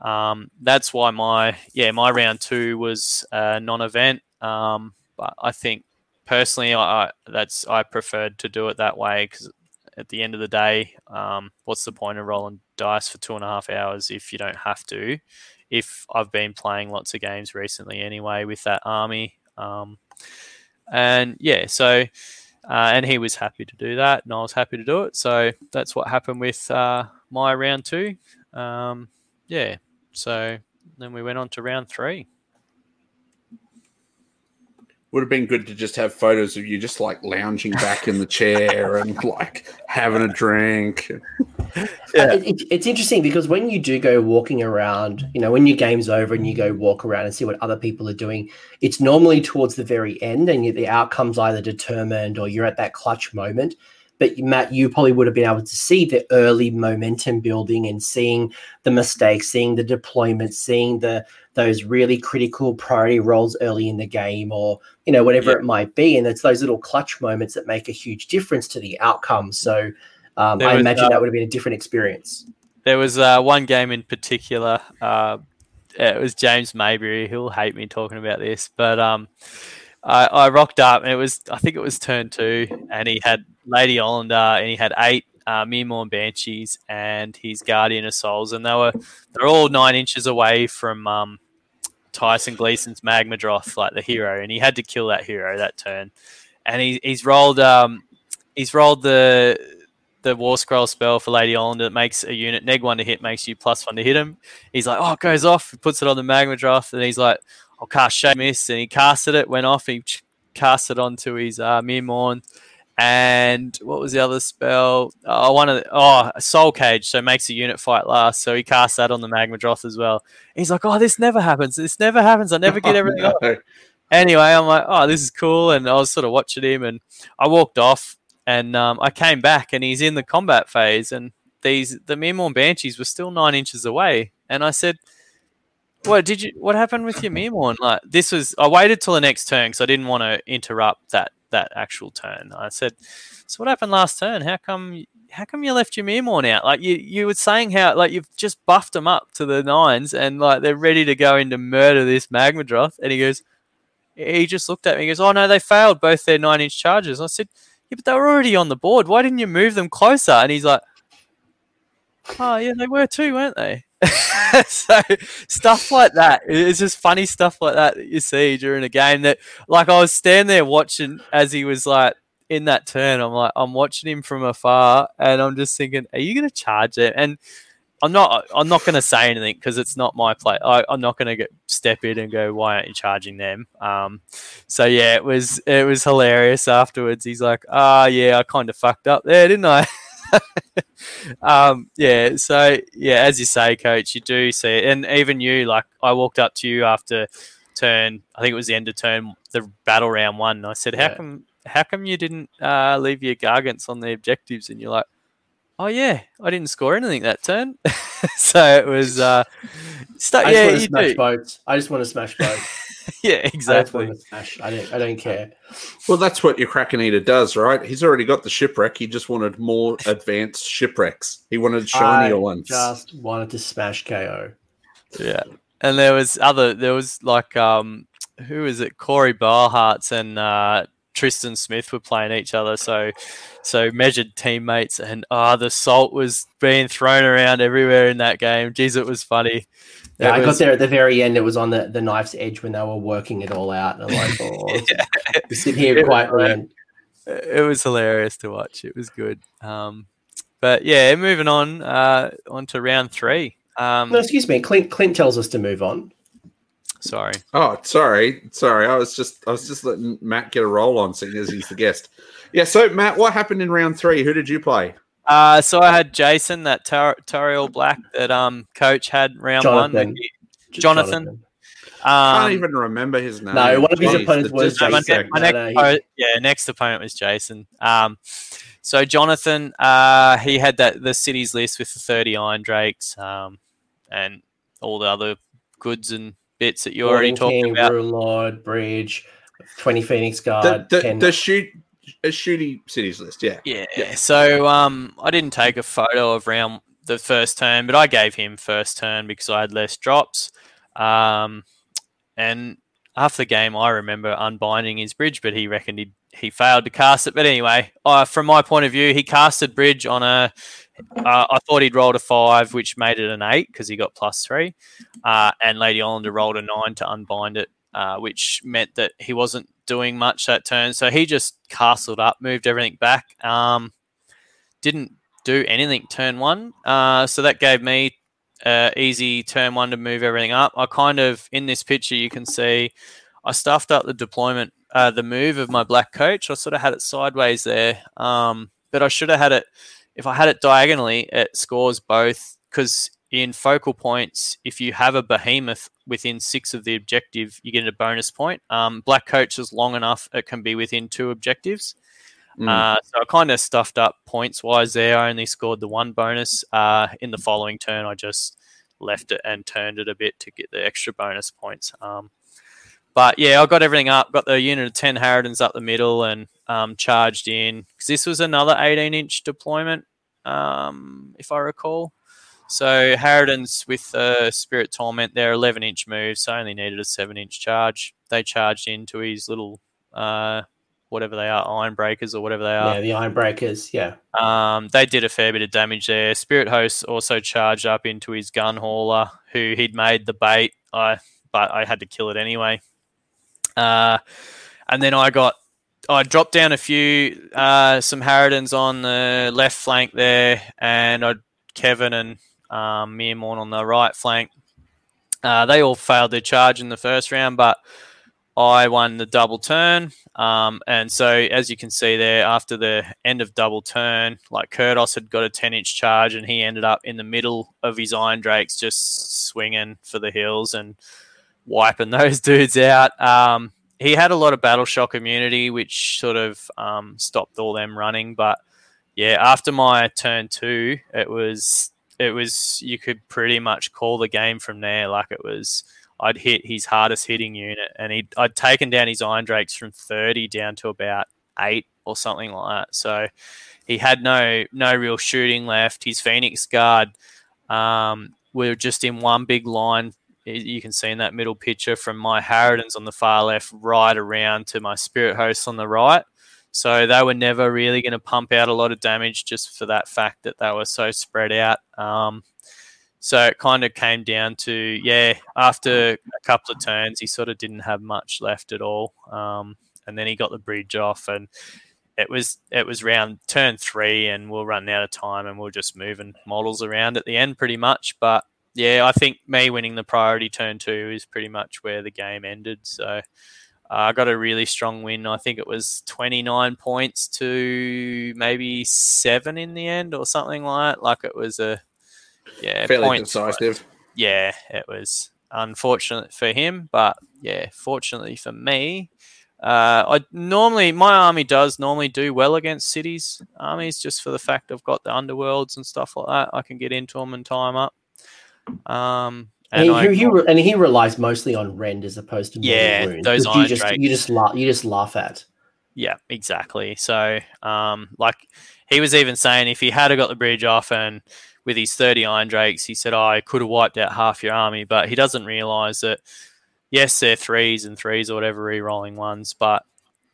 Speaker 2: um, that's why my yeah my round two was a non-event. Um, but I think personally, I, that's I preferred to do it that way because at the end of the day, um, what's the point of rolling dice for two and a half hours if you don't have to? if I've been playing lots of games recently anyway with that army. Um, and yeah, so uh, and he was happy to do that, and I was happy to do it. So that's what happened with uh, my round two. Um, yeah, so then we went on to round three.
Speaker 3: Would have been good to just have photos of you just like lounging back in the chair and like having a drink.
Speaker 2: Yeah.
Speaker 1: Uh, it, it- it's interesting because when you do go walking around, you know, when your game's over and you go walk around and see what other people are doing, it's normally towards the very end and you, the outcome's either determined or you're at that clutch moment. But Matt, you probably would have been able to see the early momentum building and seeing the mistakes, seeing the deployment, seeing the those really critical priority roles early in the game, or you know whatever
Speaker 2: Yeah.
Speaker 1: it might be. And it's those little clutch moments that make a huge difference to the outcome. So um, I
Speaker 2: was,
Speaker 1: imagine
Speaker 2: uh,
Speaker 1: that would have been a different experience.
Speaker 2: There was uh, one game in particular. Uh, it was James Maybury. He'll hate me talking about this, but um, I, I rocked up and it was I think it was turn two, and he had Lady Olynder and he had eight uh, Myrmourn Banshees and his Guardian of Souls, and they were they're all nine inches away from um, Tyson Gleason's Magmadroth, like the hero, and he had to kill that hero that turn, and he, he's rolled um, he's rolled the the War Scroll spell for Lady Olynder that makes a unit neg one to hit, makes you plus one to hit him. He's like, oh, it goes off. He puts it on the Magmadroth, and he's like, I'll cast Shademist, and he casted it, went off. He ch- cast it onto his uh, Myrmourn, And what was the other spell? Oh, one of the, oh, Soul Cage. So makes a unit fight last. So he cast that on the Magmadroth as well. He's like, oh, this never happens. This never happens. I never get *laughs* everything.
Speaker 3: Oh, no.
Speaker 2: Anyway, I'm like, oh, this is cool. And I was sort of watching him, and I walked off, and um, I came back, and he's in the combat phase, and these the Myrmourn Banshees were still nine inches away, and I said, "What did you? What happened with your Myrmourn?" Like this was. I waited till the next turn because I didn't want to interrupt that that actual turn. I said, "So what happened last turn? How come?" How come you left your Myrmourn out? Like you, you were saying how like you've just buffed them up to the nines and like they're ready to go in to murder this Magmadroth. And he goes, he just looked at me. He goes, "Oh no, they failed both their nine-inch charges." I said, "Yeah, but they were already on the board. Why didn't you move them closer?" And he's like, "Oh yeah, they were too, weren't they?" *laughs* so stuff like that. It's just funny stuff like that that you see during a game. That like I was standing there watching as he was like in that turn. I'm like I'm watching him from afar, and I'm just thinking, "Are you going to charge it?" And I'm not. I'm not going to say anything because it's not my play. I, am not going to step in and go, "Why aren't you charging them?" Um, so yeah, it was it was hilarious. Afterwards, he's like, "Ah, oh, yeah, I kind of fucked up there, didn't I?" *laughs* um, yeah. So yeah, as you say, coach, you do see it, and even you. Like, I walked up to you after turn. I think it was the end of turn, the battle round one. And I said, "How
Speaker 1: Yeah.
Speaker 2: come? How come you didn't uh, leave your gargants on the objectives?" And you're like oh yeah, I didn't score anything that turn. *laughs* so it was uh stu-
Speaker 1: I just
Speaker 2: yeah,
Speaker 1: want to
Speaker 2: you
Speaker 1: smash
Speaker 2: do.
Speaker 1: boats. I just want to smash boats. *laughs*
Speaker 2: yeah,
Speaker 1: I just
Speaker 2: exactly.
Speaker 1: want to smash. I don't. I don't care.
Speaker 3: Well, that's what your Kraken Eater does, right? He's already got the shipwreck. He just wanted more advanced shipwrecks. He wanted shinier
Speaker 1: I
Speaker 3: ones.
Speaker 1: Just wanted to smash KO.
Speaker 2: Yeah. And there was other there was like um who is it? Corey Barharts and uh Tristan Smith were playing each other, so so measured teammates, and ah, the salt was being thrown around everywhere in that game. Jeez, it was funny.
Speaker 1: Yeah,
Speaker 2: It
Speaker 1: I got there at the very end. It was on the, the knife's edge when they were working it all out, and I'm like, *laughs* oh, we sit here
Speaker 2: It was
Speaker 1: quietly.
Speaker 2: right.
Speaker 1: And,
Speaker 2: it was hilarious to watch. It was good. Um, but yeah, moving on uh, on to round three. Um,
Speaker 1: no, excuse me. Clint Clint tells us to move on.
Speaker 2: Sorry.
Speaker 3: Oh, sorry, sorry. I was just I was just letting Matt get a roll on, seeing as he's the guest. Yeah. So, Matt, what happened in round three? Who did you play?
Speaker 2: Uh, so I had Jason, that Tar- Tariel Black that um coach had round one.
Speaker 1: Jonathan.
Speaker 2: that he-
Speaker 1: J-
Speaker 2: Jonathan.
Speaker 3: I
Speaker 2: Um,
Speaker 3: can't even remember his name.
Speaker 1: No, one of his
Speaker 3: Jeez,
Speaker 1: opponents was
Speaker 2: no, my, ne- my
Speaker 1: No,
Speaker 2: next
Speaker 1: no, he-
Speaker 2: yeah, next opponent was Jason. Um, so Jonathan, uh, he had that the city's list with the thirty Iron Drakes, um, and all the other goods and bits that you already
Speaker 1: Warden
Speaker 2: talked
Speaker 1: King,
Speaker 2: about.
Speaker 1: Rune Lord, Bridge, twenty Phoenix Guard,
Speaker 3: the,
Speaker 1: 10
Speaker 3: the shoot a shooty cities list. Yeah.
Speaker 2: Yeah. So um, I didn't take a photo of round the first turn, but I gave him first turn because I had less drops. Um, and after the game, I remember unbinding his bridge, but he reckoned he he failed to cast it. But anyway, uh, from my point of view, he casted bridge on a. Uh, I thought he'd rolled a five, which made it an eight because he got plus three, uh, and Lady Olynder rolled a nine to unbind it, uh, which meant that he wasn't doing much that turn. So he just castled up, moved everything back. Um, didn't do anything turn one. Uh, so that gave me uh, easy turn one to move everything up. I kind of in this picture you can see I stuffed up the deployment, uh, the move of my black coach. I sort of had it sideways there, um, but I should have had it. If I had it diagonally, it scores both because in focal points, if you have a behemoth within six of the objective, you get a bonus point. Um, black coach is long enough; it can be within two objectives.
Speaker 3: Mm.
Speaker 2: Uh, so I kind of stuffed up points wise there. I only scored the one bonus. Uh, in the following turn, I just left it and turned it a bit to get the extra bonus points. Um, but yeah, I got everything up. Got the unit of ten Harridans up the middle and um, charged in because this was another 18 inch deployment, um, if I recall. So Harridans with uh, Spirit Torment, they're 11 inch moves, so only needed a 7 inch charge. They charged into his little, uh, whatever they are, Iron Breakers or whatever they are.
Speaker 1: yeah, the Iron Breakers. Yeah,
Speaker 2: Um, they did a fair bit of damage there. Spirit Host also charged up into his gun hauler, who he'd made the bait. I but I had to kill it anyway. Uh, and then I got I dropped down a few uh, some Harridans on the left flank there, and I Kevin and um, on the right flank. Uh, they all failed their charge in the first round, but I won the double turn. Um, and so, as you can see there, after the end of double turn, like Kurdoss had got a 10 inch charge and he ended up in the middle of his Iron Drakes just swinging for the hills and wiping *laughs* those dudes out. Um, he had a lot of battle shock immunity, which sort of um, stopped all them running. But yeah, after my turn two, it was it was you could pretty much call the game from there. Like it was, I'd hit his hardest hitting unit, and he I'd taken down his Iron Drakes from thirty down to about eight or something like that. So he had no no real shooting left. His Phoenix Guard um, were just in one big line you can see in that middle picture from my Harridans on the far left right around to my Spirit Hosts on the right. So they were never really going to pump out a lot of damage just for that fact that they were so spread out. Um, so it kind of came down to, yeah, after a couple of turns, he sort of didn't have much left at all. Um, and then he got the bridge off and it was it was round turn three and we'll run out of time and we're just moving models around at the end pretty much. But yeah, I think me winning the priority turn two is pretty much where the game ended. So uh, I got a really strong win. I think it was 29 points to maybe seven in the end or something like that. Like it was a, yeah,
Speaker 3: fairly decisive.
Speaker 2: Yeah, it was unfortunate for him, but yeah, fortunately for me. Uh, I normally my army does normally do well against cities armies just for the fact I've got the underworlds and stuff like that. I can get into them and tie them up. Um,
Speaker 1: and, and he, he, he, and he relies mostly on rend as opposed to
Speaker 2: yeah, wounds, those
Speaker 1: you just you just laugh you just laugh at.
Speaker 2: Yeah, exactly. So, um, like he was even saying, if he had got the bridge off and with his thirty iron drakes, he said, oh, "I could have wiped out half your army," but he doesn't realize that. Yes, they're threes and threes or whatever re-rolling ones, but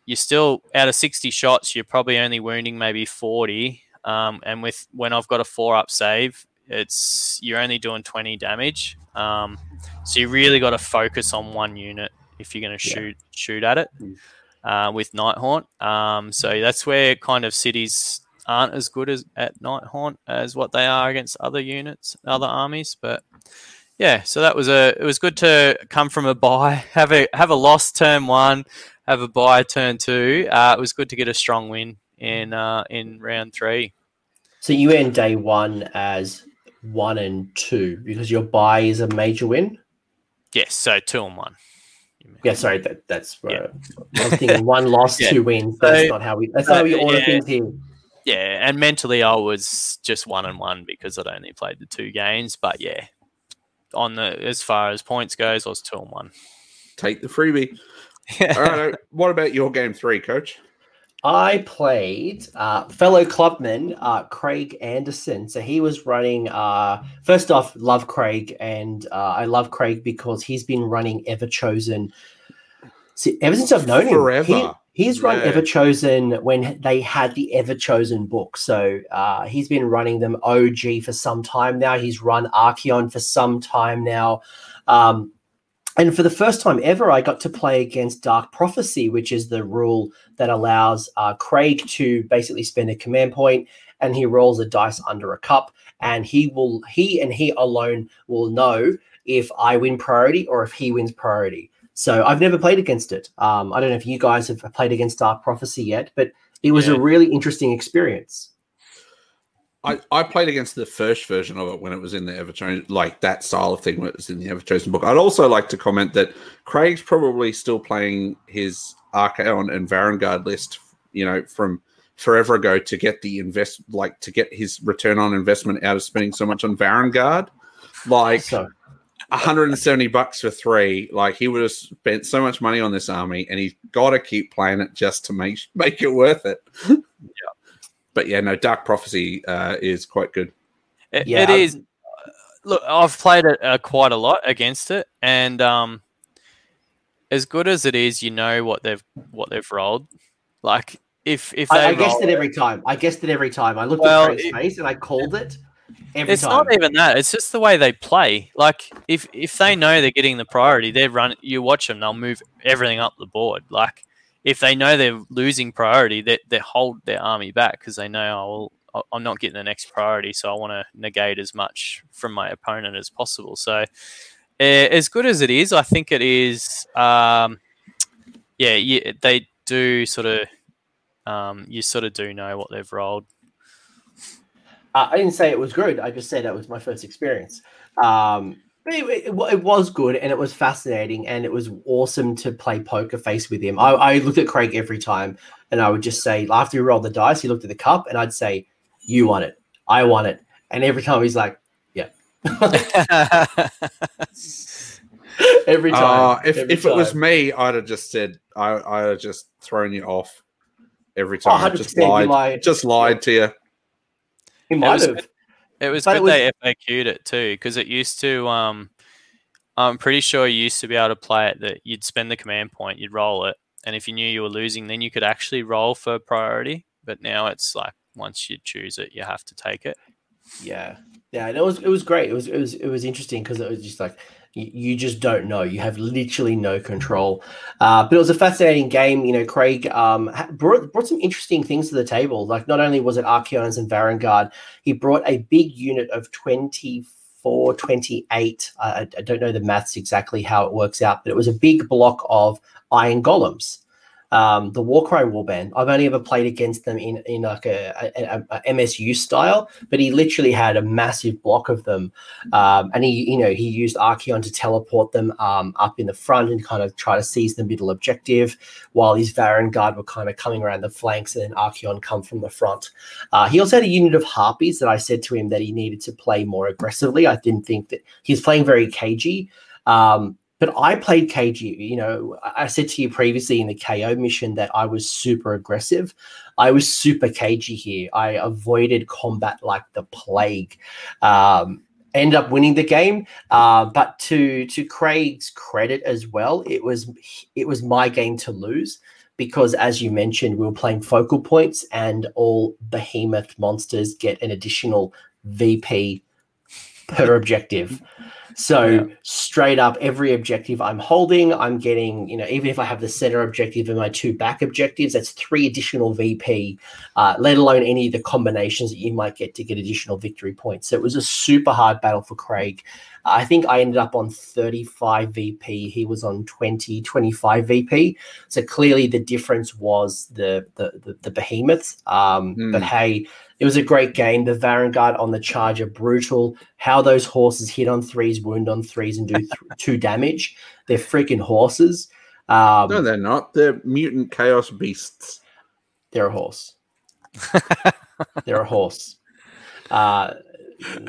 Speaker 2: you're still out of sixty shots. You're probably only wounding maybe forty. Um, and with when I've got a four up save, it's you're only doing 20 damage. Um, so you really got to focus on one unit if you're going to shoot yeah. shoot at it mm. uh, with Nighthaunt. Um, so that's where kind of cities aren't as good as at Nighthaunt as what they are against other units, other armies. But yeah, so that was a it was good to come from a buy, *laughs* have a have a loss turn one, have a buy turn two. Uh, it was good to get a strong win in uh, in round three.
Speaker 1: So you end day one as one and two because your buy is a major win.
Speaker 2: Yes, so two and one.
Speaker 1: Yeah, sorry, that, that's yeah. I was thinking one loss, *laughs* yeah. two wins. That's so, not how we. That's uh, how we order yeah. things here.
Speaker 2: Yeah, and mentally I was just one and one because I'd only played the two games. But yeah, on the as far as points goes, I was two and one.
Speaker 3: Take the freebie. *laughs* All right, what about your game three, Coach?
Speaker 1: I played uh, fellow clubman uh, Craig Anderson. So he was running. Uh, first off, love Craig, and uh, I love Craig because he's been running Ever Chosen see, ever since I've known
Speaker 3: Forever.
Speaker 1: him. He, he's run yeah. Ever Chosen when they had the Ever Chosen book. So uh, he's been running them OG for some time now. He's run Archaon for some time now. Um, and for the first time ever, I got to play against Dark Prophecy, which is the rule that allows uh, Craig to basically spend a command point and he rolls a dice under a cup, and he will he and he alone will know if I win priority or if he wins priority. So I've never played against it. Um, I don't know if you guys have played against Dark Prophecy yet, but it was yeah. a really interesting experience.
Speaker 3: I, I played against the first version of it when it was in the Everchosen, like that style of thing when it was in the Everchosen book. I'd also like to comment that Craig's probably still playing his Archaon and Varanguard list, you know, from forever ago to get the invest, like to get his return on investment out of spending so much on Varanguard. Like so. 170 bucks for three. Like he would have spent so much money on this army, and he's got to keep playing it just to make make it worth it. yeah but yeah, no, Dark Prophecy uh, is quite good.
Speaker 2: it, yeah, it is. Look, I've played it uh, quite a lot against it, and um, as good as it is, you know what they've what they've rolled. Like if if
Speaker 1: I, I guessed it every time. I guessed it every time. I looked well, at his face and I called it. Every
Speaker 2: it's
Speaker 1: time.
Speaker 2: not even that. It's just the way they play. Like if if they know they're getting the priority, they run. You watch them; they'll move everything up the board. Like if they know they're losing priority, they, they hold their army back because they know, oh, well, I'm not getting the next priority, so I want to negate as much from my opponent as possible. So, uh, as good as it is, I think it is. Um, yeah, yeah, they do sort of. Um, you sort of do know what they've rolled.
Speaker 1: Uh, I didn't say it was good. I just said that was my first experience. Um, it, it, it was good and it was fascinating and it was awesome to play poker face with him. I, I looked at Craig every time and I would just say, after we rolled the dice, he looked at the cup and I'd say, You won it. I won it. And every time he's like, Yeah. *laughs* every time.
Speaker 3: Uh, if
Speaker 1: every
Speaker 3: if it was me, I'd have just said I I'd have just thrown you off every
Speaker 1: Oh,
Speaker 3: time.
Speaker 1: 100%
Speaker 3: just
Speaker 1: you
Speaker 3: lied.
Speaker 1: might.
Speaker 3: Just lied to you.
Speaker 1: he might have.
Speaker 2: It was
Speaker 1: But it
Speaker 2: good
Speaker 1: was-
Speaker 2: they FAQ'd it too, because it used to. Um, I'm pretty sure you used to be able to play it that you'd spend the command point, you'd roll it, and if you knew you were losing, then you could actually roll for priority. But now it's like once you choose it, you have to take it.
Speaker 1: Yeah, yeah, and it was it was great. It was it was it was interesting because it was just like you, just don't know. You have literally no control. Uh, but it was a fascinating game. You know, Craig um, brought brought some interesting things to the table. Like not only was it Archaons and Varanguard, he brought a big unit of 24, 28. I, I I don't know the maths exactly how it works out, but it was a big block of iron golems. Um, the Warcry Warband. I've only ever played against them in in like a, a, a MSU style, but he literally had a massive block of them, um, and he you know he used Archaon to teleport them um, up in the front and kind of try to seize the middle objective, while his Varanguard were kind of coming around the flanks, and then Archaon come from the front. Uh, he also had a unit of Harpies that I said to him that he needed to play more aggressively. I didn't think that he's playing very cagey. Um, but I played KG. You know, I I said to you previously in the KO mission that I was super aggressive. I was super cagey here. I avoided combat like the plague. Um, end up winning the game, uh, but to to Craig's credit as well, it was it was my game to lose because, as you mentioned, we were playing focal points, and all behemoth monsters get an additional VP per objective. *laughs* So
Speaker 2: Yeah.
Speaker 1: straight up, every objective I'm holding, I'm getting, you know, even if I have the center objective and my two back objectives, that's three additional VP, uh, let alone any of the combinations that you might get to get additional victory points. So it was a super hard battle for Craig. I think I ended up on 35 VP. He was on 20, 25 VP. So clearly the difference was the the the, the behemoths. Um,
Speaker 3: Hmm.
Speaker 1: But hey, it was a great game. The Varanguard on the Charger, brutal. How those horses hit on threes, wound on threes, and do th- *laughs* two damage. They're freaking horses. Um,
Speaker 3: No, they're not. They're mutant chaos beasts.
Speaker 1: they're a horse. *laughs* they're a horse. Uh,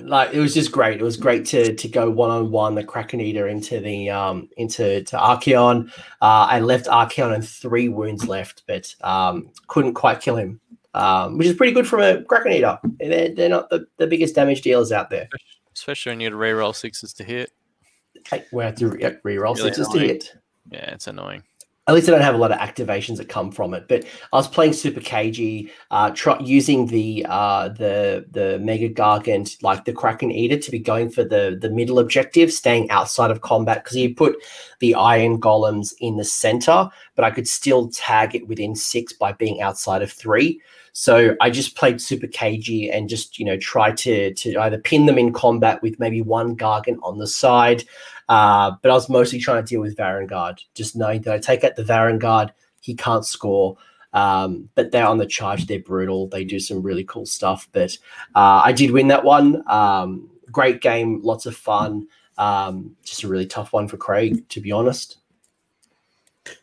Speaker 1: like it was just great. It was great to to go one on one the Kraken Eater into the um into to Archaon. Uh, I left Archaon and three wounds left, but um couldn't quite kill him. Um, which is pretty good from a Kraken Eater. They're, they're not the, the biggest damage dealers out there.
Speaker 2: Especially when you had to reroll sixes to hit.
Speaker 1: Hey, we have to re- re-roll
Speaker 2: Really
Speaker 1: sixes to hit.
Speaker 2: Yeah, it's annoying.
Speaker 1: at least I don't have a lot of activations that come from it. But I was playing Super KG, uh, try, using the uh, the the Mega Gargant, like the Kraken Eater, to be going for the the middle objective, staying outside of combat because he put the Iron Golems in the center, but I could still tag it within six by being outside of three. So I just played Super KG and just you know try to to either pin them in combat with maybe one Gargant on the side. Uh, but I was mostly trying to deal with Varanguard, just knowing that I take out the Varanguard, he can't score. Um, but they're on the charge, they're brutal. They do some really cool stuff. But uh, I did win that one. Um, great game, lots of fun. Um, just a really tough one for Craig, to be honest.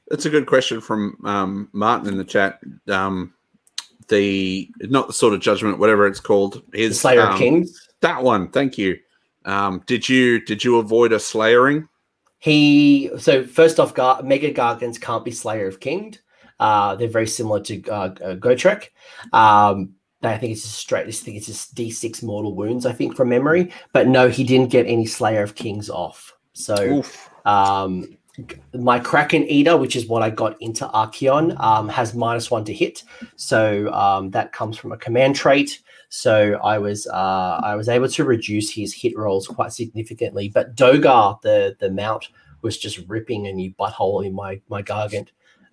Speaker 3: That's a good question from um, Martin in the chat. The not the sort of judgment, whatever it's called,
Speaker 1: The
Speaker 3: is
Speaker 1: Slayer
Speaker 3: um,
Speaker 1: Kings.
Speaker 3: That one, thank you. Um, did you did you avoid a slayering?
Speaker 1: He so first off, Gar- Mega Gargants can't be Slayer of King. Uh, they're very similar to uh, uh, Gotrek. Um, I think it's just straight. I think it's just D six mortal wounds. I think from memory, but no, he didn't get any Slayer of Kings off. So um, my Kraken Eater, which is what I got into Archaon, um, has minus one to hit. So um, that comes from a command trait. So I was uh, I was able to reduce his hit rolls quite significantly. But Dorghar, the the mount, was just ripping a new butthole in my my Gargant.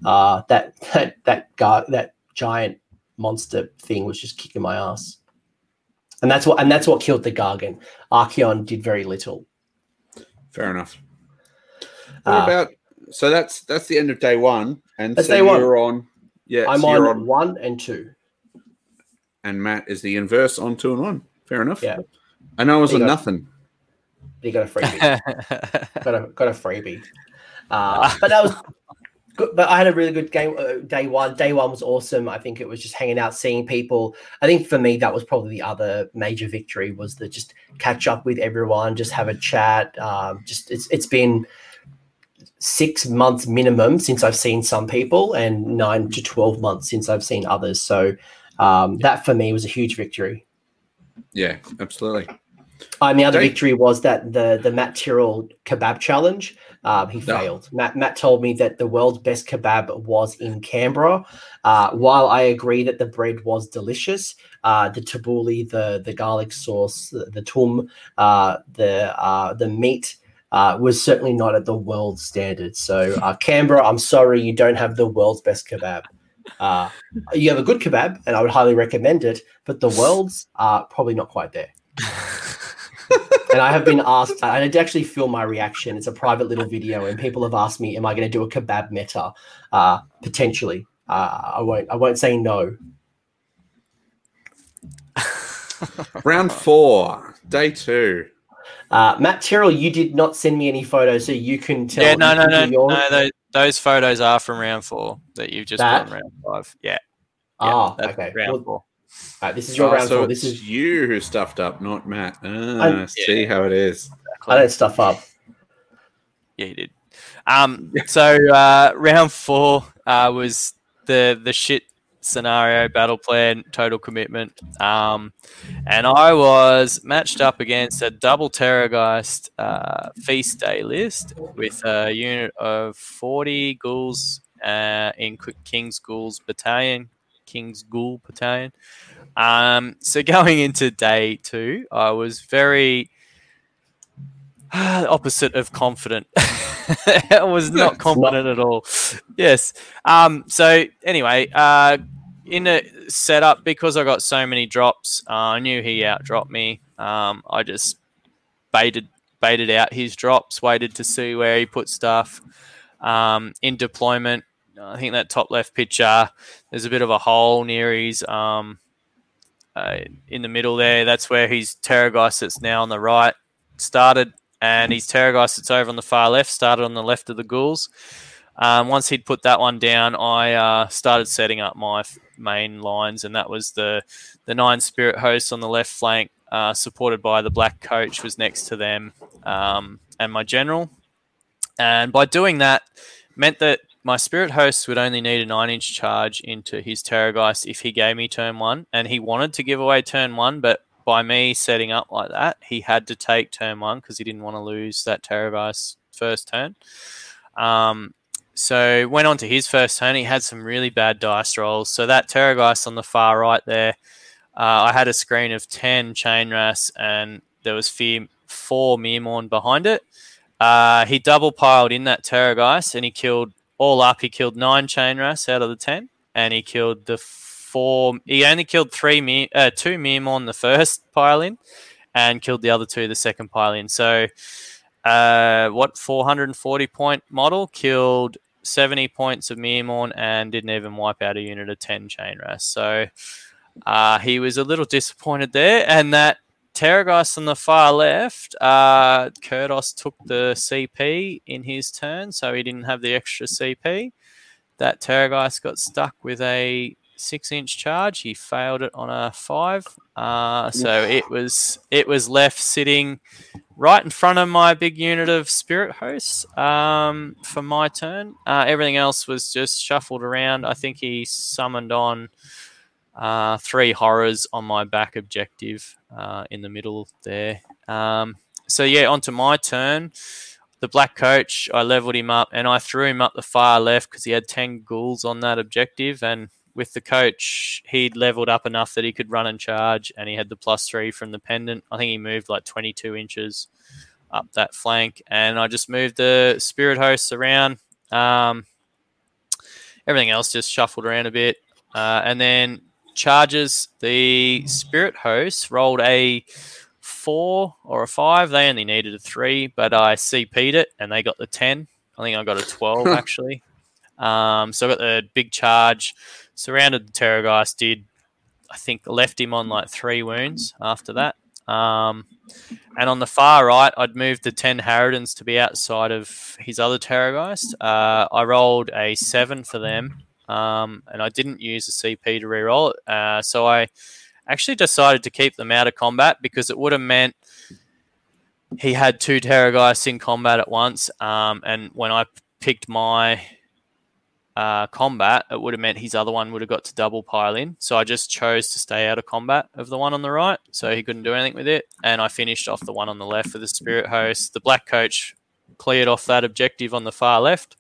Speaker 1: Uh, that *laughs* that that gar- that giant monster thing was just kicking my ass. And that's what and that's what killed the Gargant. Archaon did very little.
Speaker 3: Fair enough. What
Speaker 1: Uh,
Speaker 3: about so that's that's the end of day one, and
Speaker 1: That's
Speaker 3: so
Speaker 1: day one.
Speaker 3: you're on. Yeah,
Speaker 1: I'm
Speaker 3: so
Speaker 1: on,
Speaker 3: on,
Speaker 1: one and two.
Speaker 3: and Matt is the inverse on two and one. Fair enough.
Speaker 1: Yeah.
Speaker 3: and I was
Speaker 1: There
Speaker 3: on
Speaker 1: you go.
Speaker 3: nothing.
Speaker 1: You got a freebie. *laughs* got a got a freebie. Uh, but that was good. But I had a really good game uh, day one. Day one was awesome. I think it was just hanging out, seeing people. I think for me that was probably the other major victory was the just catch up with everyone, just have a chat. Um, just it's it's been six months minimum since I've seen some people, and nine to twelve months since I've seen others. So um, that for me was a huge victory.
Speaker 3: Yeah, absolutely.
Speaker 1: And the other victory was that the the Mat Tyrrell kebab challenge. Um, he
Speaker 3: No.
Speaker 1: failed. Matt Matt told me that the world's best kebab was in Canberra. Uh, while I agree that the bread was delicious, uh, the tabbouleh, the the garlic sauce, the, the tum, uh, the uh, the meat uh, was certainly not at the world standard. So uh, Canberra, I'm sorry, you don't have the world's best kebab. Uh, you have a good kebab, and I would highly recommend it, but the world's are probably not quite there *laughs* and I have been asked, I did actually film my reaction. It's a private little video, and people have asked me, "Am I going to do a kebab meta?" Uh, potentially. Uh, I won't. I won't say no.
Speaker 3: Round four, day two.
Speaker 1: Uh, Mat Tyrrell, you did not send me any photos, so you can tell.
Speaker 2: yeah, no,
Speaker 1: you
Speaker 2: no, no,
Speaker 1: yours.
Speaker 2: no. Those, those photos are from round four that you've just
Speaker 1: That?
Speaker 2: put round five. Yeah. yeah
Speaker 1: Ah, okay.
Speaker 2: Round
Speaker 1: Well,
Speaker 2: four.
Speaker 1: all right, this is your
Speaker 3: Oh,
Speaker 1: round
Speaker 3: so
Speaker 1: four. This
Speaker 3: it's
Speaker 1: is.
Speaker 3: you who stuffed up, not Matt. Ah,
Speaker 1: I'm-
Speaker 3: see how it is.
Speaker 1: I don't stuff up.
Speaker 2: Yeah, he did. Um, so uh, round four uh, was the the shit scenario battle plan total commitment, um, and I was matched up against a double Terrorgeist uh, feast day list with a unit of forty ghouls uh, in King's Ghouls Battalion, King's Ghoul Battalion. Um, so going into day two, I was very *sighs* opposite of confident. *laughs* I was not confident at all. Yes. Um, so anyway, uh, in a setup because I got so many drops, uh, I knew he outdropped me. Um, I just baited baited out his drops, waited to see where he put stuff. Um, in deployment, I think that top left picture, there's a bit of a hole near his um, uh, in the middle there. That's where his Terrorgeist that's now on the right started, and his Terrorgeist that's over on the far left started on the left of the ghouls. Um, once he'd put that one down, I uh, started setting up my f- main lines, and that was the the nine spirit hosts on the left flank, uh, supported by the black coach, was next to them, um, and my general. And by doing that, meant that my spirit host would only need a nine inch charge into his Terrorgeist if he gave me turn one, and he wanted to give away turn one, but by me setting up like that, he had to take turn one because he didn't want to lose that Terrorgeist first turn. Um, so went on to his first turn. He had some really bad dice rolls. So that Terrorgeist on the far right there, uh, I had a screen of ten chainrasps, and there was fear, four Myrmourn behind it. Uh, he double piled in that Terrorgeist, and he killed all up. He killed nine chainrasps out of the ten, and he killed the four. He only killed three, Mir- uh, two Myrmourn the first *laughs* pile in, and killed the other two the second pile in. So, uh, what 440 point model killed 70 points of Myrmourn and didn't even wipe out a unit of 10 chainrasps. So, uh, he was a little disappointed there, and that. Terrorgeist on the far left, uh, Kurdoss took the CP in his turn, so he didn't have the extra CP. That Terrorgeist got stuck with a six inch charge. He failed it on a five. Uh, so it was it was left sitting right in front of my big unit of spirit hosts um, for my turn. Uh, everything else was just shuffled around. I think he summoned on uh, three horrors on my back objective uh, in the middle there. Um, so yeah, onto my turn. The black coach, I leveled him up and I threw him up the far left because he had 10 ghouls on that objective. And with the coach, he'd leveled up enough that he could run and charge, and he had the plus three from the pendant. I think he moved like 22 inches up that flank, and I just moved the spirit hosts around. Um, everything else just shuffled around a bit, uh, and then charges. The spirit hosts rolled a four or a five. They only needed a three, but I CP'd it, and they got the ten. I think I got a 12 *laughs* actually. Um, so I got the big charge, surrounded the Terrorgeist, did I think left him on like three wounds after that. Um, and on the far right, I'd moved the 10 Harridans to be outside of his other Terrorgeist. Uh, I rolled a seven for them, um, and I didn't use a CP to reroll it. Uh, so I actually decided to keep them out of combat because it would have meant he had two Terrorgeists in combat at once. Um, and when I picked my uh, combat, it would have meant his other one would have got to double pile in. So I just chose to stay out of combat of the one on the right, so he couldn't do anything with it. And I finished off the one on the left with the Spirit Host. The Black Coach cleared off that objective on the far left.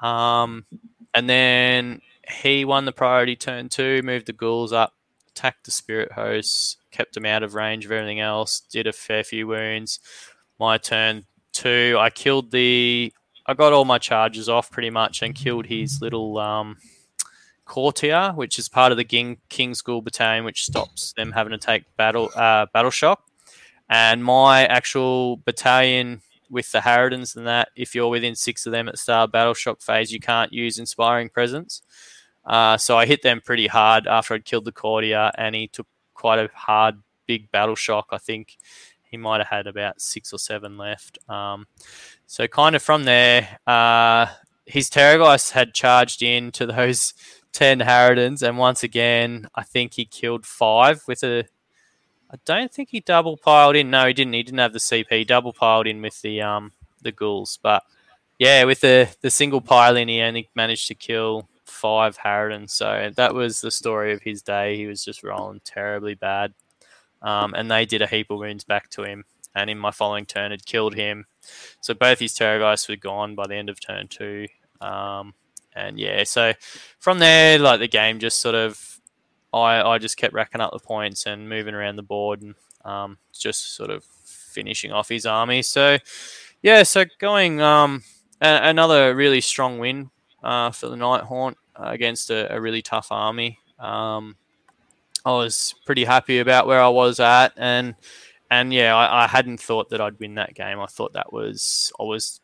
Speaker 2: Um, and then he won the priority turn two, moved the ghouls up, attacked the Spirit Host, kept him out of range of everything else, did a fair few wounds. My turn two, I killed the I got all my charges off pretty much and killed his little um, courtier, which is part of the King, King's Ghoul Battalion, which stops them having to take battle uh, battle shock. And my actual battalion with the Harridans and that, if you're within six of them at the start battle shock phase, you can't use inspiring presence. Uh, so I hit them pretty hard after I'd killed the courtier, and he took quite a hard, big battle shock. I think he might have had about six or seven left. Um, so kind of from there, uh, his Terrorgeist had charged in to those *laughs* 10 Harridans, and once again, I think he killed five with a. I don't think he double piled in. No, he didn't. He didn't have the CP. Double piled in with the um the ghouls, but yeah, with the the single pile in, he only managed to kill five Harridans. So that was the story of his day. He was just rolling terribly bad, um, and they did a heap of wounds back to him. And in my following turn, had killed him so both his Terrorgeists were gone by the end of turn two. Um, and yeah, so from there, like the game just sort of, I, I just kept racking up the points and moving around the board and um, just sort of finishing off his army. So yeah, so going um, a- another really strong win uh, for the Nighthaunt uh, against a, a, really tough army. Um, I was pretty happy about where I was at and and yeah, I, I, hadn't thought that I'd win that game. I thought that was I was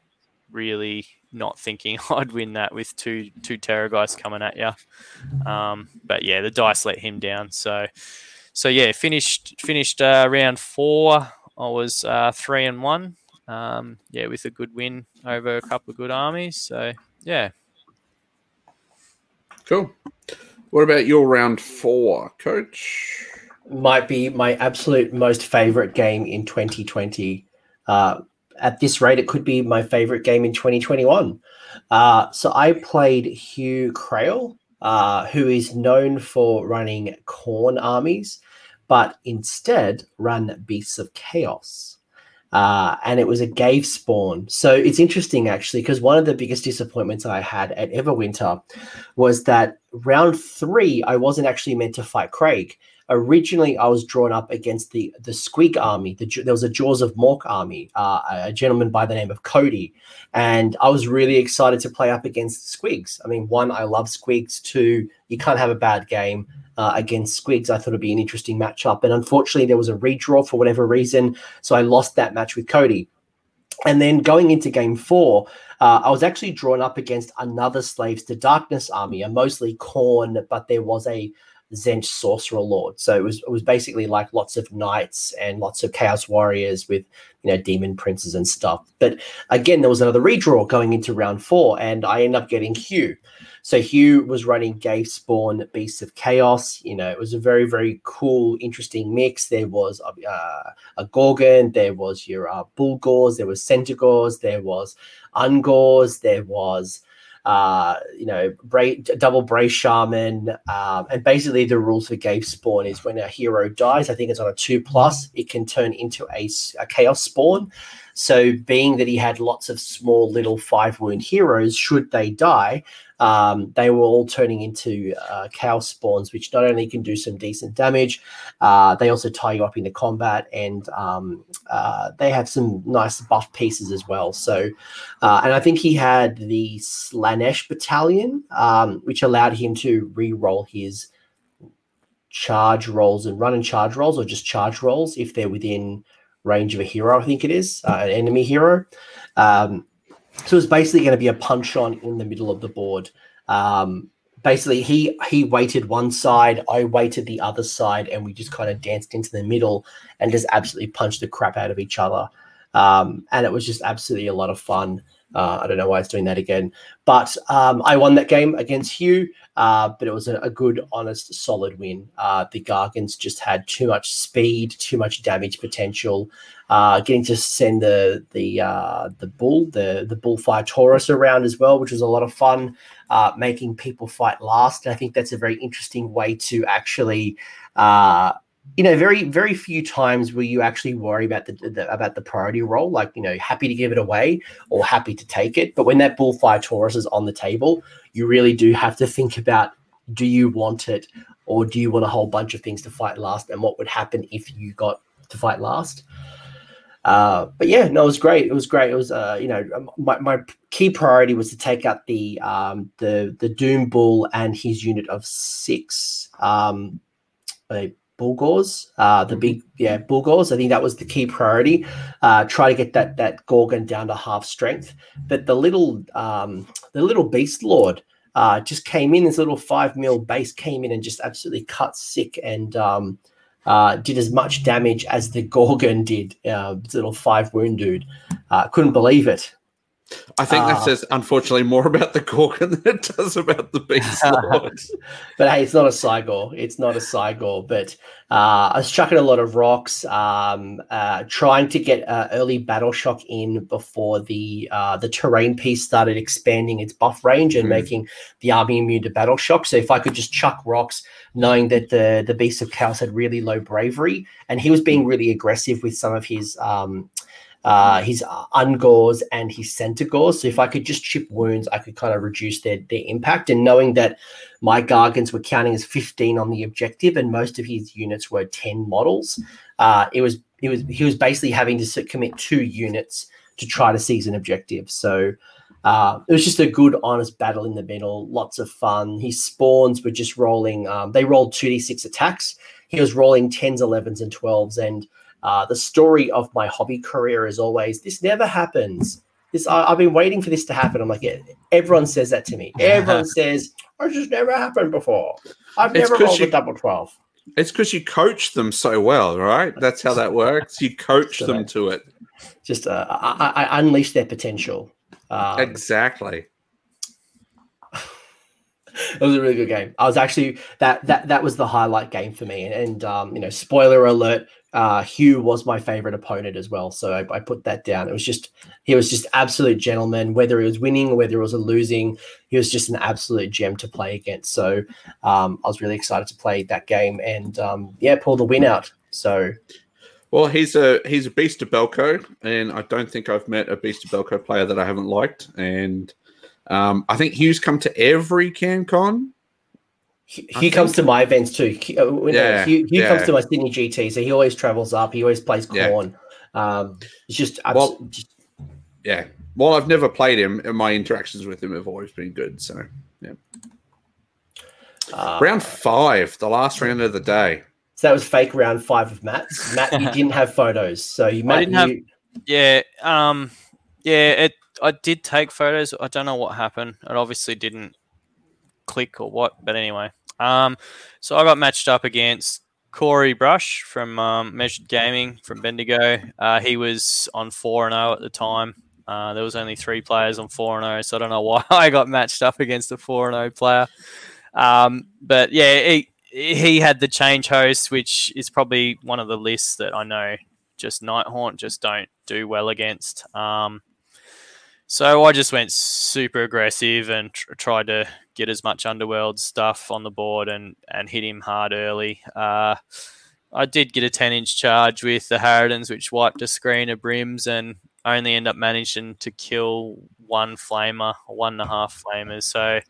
Speaker 2: really not thinking *laughs* I'd win that with two two Terrorgeists coming at you. Um, but yeah, the dice let him down. So so yeah, finished finished uh, round four. I was uh, three and one. Um, yeah, with a good win over a couple of good armies. So yeah,
Speaker 3: cool. What about your round four, Coach?
Speaker 1: Might be my absolute most favorite game in 2020. Uh, at this rate, it could be my favorite game in 2021. Uh, so I played Hugh Crail, uh, who is known for running Khorne armies, but instead run Beasts of Chaos. Uh, and it was a Gavespawn. So it's interesting actually, because one of the biggest disappointments I had at Everwinter was that round three, I wasn't actually meant to fight Craig originally I was drawn up against the the Squig army. The, there was a Jaws of Mork army, uh, a gentleman by the name of Cody, and I was really excited to play up against Squigs. I mean, one, I love Squigs. Two, you can't have a bad game uh, against Squigs. I thought it'd be an interesting matchup, and unfortunately, there was a redraw for whatever reason, so I lost that match with Cody. And then going into game four, uh, I was actually drawn up against another Slaves to Darkness army, a mostly Khorne, but there was a Tzeentch Sorcerer Lord. So it was it was basically like lots of knights and lots of Chaos Warriors with you know demon princes and stuff. But again, there was another redraw going into round four, and I ended up getting Hugh. So Hugh was running Gavespawn Beasts of Chaos. You know, it was a very very cool, interesting mix. There was uh, a Ghorgon, there was your uh, Bullgors, there was Centaurs, there was Ungors, there was uh, you know, bra- double Bray-Shaman, um, and basically the rules for Gavespawn is when a hero dies, I think it's on a two plus, it can turn into a, a chaos spawn. So, being that he had lots of small little five wound heroes, should they die, um, they were all turning into uh, cow spawns, which not only can do some decent damage, uh, they also tie you up into combat, and um, uh, they have some nice buff pieces as well. So, uh, and I think he had the Slaanesh battalion, um, which allowed him to re-roll his charge rolls and run and charge rolls, or just charge rolls if they're within range of a hero, I think it is, uh, an enemy hero. Um, so it was basically going to be a punch on in the middle of the board. Um, basically, he he waited one side, I waited the other side, and we just kind of danced into the middle and just absolutely punched the crap out of each other. Um, and it was just absolutely a lot of fun. Uh, I don't know why it's doing that again, but um, I won that game against Hugh. Uh, but it was a, a, good, honest, solid win. Uh, the Gargants just had too much speed, too much damage potential. Uh, getting to send the the uh, the bull, the the bullfire Taurus around as well, which was a lot of fun. Uh, making people fight last, and I think that's a very interesting way to actually you know, very very few times will you actually worry about the, the, about the priority role, like you know, happy to give it away or happy to take it. But when that bullfire Taurus is on the table, you really do have to think about: do you want it, or do you want a whole bunch of things to fight last? And what would happen if you got to fight last? Uh, but yeah, no, it was great. It was great. It was, uh, you know, um, my, my key priority was to take out the um, the the Doom Bull and his unit of six. Um, Bullgors, uh, the mm-hmm. big yeah Bullgors. I think that was the key priority. Uh, try to get that that Ghorgon down to half strength. But the little um, the little Beast Lord uh, just came in. This little five mil base came in and just absolutely cut sick and um, uh, did as much damage as the Ghorgon did. Uh, little five wound dude. Uh, couldn't believe it.
Speaker 3: I think that uh, says, unfortunately, more about the Ghorgon *laughs* than it does about the Beast Lord. *laughs*
Speaker 1: but hey, it's not a Cygor. It's not a Cygor. But uh, I was chucking a lot of rocks, um, uh, trying to get uh, early battle shock in before the uh, the terrain piece started expanding its buff range and mm. making the army immune to battle shock. So if I could just chuck rocks, knowing that the the Beast of Chaos had really low bravery and he was being really aggressive with some of his. Um, uh, his ungors and his centigors. So if I could just chip wounds, I could kind of reduce their, their impact. And knowing that my Gargants were counting as 15 on the objective and most of his units were 10 models, uh, it was it was he was basically having to commit two units to try to seize an objective. So uh, it was just a good, honest battle in the middle. Lots of fun. His spawns were just rolling. Um, they rolled 2d6 attacks. He was rolling 10s, 11s, and 12s. And uh, the story of my hobby career is always this never happens. This I, have been waiting for this to happen. I'm like, yeah, everyone says that to me. *laughs* Everyone says, "Oh, just never happened before." I've it's never rolled you, a double twelve.
Speaker 3: It's because you coach them so well, right? That's how that works. You coach so them to it.
Speaker 1: Just uh, I, I, unleash their potential.
Speaker 3: Um, exactly. *laughs*
Speaker 1: it was a really good game. I was actually that that that was the highlight game for me. And, and um, you know, spoiler alert, uh, Hugh was my favorite opponent as well. So I, I, put that down. It was just he was just absolute gentleman. Whether he was winning or whether it was a losing, he was just an absolute gem to play against. So um, I was really excited to play that game and um, yeah, pull the win out. So.
Speaker 3: Well, he's a he's a beast of Belko, and I don't think I've met a beast of Belko player that I haven't liked. And um, I think Hugh's come to every CanCon.
Speaker 1: He, he comes to my events too. He, uh, yeah, he, he yeah. comes to my Sydney GT, so he always travels up. He always plays Khorne. Yeah. Um, it's just, well, just,
Speaker 3: yeah. Well, I've never played him, and my interactions with him have always been good. So, yeah. Uh, round five, the last round of the day.
Speaker 1: So that was fake round five of Matt's. Matt, you *laughs* didn't have photos, so you. Matt,
Speaker 2: I didn't you... have. Yeah, um, yeah. It I did take photos. I don't know what happened. It obviously didn't click or what, but anyway. Um, so I got matched up against Corey Brush from um, Measured Gaming from Bendigo. Uh, he was on four and zero oh at the time. Uh, there was only three players on four and zero, oh, so I don't know *laughs* why I got matched up against a four and zero oh player. Um, but yeah, he he had the Changehost, which is probably one of the lists that I know just Night Nighthaunt just don't do well against. Um, so I just went super aggressive and tr- tried to get as much underworld stuff on the board and, and hit him hard early. Uh, I did get a 10 inch charge with the Harridans, which wiped a screen of brims and only end up managing to kill one flamer, one and a half flamers. So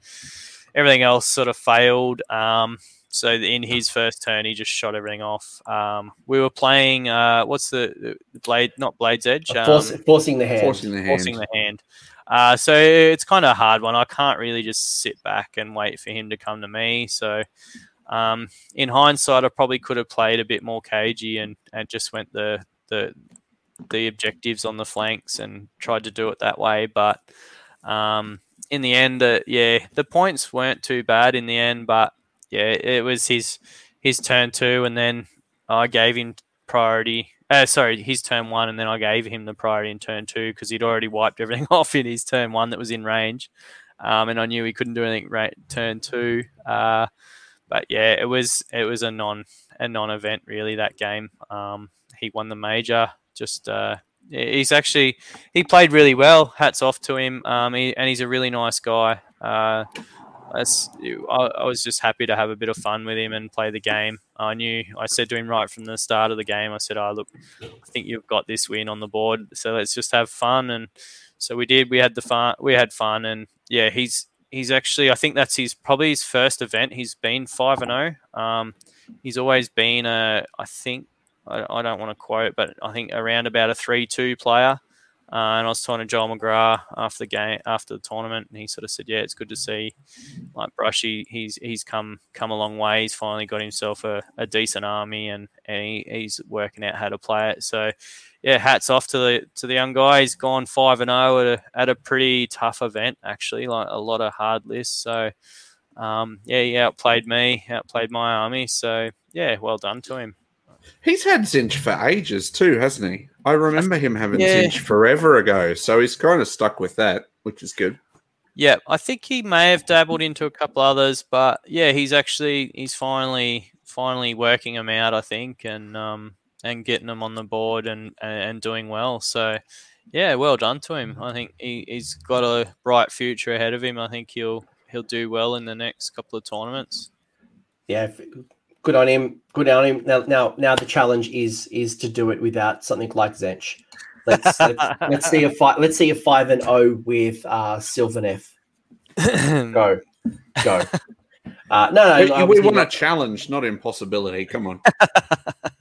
Speaker 2: everything else sort of failed. Um, so in his first turn, he just shot everything off. Um, we were playing. Uh, what's the, the, blade? Not Blade's Edge.
Speaker 1: Um, Force, forcing the hand.
Speaker 3: Forcing the hand.
Speaker 2: Forcing the hand. Uh, so it's kind of a hard one. I can't really just sit back and wait for him to come to me. So um, in hindsight, I probably could have played a bit more cagey and, and just went the the the objectives on the flanks and tried to do it that way. But um, in the end, uh, yeah, the points weren't too bad in the end. But yeah, it was his his turn two, and then I gave him priority. Uh, sorry, his turn one, and then I gave him the priority in turn two because he'd already wiped everything *laughs* off in his turn one that was in range, um, and I knew he couldn't do anything right turn two. Uh, but yeah, it was it was a non a non event really that game. Um, he won the major. Just uh, he's actually he played really well. Hats off to him. Um, he, and he's a really nice guy. Uh, I, I, was just happy to have a bit of fun with him and play the game. I knew I said to him right from the start of the game. I said, "Oh, look, I think you've got this win on the board. So let's just have fun." And so we did. We had the fun. We had fun, and yeah, he's he's actually. I think that's his probably his first event. He's been five and zero. Oh. Um, he's always been a. I think I, I don't want to quote, but I think around about a three-two player. Uh, and I was talking to Joel McGrath after the game, after the tournament, and he sort of said, "Yeah, it's good to see, like Brushy, he's he's come come a long way. He's finally got himself a, a decent army, and, and he, he's working out how to play it. So, yeah, hats off to the to the young guy. He's gone five and zero oh at a at a pretty tough event, actually, like a lot of hard lists. So, um, yeah, he outplayed me, outplayed my army. So, yeah, well done to him.
Speaker 3: He's had Tzeentch for ages too, hasn't he? I remember him having yeah. Tzeentch forever ago, so he's kind of stuck with that, which is good.
Speaker 2: Yeah, I think he may have dabbled into a couple others, but yeah, he's actually he's finally finally working them out, I think, and um and getting them on the board and and doing well. So yeah, well done to him. I think he, he's got a bright future ahead of him. I think he'll he'll do well in the next couple of tournaments.
Speaker 1: Yeah, good on him. Good on him. Now, now, now the challenge is is to do it without something like Tzeentch. Let's *laughs* let's, let's see a five. Let's see a five and zero oh with uh, Sylvaneth. *laughs* go, go. Uh, no,
Speaker 3: no, we, we want a challenge, not impossibility. Come on. *laughs*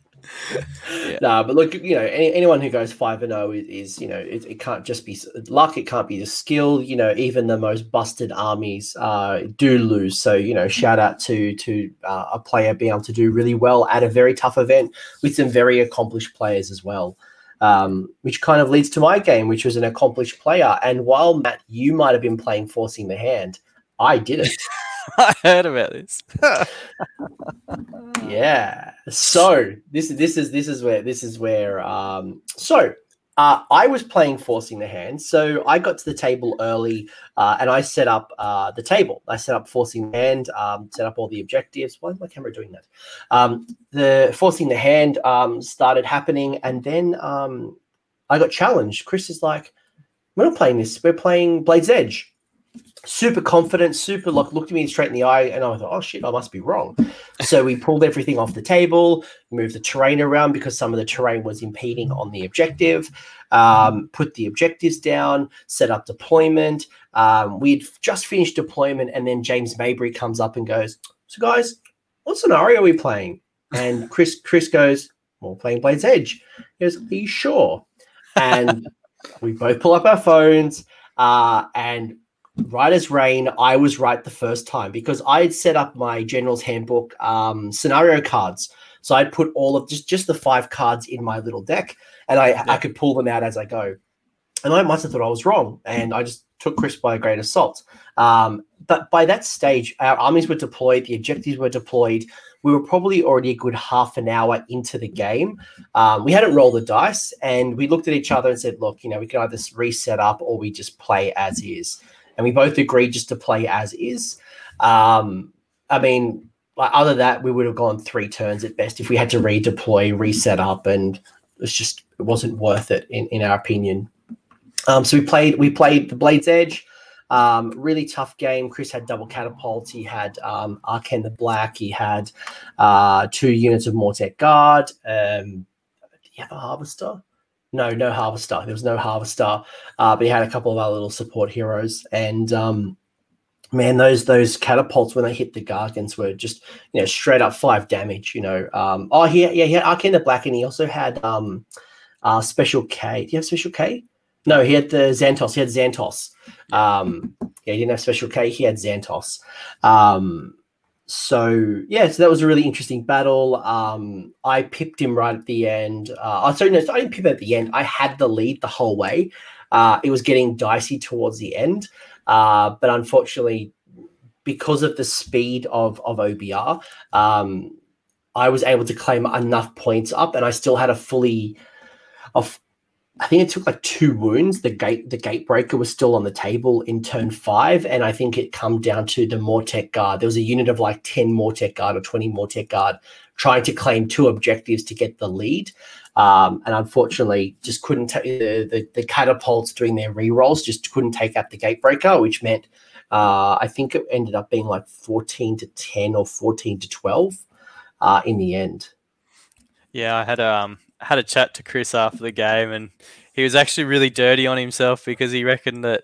Speaker 1: yeah. No, but look, you know, any, anyone who goes five and zero oh is, is, you know, it, it, can't just be luck. It can't be the skill. You know, even the most busted armies uh, do lose. So, you know, shout out to to uh, a player being able to do really well at a very tough event with some very accomplished players as well. Um, which kind of leads to my game, which was an accomplished player. And while Matt, you might have been playing forcing the hand, I didn't. *laughs* *laughs*
Speaker 2: I heard about this. *laughs*
Speaker 1: yeah. So this this is this is where this is where um so uh, I was playing forcing the hand, so I got to the table early, uh, and I set up uh, the table. I set up forcing the hand, um, set up all the objectives. Why is my camera doing that? Um, the forcing the hand um, started happening, and then um, I got challenged. Chris is like, "We're not playing this. We're playing Blades Edge." Super confident, super like looked at me straight in the eye, and I thought, oh shit, I must be wrong. so we pulled everything off the table, moved the terrain around because some of the terrain was impeding on the objective, um, put the objectives down, set up deployment. Um, we'd just finished deployment, and then James Mabry comes up and goes, So guys, what scenario are we playing? And Chris Chris goes, Well, playing Blades Edge. He goes, Are you sure? And we both pull up our phones. Uh, and right as rain, I was right the first time because I had set up my General's Handbook um, scenario cards. So I'd put all of just just the five cards in my little deck, and I yeah. I could pull them out as I go. And I must have thought I was wrong, and I just took Chris by a great assault. Um, but by that stage, our armies were deployed, the objectives were deployed. We were probably already a good half an hour into the game. Um, we hadn't rolled the dice, and we looked at each other and said, "Look, you know, we can either reset up or we just play as is." And we both agreed just to play as is. Um, I mean, like other than that, we would have gone three turns at best if we had to redeploy, reset up, and it's just it wasn't worth it in, in our opinion. Um, so we played we played the Blades Edge. Um, really tough game. Chris had double catapult. He had um, Arkhan the Black. He had uh, two units of Mortek Guard. Um, do you have a Harvester? No, no Harvester. There was no Harvester, uh, but he had a couple of other little support heroes. And um, man, those those catapults when they hit the Gargants were just you know straight up five damage. You know, um, oh he yeah he had Arkhan the Black, and he also had um, uh, Special K. Do you have Special K? No, he had the Zandtos. He had Zandtos. Um, yeah, he didn't have Special K. He had Zandtos. Um, so yeah, so that was a really interesting battle. Um, I pipped him right at the end. Uh, oh, sorry, no, I didn't pip at the end. I had the lead the whole way. Uh, it was getting dicey towards the end, uh, but unfortunately, because of the speed of of OBR, um, I was able to claim enough points up, and I still had a fully, of, I think it took like two wounds. The gate the gate breaker was still on the table in turn five, and I think it come down to the Mortek guard. There was a unit of like ten Mortek guard or twenty Mortec guard trying to claim two objectives to get the lead. Um, and unfortunately, just couldn't take the, the, the catapults doing their re rolls, just couldn't take out the gatebreaker, which meant uh, I think it ended up being like 14 to 10 or 14 to 12 uh, in the end.
Speaker 2: Yeah, I had um had a chat to Chris after the game, and he was actually really dirty on himself because he reckoned that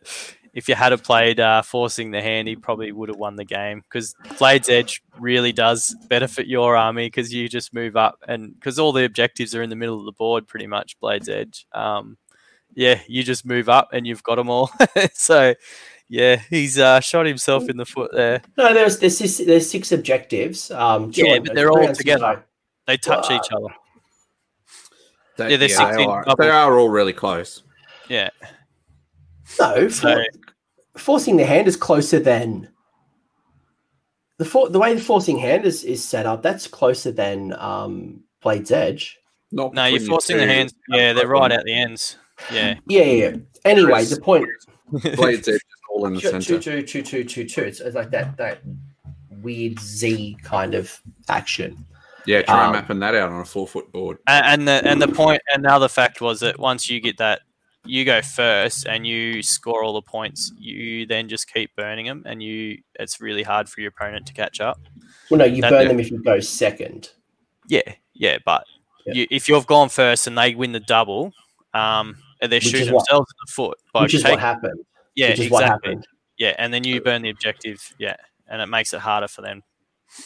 Speaker 2: if you had a played uh, forcing the hand, he probably would have won the game because Blade's Edge really does benefit your army because you just move up and because all the objectives are in the middle of the board, pretty much Blade's Edge. Um, yeah, you just move up and you've got them all. *laughs* so yeah, he's uh, shot himself in the foot there.
Speaker 1: No, there's there's six, there's six objectives. Um,
Speaker 2: Yeah, but they're all together. They touch
Speaker 1: Well,
Speaker 2: each other.
Speaker 3: They,
Speaker 2: Yeah, they're
Speaker 3: they,
Speaker 2: 16
Speaker 3: are, they are all really close.
Speaker 2: Yeah.
Speaker 1: No,
Speaker 2: So
Speaker 1: for, forcing the hand is closer than the for, the way the forcing hand is, is set up. That's closer than um, Blade's Edge.
Speaker 3: Not
Speaker 2: no, you're forcing the
Speaker 3: two.
Speaker 2: hands. Yeah, they're right at the ends. Yeah.
Speaker 1: Yeah, yeah. yeah. Anyway,
Speaker 3: Chris-
Speaker 1: the point
Speaker 3: Blades Edge is all in the
Speaker 1: two, two,
Speaker 3: center.
Speaker 1: two, two, two, two, two. It's, it's like that that weird Z kind of action.
Speaker 3: Yeah, try
Speaker 1: Um,
Speaker 3: mapping that out on a four foot board.
Speaker 2: And, and the and the point and the other fact was that once you get that, you go first and you score all the points. You then just keep burning them, and you it's really hard for your opponent to catch up.
Speaker 1: Well, no, you
Speaker 2: That-
Speaker 1: burn
Speaker 2: yeah.
Speaker 1: them if you go second.
Speaker 2: Yeah, yeah, but
Speaker 1: Yeah.
Speaker 2: You, if you've gone first and they win the double, um, and they're
Speaker 1: Which is
Speaker 2: shooting
Speaker 1: what-
Speaker 2: themselves in the foot by
Speaker 1: which is what happened.
Speaker 2: yeah,
Speaker 1: which is what
Speaker 2: exactly.
Speaker 1: happened.
Speaker 2: Yeah, and then you burn the objective. Yeah, and it makes it harder for them.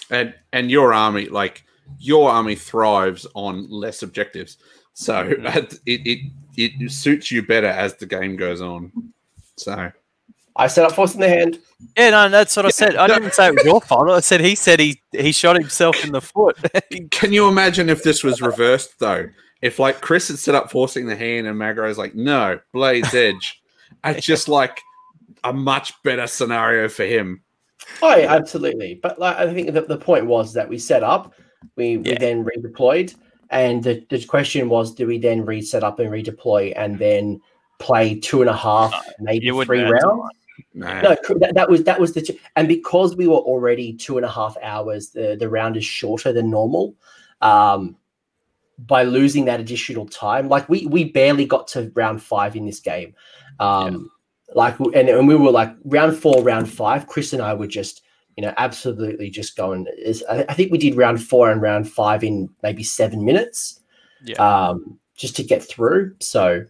Speaker 3: And and your army, like your army thrives on less objectives. So *laughs* it, it it suits you better as the game goes on. So
Speaker 1: I set up forcing the hand.
Speaker 2: Yeah, no, that's what I said. I didn't say it was your *laughs* fault. I said he said he he shot himself in the foot. *laughs*
Speaker 3: can you imagine if this was reversed though? If like Chris had set up forcing the hand and Magro's like, no, Blade's Edge. It's just like a much better scenario for him.
Speaker 1: Oh, yeah, absolutely. But like, I think the, the point was that we set up, we, we then redeployed, and the, the question was, do we then reset up and redeploy and then play two and a half, maybe three rounds?
Speaker 3: Nah.
Speaker 1: No, that, that was that was the ch- and because we were already two and a half hours, the the round is shorter than normal. Um, by losing that additional time, like we we barely got to round five in this game. Um, like and, and we were like round four, round five. Chris and I were just you know absolutely just going. Is I, think we did round four and round five in maybe seven minutes.
Speaker 2: Yeah.
Speaker 1: Um, just to get through. So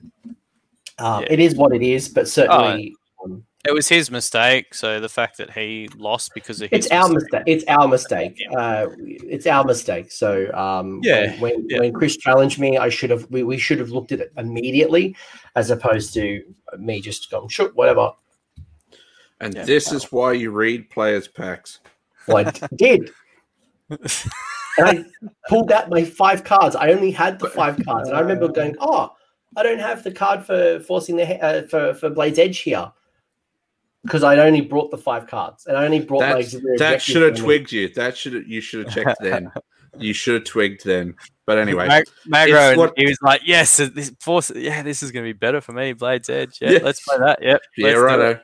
Speaker 1: um,
Speaker 2: Yeah.
Speaker 1: it is what it is, but certainly. um,
Speaker 2: It was his mistake. So the fact that he lost because of his
Speaker 1: it's our mistake. It's our mistake. Uh, it's our mistake. So um,
Speaker 2: Yeah,
Speaker 1: when
Speaker 2: yeah.
Speaker 1: when Chris challenged me, I should have we, we should have looked at it immediately, as opposed to me just going sure whatever.
Speaker 3: And
Speaker 2: Yeah.
Speaker 3: this is why you read players packs.
Speaker 1: Well, I did. And I pulled out my five cards. I only had the five cards, and I remember going, "Oh, I don't have the card for forcing the uh, for for Blade's Edge here." Because I'd only brought the five cards, and I only brought my
Speaker 3: That, that should have
Speaker 1: only.
Speaker 3: twigged you. That should you should have checked then. You should have twigged then. But anyway,
Speaker 2: Mag- Magro,
Speaker 3: what-
Speaker 2: he was like, "Yes, this force. Yeah, this is going to be better for me. Blades Edge. Yeah,
Speaker 3: Yeah.
Speaker 2: let's play that. Yep.
Speaker 3: yeah,
Speaker 2: let's do it."
Speaker 3: righto.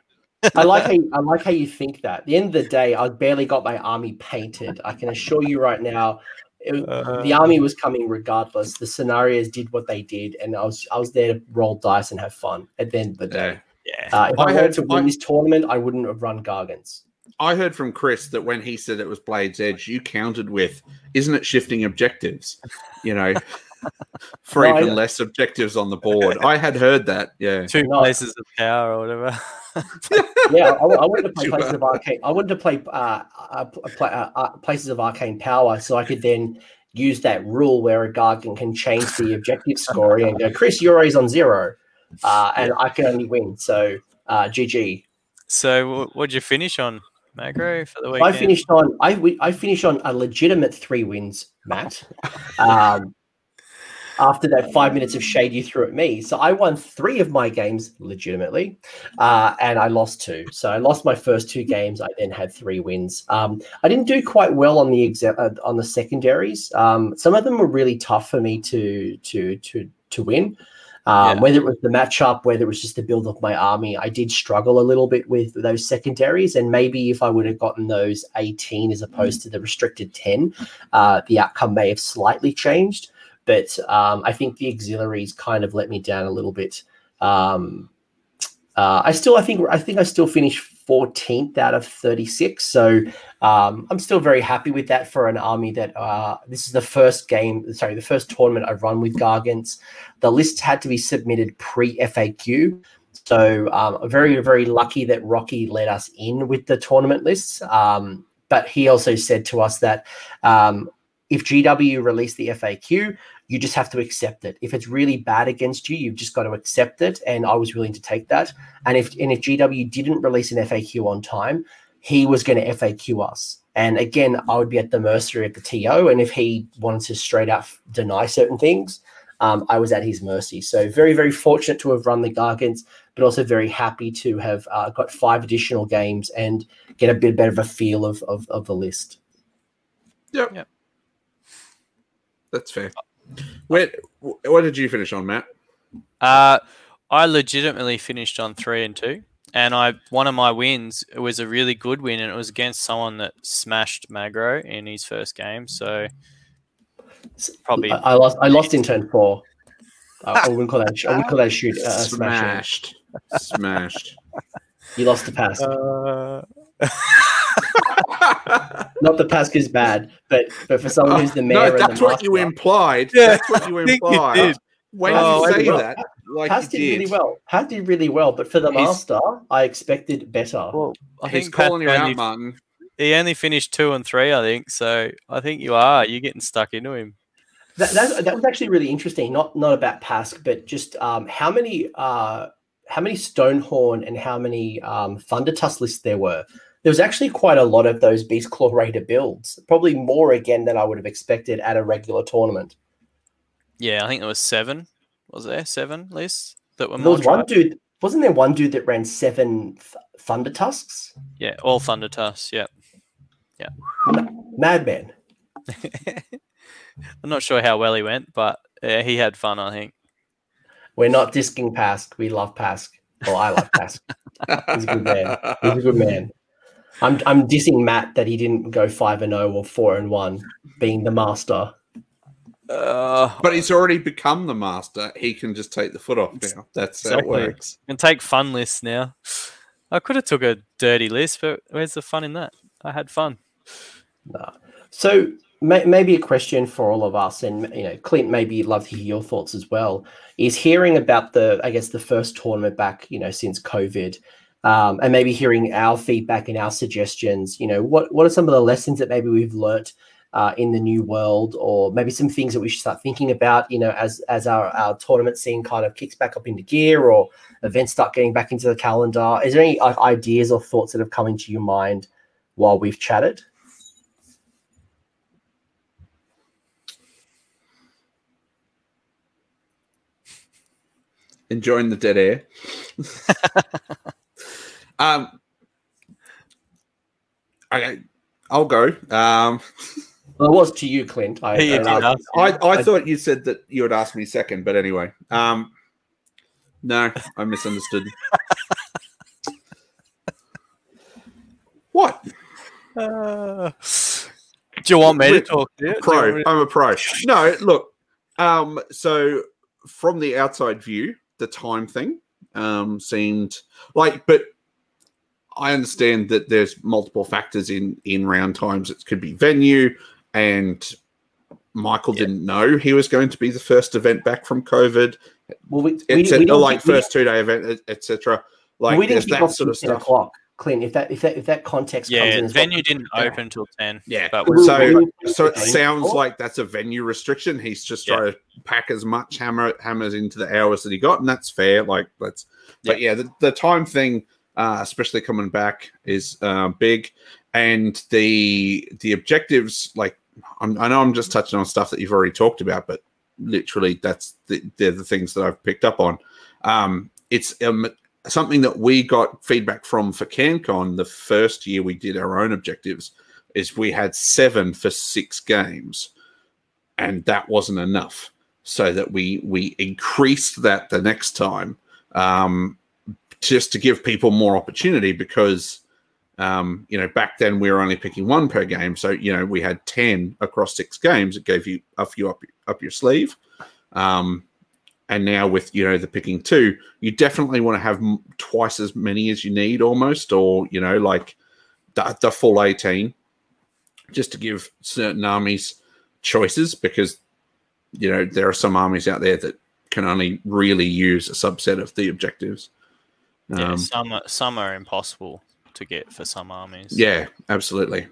Speaker 1: I like how you, I like how you think that. At the end of the day, I barely got my army painted. I can assure you right now, it-
Speaker 2: Uh,
Speaker 1: the army was coming regardless. The scenarios did what they did, and I was I was there to roll dice and have fun. At the end of the day,
Speaker 3: Yeah.
Speaker 2: Yeah.
Speaker 1: uh, if I,
Speaker 3: I heard-
Speaker 1: to win
Speaker 3: I-
Speaker 1: this tournament, I wouldn't have run Gargants.
Speaker 3: I heard from Chris that when he said it was Blade's Edge, you countered with, "Isn't it shifting objectives?" You know, *laughs* for
Speaker 1: No,
Speaker 3: even less objectives on the board. I had heard that. Yeah.
Speaker 2: Two
Speaker 1: No.
Speaker 2: places of power or whatever. *laughs*
Speaker 1: Yeah, I, I wanted to *laughs* play places of arcane. I wanted to play uh, uh, play, uh, uh, places of arcane power, so I could then use that rule where a Gargant can change the objective scoring and go, Chris, you're always on zero, uh, and I can only win. So uh, GG.
Speaker 2: so, what'd you finish on, Magro for the weekend.
Speaker 1: I finished on I I finished on a legitimate three wins, Matt. Um, after that five minutes of shade you threw at me, so I won three of my games legitimately, uh, and I lost two. So I lost my first two games. I then had three wins. Um, I didn't do quite well on the exa- uh, on the secondaries. Um, some of them were really tough for me to to to to win. Um,
Speaker 2: Yeah.
Speaker 1: Whether it was the matchup, whether it was just the build of my army, I did struggle a little bit with those secondaries. And maybe if I would have gotten those 18 as opposed to the restricted 10, uh, the outcome may have slightly changed. But um, I think the auxiliaries kind of let me down a little bit. Um, uh, I still, I think, I think I still finished 14th out of 36. So um, I'm still very happy with that for an army that uh, this is the first game, sorry, the first tournament I've run with Gargants. The lists had to be submitted pre FAQ. So um, very, very lucky that Rocky let us in with the tournament lists. Um, but he also said to us that um, if GW released the FAQ, you just have to accept it. If it's really bad against you, you've just got to accept it. And I was willing to take that. And if and if GW didn't release an FAQ on time, he was going to FAQ us. And again, I would be at the mercy of the TO. And if he wanted to straight up deny certain things, um, I was at his mercy. So very, very fortunate to have run the Gargants, but also very happy to have uh, got five additional games and get a bit better of a feel of, of, of the list.
Speaker 3: Yep.
Speaker 2: Yep.
Speaker 3: That's fair. Where, what did you finish on, Matt?
Speaker 2: Uh, I legitimately finished on three and two, and I one of my wins it was a really good win, and it was against someone that smashed Magro in his first game. So probably
Speaker 1: I, I lost. I lost in turn four. Uh, I wouldn't call that. I wouldn't call that shoot. Uh, smashing.
Speaker 3: Smashed. Smashed.
Speaker 1: You lost the pass.
Speaker 2: uh, *laughs* *laughs*
Speaker 1: Not the pass is bad, but but for someone who's the mayor
Speaker 3: no, that's
Speaker 1: the
Speaker 3: what you implied.
Speaker 2: Yeah,
Speaker 3: that's what *laughs* you
Speaker 2: I think you
Speaker 3: implied. When
Speaker 2: Oh,
Speaker 3: you say
Speaker 1: did.
Speaker 3: that, like
Speaker 1: Pask
Speaker 3: you
Speaker 1: did
Speaker 3: did,
Speaker 1: really well. Pask did really well, but for the
Speaker 2: He's-
Speaker 1: master, I expected better.
Speaker 2: well, I
Speaker 3: he's
Speaker 2: think
Speaker 3: calling you
Speaker 2: Pat
Speaker 3: out, Martin.
Speaker 2: he only finished two and three, I think. So I think you are. You're getting stuck into him.
Speaker 1: That, that, that was actually really interesting. Not not about Pask, but just um, how many uh, how many Stonehorn and how many um, Thunder Tusk lists there were. There was actually quite a lot of those Beast Claw Raider builds. Probably more again than I would have expected at a regular tournament.
Speaker 2: Yeah, I think there was seven. Was there seven lists that were
Speaker 1: There was one dude. Wasn't there one dude that ran seven th- Thunder Tusks?
Speaker 2: Yeah, all Thunder Tusks. Yeah.
Speaker 1: Madman. *laughs*
Speaker 2: I'm not sure how well he went, but uh, he had fun. I think.
Speaker 1: We're not disking Pask. We love Pask. Well, I love Pask. *laughs* He's a good man. He's a good man. I'm I'm dissing Matt that he didn't go five and zero or four and one, being the master.
Speaker 2: Uh,
Speaker 3: But he's already become the master. He can just take the foot off now. That's how it works.
Speaker 2: and take fun lists now. I could have took a dirty list, but where's the fun in that? I had fun.
Speaker 1: No. So may, maybe a question for all of us, and you know, Clint, maybe you'd love to hear your thoughts as well. Is hearing about the, I guess, the first tournament back, you know, since COVID, um, and maybe hearing our feedback and our suggestions. You know, what what are some of the lessons that maybe we've learnt uh, in the new world, or maybe some things that we should start thinking about. You know, as as our our tournament scene kind of kicks back up into gear, or events start getting back into the calendar. Is there any like ideas or thoughts that have come into your mind while we've chatted?
Speaker 3: Enjoying the dead air. *laughs* um, okay, I'll go. Um,
Speaker 1: Well, it was to you, Clint. I,
Speaker 2: He
Speaker 1: I- I-
Speaker 3: I, I
Speaker 1: I-
Speaker 3: thought you said that you would ask me second, but anyway. Um, no, I misunderstood. what?
Speaker 2: Uh, do you want me to talk? To you? Do you
Speaker 3: Pro.
Speaker 2: to-
Speaker 3: I'm a pro. No, look. Um, so from the outside view, the time thing um, seemed like, but I understand that there's multiple factors in in round times. It could be venue, and Michael
Speaker 2: Yeah.
Speaker 3: didn't know he was going to be the first event back from COVID.
Speaker 1: well, we, we,
Speaker 3: It's
Speaker 1: we
Speaker 3: a,
Speaker 1: didn't-
Speaker 3: like
Speaker 1: we-
Speaker 3: first two day event, etc. Like
Speaker 1: we didn't
Speaker 3: there's
Speaker 1: kick
Speaker 3: that
Speaker 1: off
Speaker 3: sort of stuff.
Speaker 1: o'clock, Clint. If that if that if that context comes
Speaker 2: Yeah,
Speaker 1: in,
Speaker 2: the
Speaker 1: as well.
Speaker 2: venue didn't
Speaker 1: Yeah.
Speaker 2: open until ten.
Speaker 3: Yeah.
Speaker 2: but
Speaker 1: We-
Speaker 2: we're
Speaker 3: So,
Speaker 1: we-
Speaker 3: so it sounds like that's a venue restriction. He's just
Speaker 2: Yeah.
Speaker 3: trying to pack as much hammer hammers into the hours that he got, and that's fair. Like that's, but yeah, the, the time thing. Uh, especially coming back, is uh, big. And the the objectives, like I'm, i know I'm just touching on stuff that you've already talked about, but literally that's the, they're the things that I've picked up on. Um, it's um, something that we got feedback from for CanCon the first year we did our own objectives is we had seven for six games, and that wasn't enough. So that we we increased that the next time, um, just to give people more opportunity because. Um, you know, back then we were only picking one per game, so you know we had ten across six games. It gave you a few up up your sleeve. Um, and now with you know the picking two, you definitely want to have twice as many as you need, almost, or you know like the, the full eighteen, just to give certain armies choices because you know there are some armies out there that can only really use a subset of the objectives.
Speaker 2: Yeah,
Speaker 3: Um,
Speaker 2: some are- some are impossible to get for some armies.
Speaker 3: yeah, absolutely.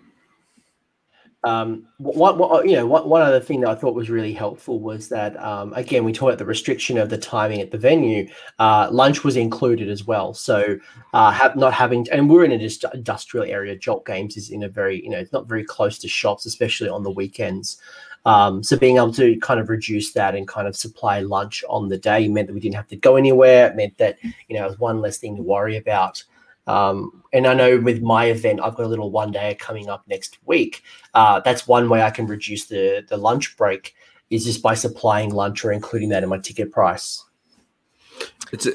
Speaker 1: Um, what, what, you know, one, one other thing that I thought was really helpful was that, um, again, we talked about the restriction of the timing at the venue. Uh, lunch was included as well. So, uh, have, not having, and we're in an indust- industrial area. Jolt Games is in a very, you know, it's not very close to shops, especially on the weekends. Um, so being able to kind of reduce that and kind of supply lunch on the day meant that we didn't have to go anywhere. It meant that, you know, it was one less thing to worry about. Um, and I know with my event, I've got a little one day coming up next week. Uh, that's one way I can reduce the the lunch break is just by supplying lunch or including that in my ticket price.
Speaker 3: It's a,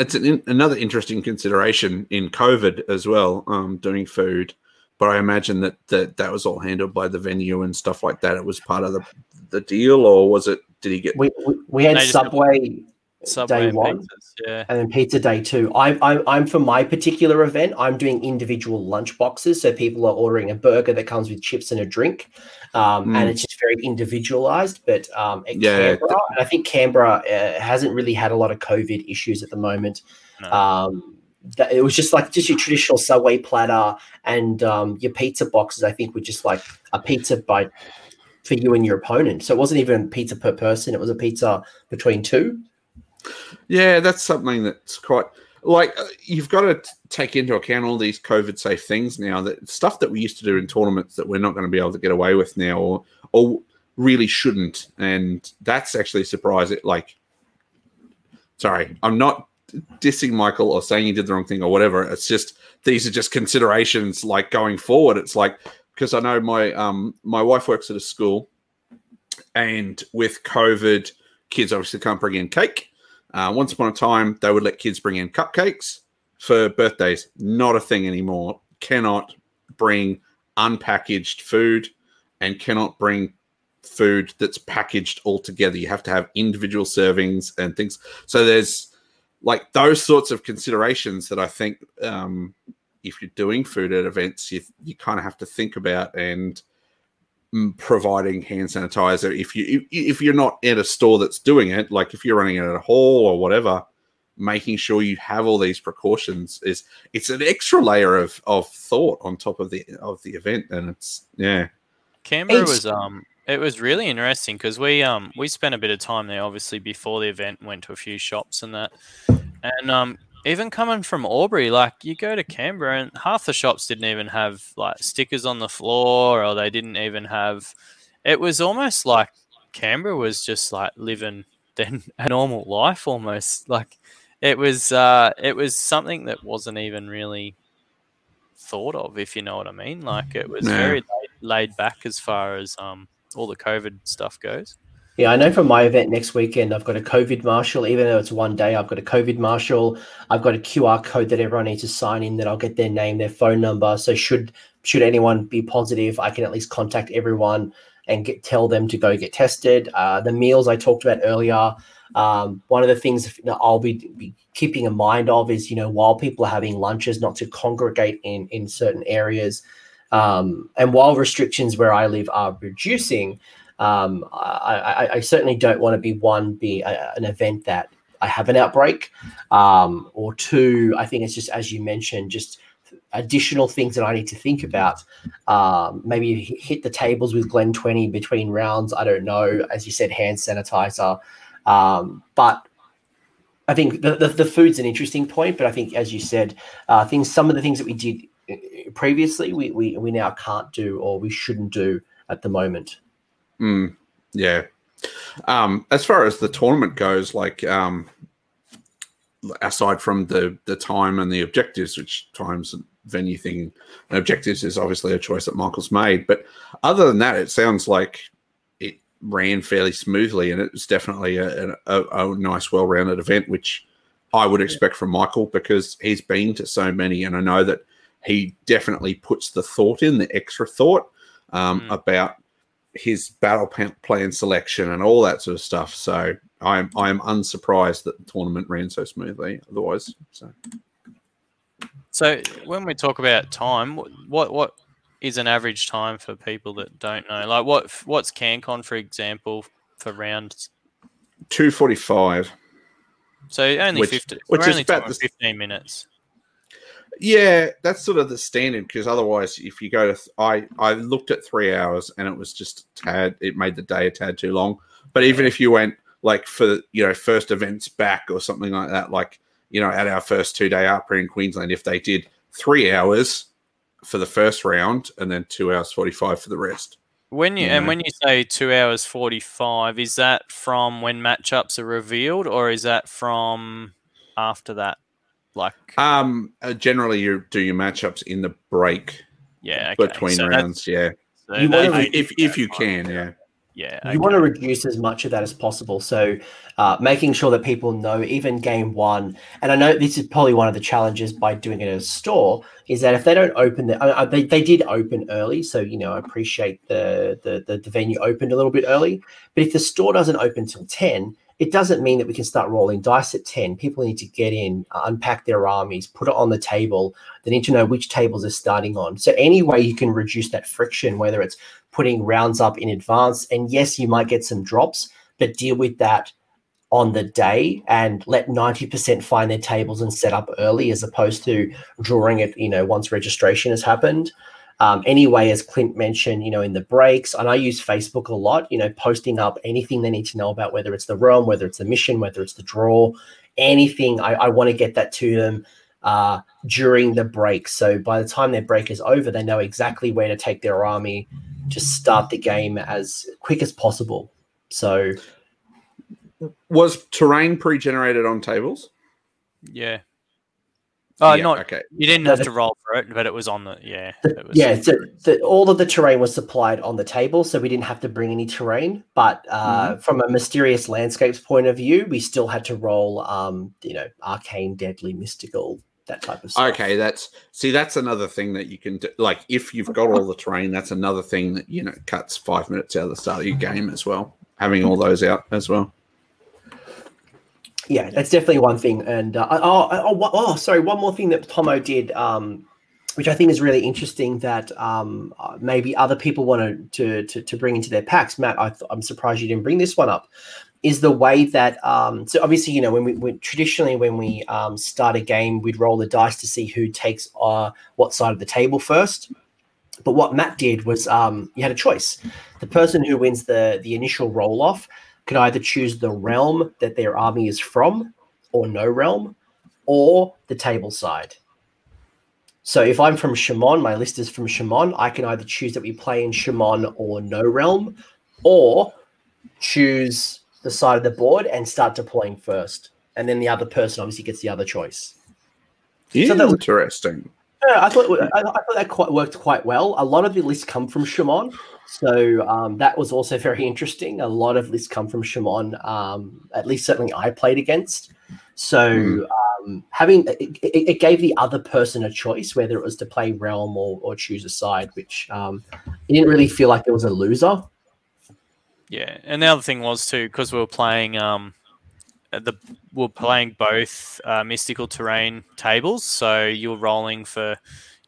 Speaker 3: it's an, another interesting consideration in COVID as well, um, doing food. But I imagine that, that that was all handled by the venue and stuff like that. It was part of the the deal, or was it? Did he get?
Speaker 1: We we, we had
Speaker 2: They just have-
Speaker 1: Subway
Speaker 2: Subway
Speaker 1: day
Speaker 2: and
Speaker 1: one.
Speaker 2: pizzas, yeah.
Speaker 1: and then pizza day two. I'm, I'm I'm for my particular event. I'm doing individual lunch boxes, so people are ordering a burger that comes with chips and a drink, um,
Speaker 3: Mm.
Speaker 1: and it's just very individualized. But um, at
Speaker 3: Yeah.
Speaker 1: Canberra, and I think Canberra uh, hasn't really had a lot of COVID issues at the moment.
Speaker 2: No.
Speaker 1: Um, that, it was just like just your traditional subway platter and um, your pizza boxes. I think were just like a pizza by for you and your opponent. So it wasn't even pizza per person; it was a pizza between two.
Speaker 3: Yeah, that's something that's quite like uh, you've got to take into account all these COVID safe things now. That stuff that we used to do in tournaments that we're not going to be able to get away with now, or or really shouldn't. And that's actually surprising. Like, sorry, I'm not dissing Michael or saying he did the wrong thing or whatever. It's just these are just considerations like going forward. It's like because I know my um my wife works at a school, and with COVID, kids obviously can't bring in cake. Uh, once upon a time, they would let kids bring in cupcakes for birthdays. Not a thing anymore. Cannot bring unpackaged food and cannot bring food that's packaged all together. You have to have individual servings and things. So there's like those sorts of considerations that I think um, if you're doing food at events, you, you kind of have to think about and mm, providing hand sanitizer. If you if, if you're not at a store that's doing it like if you're running it at a hall or whatever making sure you have all these precautions is it's an extra layer of of thought on top of the of the event and it's yeah.
Speaker 2: Canberra
Speaker 1: It's-
Speaker 2: was um it was really interesting because we um we spent a bit of time there obviously before the event went to a few shops and that and um even coming from Albury like you go to Canberra and half the shops didn't even have like stickers on the floor or they didn't even have it was almost like Canberra was just like living then a normal life almost like it was uh it was something that wasn't even really thought of if you know what I mean like it was
Speaker 3: Yeah.
Speaker 2: very laid, laid back as far as um all the COVID stuff goes.
Speaker 1: Yeah, I know from my event next weekend, I've got a COVID marshal. Even though it's one day, I've got a COVID marshal. I've got a QR code that everyone needs to sign in. That I'll get their name, their phone number. So should should anyone be positive, I can at least contact everyone and get tell them to go get tested. Uh, the meals I talked about earlier. Um, one of the things I'll be, be keeping in mind of is you know while people are having lunches, not to congregate in in certain areas. Um, and while restrictions where I live are reducing, um, I, I, I certainly don't want to be one be a, an event that I have an outbreak, um, or two. I think it's just as you mentioned, just additional things that I need to think about. Um, maybe hit the tables with Glen Twenty between rounds. I don't know. As you said, hand sanitizer. Um, but I think the, the, the food's an interesting point, but I think as you said, uh, things some of the things that we did uh, previously, we, we we now can't do or we shouldn't do at the moment.
Speaker 3: Mm, yeah. Um, as far as the tournament goes, like um, aside from the the time and the objectives, which times and venue thing and objectives is obviously a choice that Michael's made, but other than that, it sounds like it ran fairly smoothly, and it was definitely a, a, a nice, well rounded event, which I would expect from Michael because he's been to so many, and I know that he definitely puts the thought in, the extra thought um, mm. about his battle plan selection and all that sort of stuff. So I'm I'm unsurprised that the tournament ran so smoothly. Otherwise, so.
Speaker 2: So when we talk about time, what what is an average time for people that don't know? Like what what's CanCon for example for rounds?
Speaker 3: Two forty five.
Speaker 2: So only which, 50, which is about the, fifteen minutes.
Speaker 3: Yeah, that's sort of the standard because otherwise, if you go to, I I looked at three hours and it was just tad. It made the day a tad too long. But even if you went like for you know first events back or something like that, like you know at our first two day ARPA in Queensland, if they did three hours for the first round and then two hours forty five for the rest.
Speaker 2: When you, you and know? when you say two hours forty five, is that from when matchups are revealed, or is that from after that? Like,
Speaker 3: um, uh, generally you do your matchups in the break.
Speaker 2: Yeah, okay.
Speaker 3: between so rounds. Yeah, so if, if, if you can, yeah.
Speaker 2: Yeah,
Speaker 1: okay. you want to reduce as much of that as possible. So, uh, making sure that people know even game one, and I know this is probably one of the challenges by doing it as a store, is that if they don't open the, uh, they, they did open early, so you know I appreciate the, the the the venue opened a little bit early, but if the store doesn't open till ten, it doesn't mean that we can start rolling dice at 10. People need to get in, uh, unpack their armies, put it on the table. They need to know which tables they're starting on. So, any way you can reduce that friction, whether it's putting rounds up in advance, and yes, you might get some drops, but deal with that on the day and let 90% find their tables and set up early as opposed to drawing it, you know, once registration has happened. Um, anyway, as Clint mentioned, you know, in the breaks, and I use Facebook a lot, you know, posting up anything they need to know about, whether it's the realm, whether it's the mission, whether it's the draw, anything. I, I want to get that to them uh, during the break. So by the time their break is over, they know exactly where to take their army to start the game as quick as possible. So,
Speaker 3: was terrain pre-generated on tables?
Speaker 2: Yeah. Oh, yeah, not okay. You didn't have to roll for it, but it was on the yeah.
Speaker 1: The, yeah, so the, all of the terrain was supplied on the table, so we didn't have to bring any terrain. But uh, mm-hmm. from a mysterious landscapes point of view, we still had to roll, um, you know, arcane, deadly, mystical, that type of stuff.
Speaker 3: Okay, that's see, that's another thing that you can do. Like, if you've got all the terrain, that's another thing that you know cuts five minutes out of the start of your game as well. Having all those out as well
Speaker 1: yeah, that's definitely one thing. And uh, oh, oh, oh, sorry, one more thing that Tomo did, um, which I think is really interesting that um, uh, maybe other people want to, to to bring into their packs. Matt, I am surprised you didn't bring this one up. Is the way that um, so obviously you know when we when, traditionally when we um, start a game we'd roll the dice to see who takes uh, what side of the table first. But what Matt did was um, you had a choice. The person who wins the the initial roll off could either choose the realm that their army is from, or no realm, or the table side. So if I'm from Chamon, my list is from Chamon, I can either choose that we play in Chamon or no realm, or choose the side of the board and start deploying first. And then the other person obviously gets the other choice.
Speaker 3: So that, interesting.
Speaker 1: Yeah, I thought I, I, thought that quite worked quite well. A lot of the lists come from Chamon, so um, that was also very interesting. A lot of lists come from Chamon, Um, at least certainly I played against. So mm. um, having it, it, gave the other person a choice whether it was to play realm or, or choose a side, which um, it didn't really feel like there was a loser.
Speaker 2: Yeah, and the other thing was too because we were playing um, the we're playing both uh, mystical terrain tables, so you're rolling for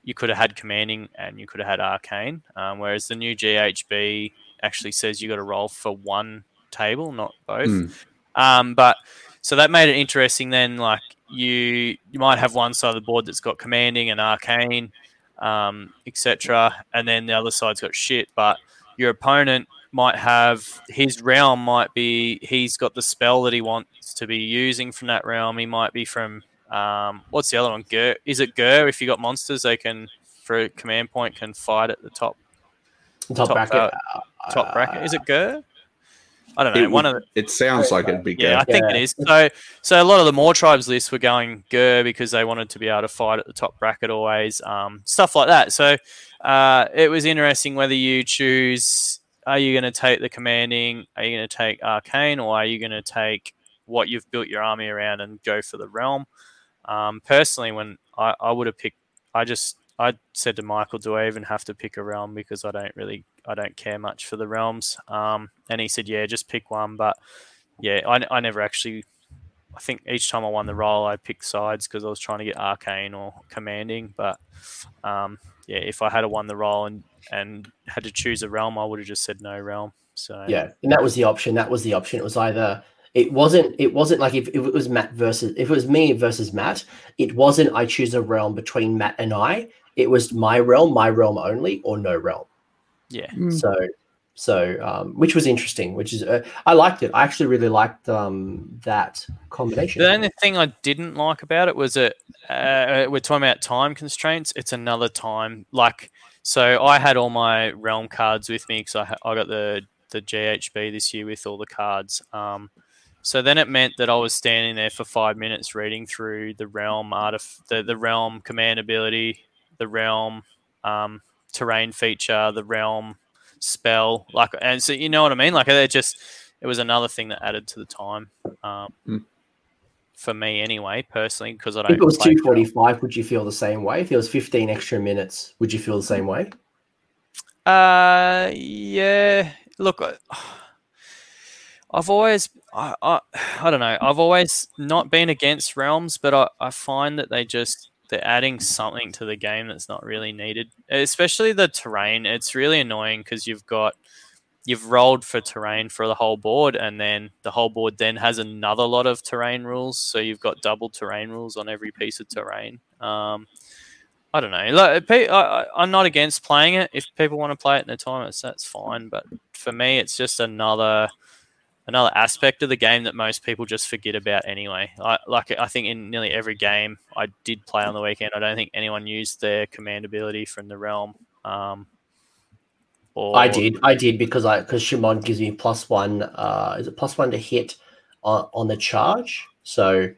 Speaker 2: you could have had commanding and you could have had arcane, um, whereas the new GHB actually says you got to roll for one table, not both. Mm. Um, but so that made it interesting. Then, like you you might have one side of the board that's got commanding and arcane, um, etc., and then the other side's got shit. But your opponent might have his realm might be he's got the spell that he wants to be using from that realm. He might be from um, what's the other one? Ghur is it Ghur? If you got monsters, they can for a command point can fight at the top
Speaker 1: Top,
Speaker 2: top,
Speaker 1: bracket.
Speaker 2: uh, top bracket. Is it Ghur? I don't know.
Speaker 3: It,
Speaker 2: one
Speaker 3: would-
Speaker 2: of the,
Speaker 3: it sounds like it'd be
Speaker 2: yeah, I think
Speaker 1: Yeah.
Speaker 2: it is. So, so a lot of the Mawtribes lists were going Ghur because they wanted to be able to fight at the top bracket always, um, stuff like that. So, uh, it was interesting whether you choose: are you going to take the commanding, are you going to take arcane, or are you going to take what you've built your army around and go for the realm? Um, personally, when I, I would have picked, I just I said to Michael, "Do I even have to pick a realm because I don't really I don't care much for the realms?" Um, and he said, "Yeah, just pick one." But yeah, I, I never actually. I think each time I won the role, I picked sides because I was trying to get arcane or commanding. But um, yeah, if I had won the role and and had to choose a realm, I would have just said no realm. So
Speaker 1: Yeah, and that was the option. That was the option. It was either it wasn't it wasn't like if, if it was Matt versus if it was me versus Matt, it wasn't I choose a realm between Matt and I. It was my realm, my realm only, or no realm.
Speaker 2: yeah,
Speaker 1: So so um, which was interesting. Which is uh, I liked it. I actually really liked um, that combination.
Speaker 2: The only thing I didn't like about it was that uh, we're talking about time constraints. It's another time. Like, so I had all my realm cards with me because I, I got the, the GHB this year with all the cards. Um, so then it meant that I was standing there for five minutes reading through the realm artif- the, the realm command ability, the realm um, terrain feature, the realm spell. Like, and so you know what I mean? Like, it just it was another thing that added to the time. Um,
Speaker 3: Mm.
Speaker 2: For me, anyway, personally, because I don't.
Speaker 1: If it was two forty five, would you feel the same way? If it was fifteen extra minutes, would you feel the same way?
Speaker 2: Uh, yeah. Look, I- I've always, I, I, I don't know. I've always not been against realms, but I, I find that they just they're adding something to the game that's not really needed. Especially the terrain. It's really annoying because you've got you've rolled for terrain for the whole board, and then the whole board then has another lot of terrain rules. So you've got double terrain rules on every piece of terrain. Um, I don't know. Like, I, I'm not against playing it. If people want to play it in their time, that's fine. But for me, it's just another another aspect of the game that most people just forget about anyway. I, like I think in nearly every game I did play on the weekend, I don't think anyone used their command ability from the realm. Um, or,
Speaker 1: I did, I did because I because Chamon gives me plus one. Uh, is it plus one to hit on, on the charge? So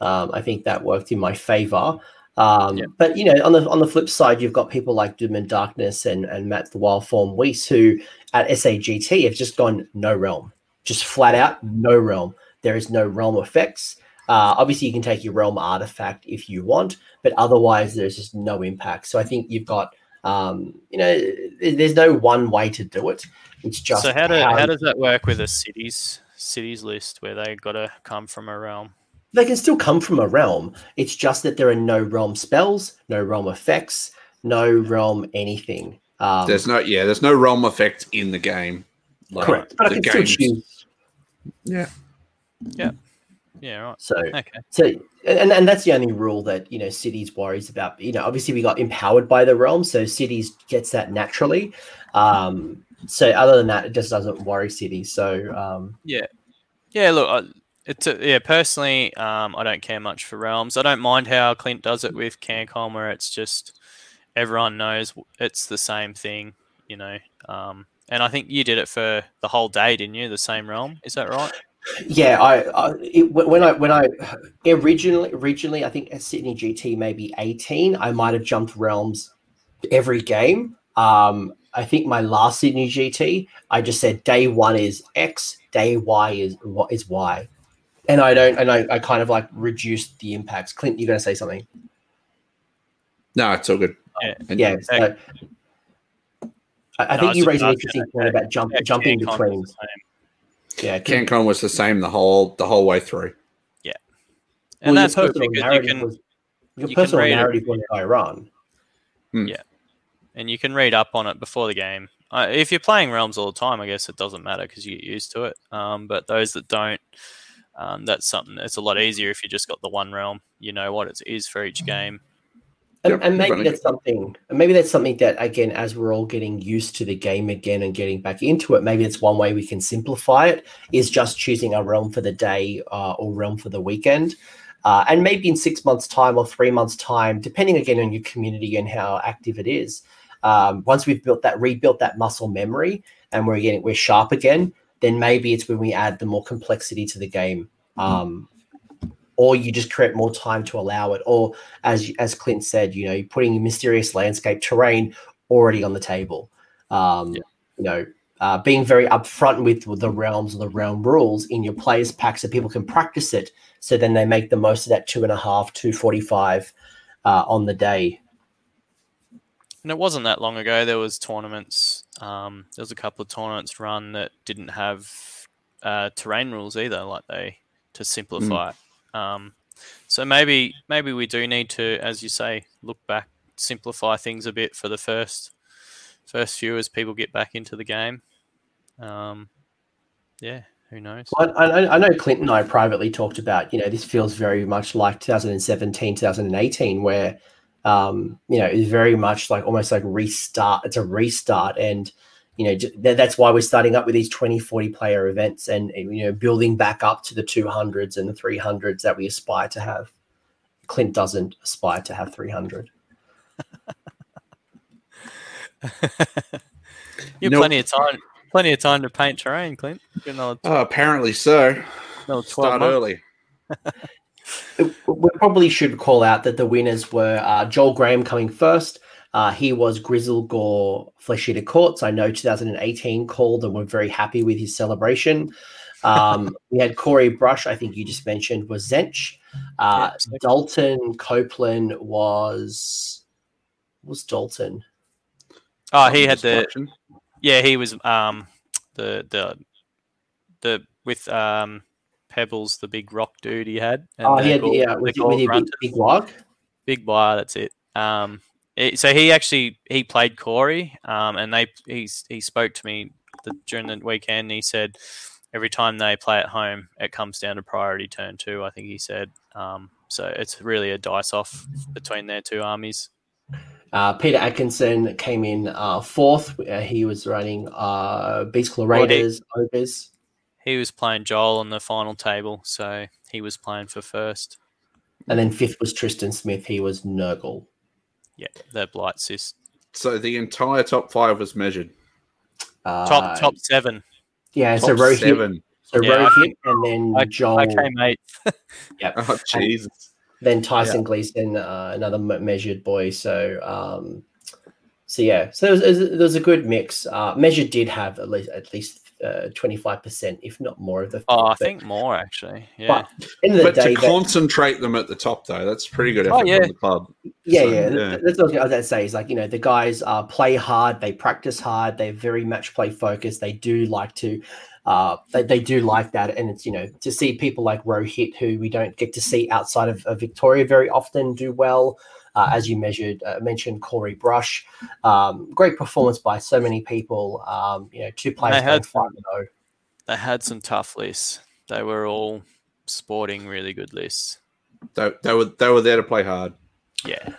Speaker 1: um, I think that worked in my favor. Um,
Speaker 2: Yeah.
Speaker 1: But you know, on the on the flip side, you've got people like Doom and Darkness and and Matt the Wild Form Weiss who at SAGT have just gone no realm, just flat out no realm. There is no realm effects. Uh, obviously, you can take your realm artifact if you want, but otherwise, there's just no impact. So I think you've got um, you know, there's no one way to do it. It's just
Speaker 2: so how, do, how does that work with a cities cities list where they got to come from a realm?
Speaker 1: they can still come from a realm. It's just that there are no realm spells, no realm effects, no realm anything. Um,
Speaker 3: There's no yeah, there's no realm effect in the game. Like,
Speaker 1: correct, but I
Speaker 3: the
Speaker 1: can still
Speaker 3: game's-
Speaker 1: choose.
Speaker 3: Yeah.
Speaker 2: Yeah, right.
Speaker 1: So,
Speaker 2: Okay.
Speaker 1: so and and that's the only rule that you know cities worries about. You know, obviously we got empowered by the realm, so cities gets that naturally. Um, so other than that, it just doesn't worry cities. So um,
Speaker 2: yeah, Yeah, look, I, it's a, yeah. Personally, um, I don't care much for realms. I don't mind how Clint does it with CanCon, where it's just everyone knows it's the same thing, you know. Um, and I think you did it for the whole day, didn't you? The same realm, is that right?
Speaker 1: Yeah, I, I it, when I when I originally originally I think at Sydney GT maybe eighteen, I might have jumped realms every game. Um, I think my last Sydney GT, I just said day one is X, day Y is what is Y, and I don't and I, I kind of like reduced the impacts. Clint, you're gonna say something?
Speaker 3: No, it's all good.
Speaker 2: Yeah.
Speaker 3: And-
Speaker 1: Yeah, so I, I
Speaker 2: No,
Speaker 1: think you raised an interesting point about jump,
Speaker 2: Yeah,
Speaker 1: jumping
Speaker 2: CanCon
Speaker 1: between.
Speaker 2: the.
Speaker 1: Yeah, can-
Speaker 3: CanCon was the same the whole the whole way through.
Speaker 2: Yeah, and
Speaker 1: well,
Speaker 2: that's
Speaker 1: your personal
Speaker 2: because you
Speaker 1: narrative
Speaker 2: can
Speaker 1: was your
Speaker 2: you can
Speaker 1: personal
Speaker 2: read it.
Speaker 1: narrative was Iran.
Speaker 2: and you can read up on it before the game. Uh, if you're playing realms all the time, I guess it doesn't matter because you get used to it. Um, but those that don't, um, that's something. It's a lot easier if you just got the one realm. You know what it is for each game.
Speaker 1: And,
Speaker 3: Yep,
Speaker 1: and maybe
Speaker 3: funny.
Speaker 1: that's something. And maybe that's something that again, as we're all getting used to the game again and getting back into it, maybe it's one way we can simplify it is just choosing a realm for the day uh, or realm for the weekend. Uh, and maybe in six months' time or three months' time, depending again on your community and how active it is, um, once we've built that, rebuilt that muscle memory, and we're getting we're sharp again, then maybe it's when we add the more complexity to the game. Um, or you just create more time to allow it, or as as Clint said, you know, you're putting mysterious landscape terrain already on the table. Um,
Speaker 2: Yeah.
Speaker 1: You know, uh, being very upfront with the realms or the realm rules in your players pack, so people can practice it. So then they make the most of that two and a half, two forty five uh, on the day.
Speaker 2: And it wasn't that long ago. There was tournaments. Um, there was a couple of tournaments run that didn't have uh, terrain rules either, like they to simplify. it. Um, so maybe maybe we do need to, as you say, look back, simplify things a bit for the first first few as people get back into the game. Um, yeah, who knows?
Speaker 1: I, I, know Clinton and I privately talked about, you know, this feels very much like 2017, 2018, where, um, you know, it's very much like almost like restart. It's a restart. And, you know, j- that's why we're starting up with these 20, 40 player events and, and, you know, building back up to the 200s and the 300s that we aspire to have. Clint doesn't aspire to have 300. *laughs*
Speaker 2: you have
Speaker 3: Nope.
Speaker 2: plenty of time. Plenty of time to paint terrain, Clint. Another,
Speaker 3: Oh, apparently so.
Speaker 2: another
Speaker 3: Start
Speaker 2: months.
Speaker 3: early. *laughs*
Speaker 1: we probably should call out that the winners were uh, Joel Graham coming first. Uh, he was Gristlegore Flesh Eater Courts. I know 2018 called and we're very happy with his celebration. Um, *laughs* we had Corey Brush, I think you just mentioned, was Tzeentch. Uh,
Speaker 2: Yeah.
Speaker 1: Dalton Copeland was was Dalton.
Speaker 2: Oh, he had the yeah. He was um the the the with um Pebbles, the big rock dude he had. and
Speaker 1: Oh, he had yeah, with, with big, big wog.
Speaker 2: Big Wire, that's it. Um, it- so he actually he played Corey, um, and they he's he spoke to me the, during the weekend. He said every time they play at home, it comes down to priority turn two. I think he said. Um, so it's really a dice off between their two armies.
Speaker 1: Uh, Peter Atkinson came in uh, fourth. Uh, he was running uh, Beastclaw
Speaker 2: Well, he-
Speaker 1: Ogres.
Speaker 2: He was playing Joel on the final table, so he was playing for first.
Speaker 1: And then fifth was Tristan Smith. He was Nurgle.
Speaker 2: Yeah, the Blight Sis.
Speaker 3: So the entire top five was measured.
Speaker 1: Uh,
Speaker 2: Top top seven.
Speaker 1: Yeah, so
Speaker 3: top
Speaker 1: Rohit,
Speaker 3: seven.
Speaker 1: so
Speaker 2: Yeah,
Speaker 1: Rohit, and then
Speaker 2: I,
Speaker 1: Joel,
Speaker 2: I came eighth. *laughs*
Speaker 3: Oh Jesus!
Speaker 1: then Tyson Gleason, uh, another m- measured boy. So, um, so yeah, so there was, there was a good mix. Uh, measured did have at least at least twenty five percent, if not more of the.
Speaker 2: Oh, I
Speaker 1: but
Speaker 2: think more actually. Yeah.
Speaker 1: But end of the
Speaker 3: But
Speaker 1: day,
Speaker 3: to
Speaker 1: that-
Speaker 3: concentrate them at the top, though, that's pretty good
Speaker 2: Oh, yeah.
Speaker 3: from the club.
Speaker 1: Yeah,
Speaker 3: So,
Speaker 1: yeah,
Speaker 3: yeah.
Speaker 1: That's what I was going to say. Is like you know the guys uh, play hard, they practice hard, they're very match play focused. They do like to, uh, they, they do like that, and it's you know to see people like Rohit who we don't get to see outside of, of Victoria very often do well. Uh, as you measured uh, mentioned, Corey Brush, um, great performance by so many people. Um, you know, two players
Speaker 2: They had
Speaker 1: five and oh.
Speaker 2: They had some tough lists. They were all sporting really good lists.
Speaker 3: They, they were they were there to play hard.
Speaker 2: Yeah.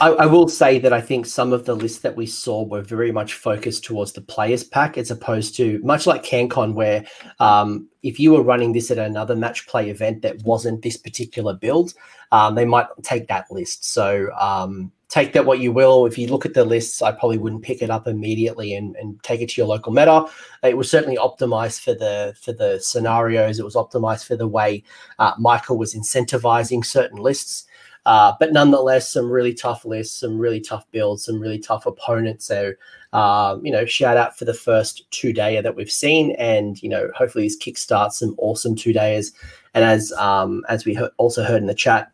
Speaker 1: I, I will say that I think some of the lists that we saw were very much focused towards the players pack as opposed to much like CanCon, where um, if you were running this at another match play event that wasn't this particular build, um, they might take that list. So um, take that what you will. If you look at the lists, I probably wouldn't pick it up immediately and, and take it to your local meta. It was certainly optimized for the for the scenarios. It was optimized for the way uh, Michael was incentivizing certain lists. Uh, but nonetheless, some really tough lists, some really tough builds, some really tough opponents. So, um, you know, shout out for the first two dayer that we've seen, and you know, hopefully this kickstarts some awesome two dayers. And as um, as we he- also heard in the chat,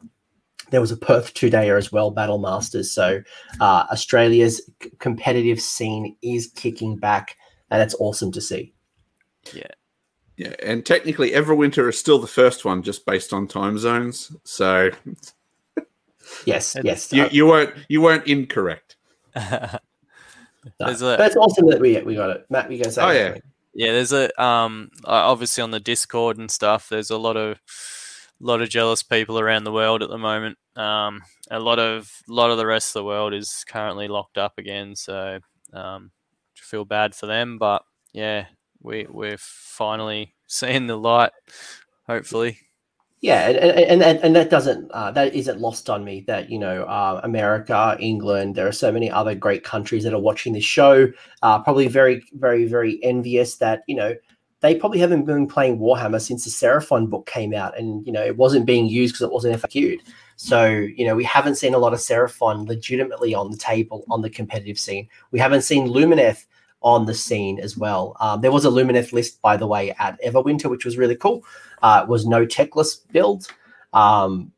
Speaker 1: there was a Perth two dayer as well, Battle Masters. So uh, Australia's c- competitive scene is kicking back, and it's awesome to see.
Speaker 2: Yeah.
Speaker 3: Yeah, and technically, Everwinter is still the first one, just based on time zones. So
Speaker 1: Yes,
Speaker 2: And
Speaker 1: yes.
Speaker 3: you,
Speaker 1: uh,
Speaker 3: you weren't you weren't incorrect. *laughs*
Speaker 1: no.
Speaker 2: There's a-
Speaker 1: but it's awesome that we we got it. Matt, we go say.
Speaker 3: Oh,
Speaker 1: it.
Speaker 3: yeah.
Speaker 2: Yeah, there's a um obviously on the Discord and stuff. There's a lot of lot of jealous people around the world at the moment. Um, a lot of lot of the rest of the world is currently locked up again, so um, feel bad for them. But yeah, we we're finally *laughs* seeing the light. Hopefully,
Speaker 1: yeah, and and, and that doesn't uh, that isn't lost on me that you know uh, America, England, there are so many other great countries that are watching this show. Uh, probably very, very, very envious that you know they probably haven't been playing Warhammer since the Seraphon book came out, and you know it wasn't being used because it wasn't FAQ'd. So you know we haven't seen a lot of Seraphon legitimately on the table on the competitive scene. We haven't seen Lumineth on the scene as well. Um, there was a Lumineth list, by the way, at Everwinter, which was really cool. Uh, it was no Teclis build. Um,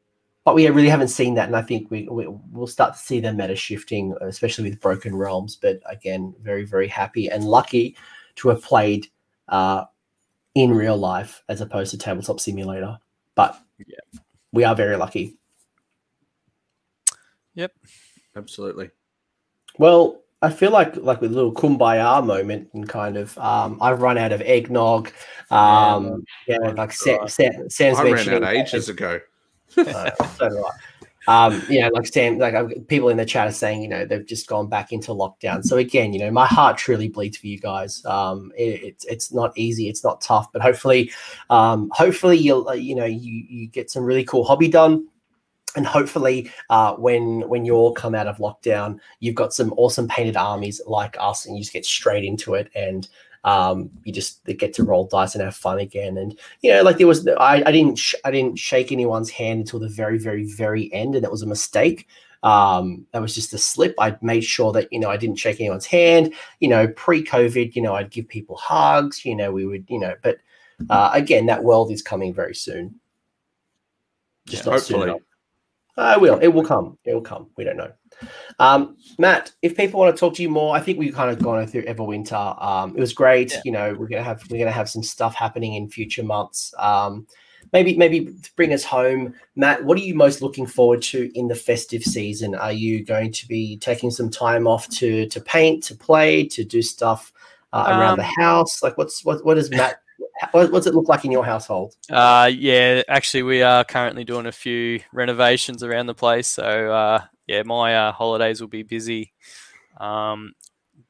Speaker 1: but we really haven't seen that, and I think we, we will start to see the meta shifting, especially with Broken Realms. But again, very very happy and lucky to have played uh, in real life as opposed to tabletop simulator. But yeah, we are very lucky.
Speaker 2: Yep,
Speaker 3: absolutely.
Speaker 1: Well, I feel like like with a little kumbaya moment and kind of um, I've run out of eggnog. Um, yeah, yeah like Sam, Sam, Sam's
Speaker 3: I ran out ages ago. *laughs*
Speaker 1: uh, so right. Um, you know, like Sam, like people in the chat are saying, you know, they've just gone back into lockdown. So again, you know, my heart truly bleeds for you guys. Um, it, it's it's not easy, it's not tough, but hopefully, um, hopefully you'll uh, you know you you get some really cool hobby done and hopefully uh, when when you all come out of lockdown you've got some awesome painted armies like us and you just get straight into it and um, you just get to roll dice and have fun again. And you know, like there was, I, I didn't, sh- I didn't shake anyone's hand until the very, very, very end, and that was a mistake. Um, that was just a slip. I made sure that you know I didn't shake anyone's hand. You know, pre-COVID, you know, I'd give people hugs. You know, we would, you know, but uh, again, that world is coming very soon.
Speaker 3: Just yeah, hopefully.
Speaker 1: I will. It will come. It will come. We don't know. Um, Matt, if people want to talk to you more, I think we've kind of gone through Everwinter. Um, it was great. Yeah. You know, we're gonna have we're gonna have some stuff happening in future months. Um, maybe maybe bring us home, Matt. What are you most looking forward to in the festive season? Are you going to be taking some time off to to paint, to play, to do stuff uh, around the um, house? Like, what's what what does Matt what does it look like in your household?
Speaker 2: Uh, yeah, actually, we are currently doing a few renovations around the place. So, uh, yeah, my uh, holidays will be busy um,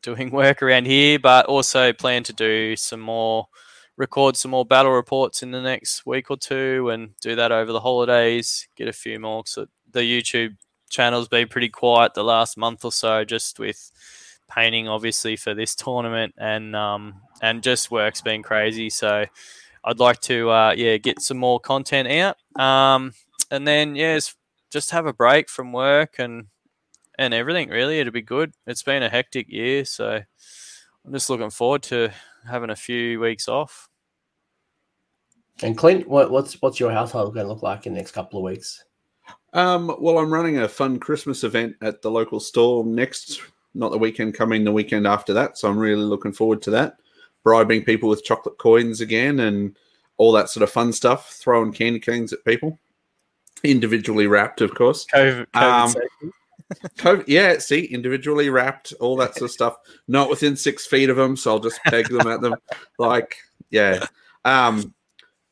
Speaker 2: doing *laughs* work around here, but also plan to do some more, record some more battle reports in the next week or two and do that over the holidays, get a few more. So, the YouTube channel's been pretty quiet the last month or so, just with painting, obviously, for this tournament and um, and just work's been crazy. So I'd like to uh, yeah get some more content out, um, and then yeah just have a break from work and and everything. Really, it'll be good. It's been a hectic year, so I'm just looking forward to having a few weeks off.
Speaker 1: And Clint, what, what's what's your household going to look like in the next couple of weeks?
Speaker 3: Um, well, I'm running a fun Christmas event at the local store next, not the weekend coming, the weekend after that. So I'm really looking forward to that bribing people with chocolate coins again and all that sort of fun stuff, throwing candy canes at people, individually wrapped, of course.
Speaker 2: COVID, COVID,
Speaker 3: um, COVID yeah, see, individually wrapped, all that sort of stuff. Not within six feet of them, so I'll just peg them at them. *laughs* Like, yeah. Um,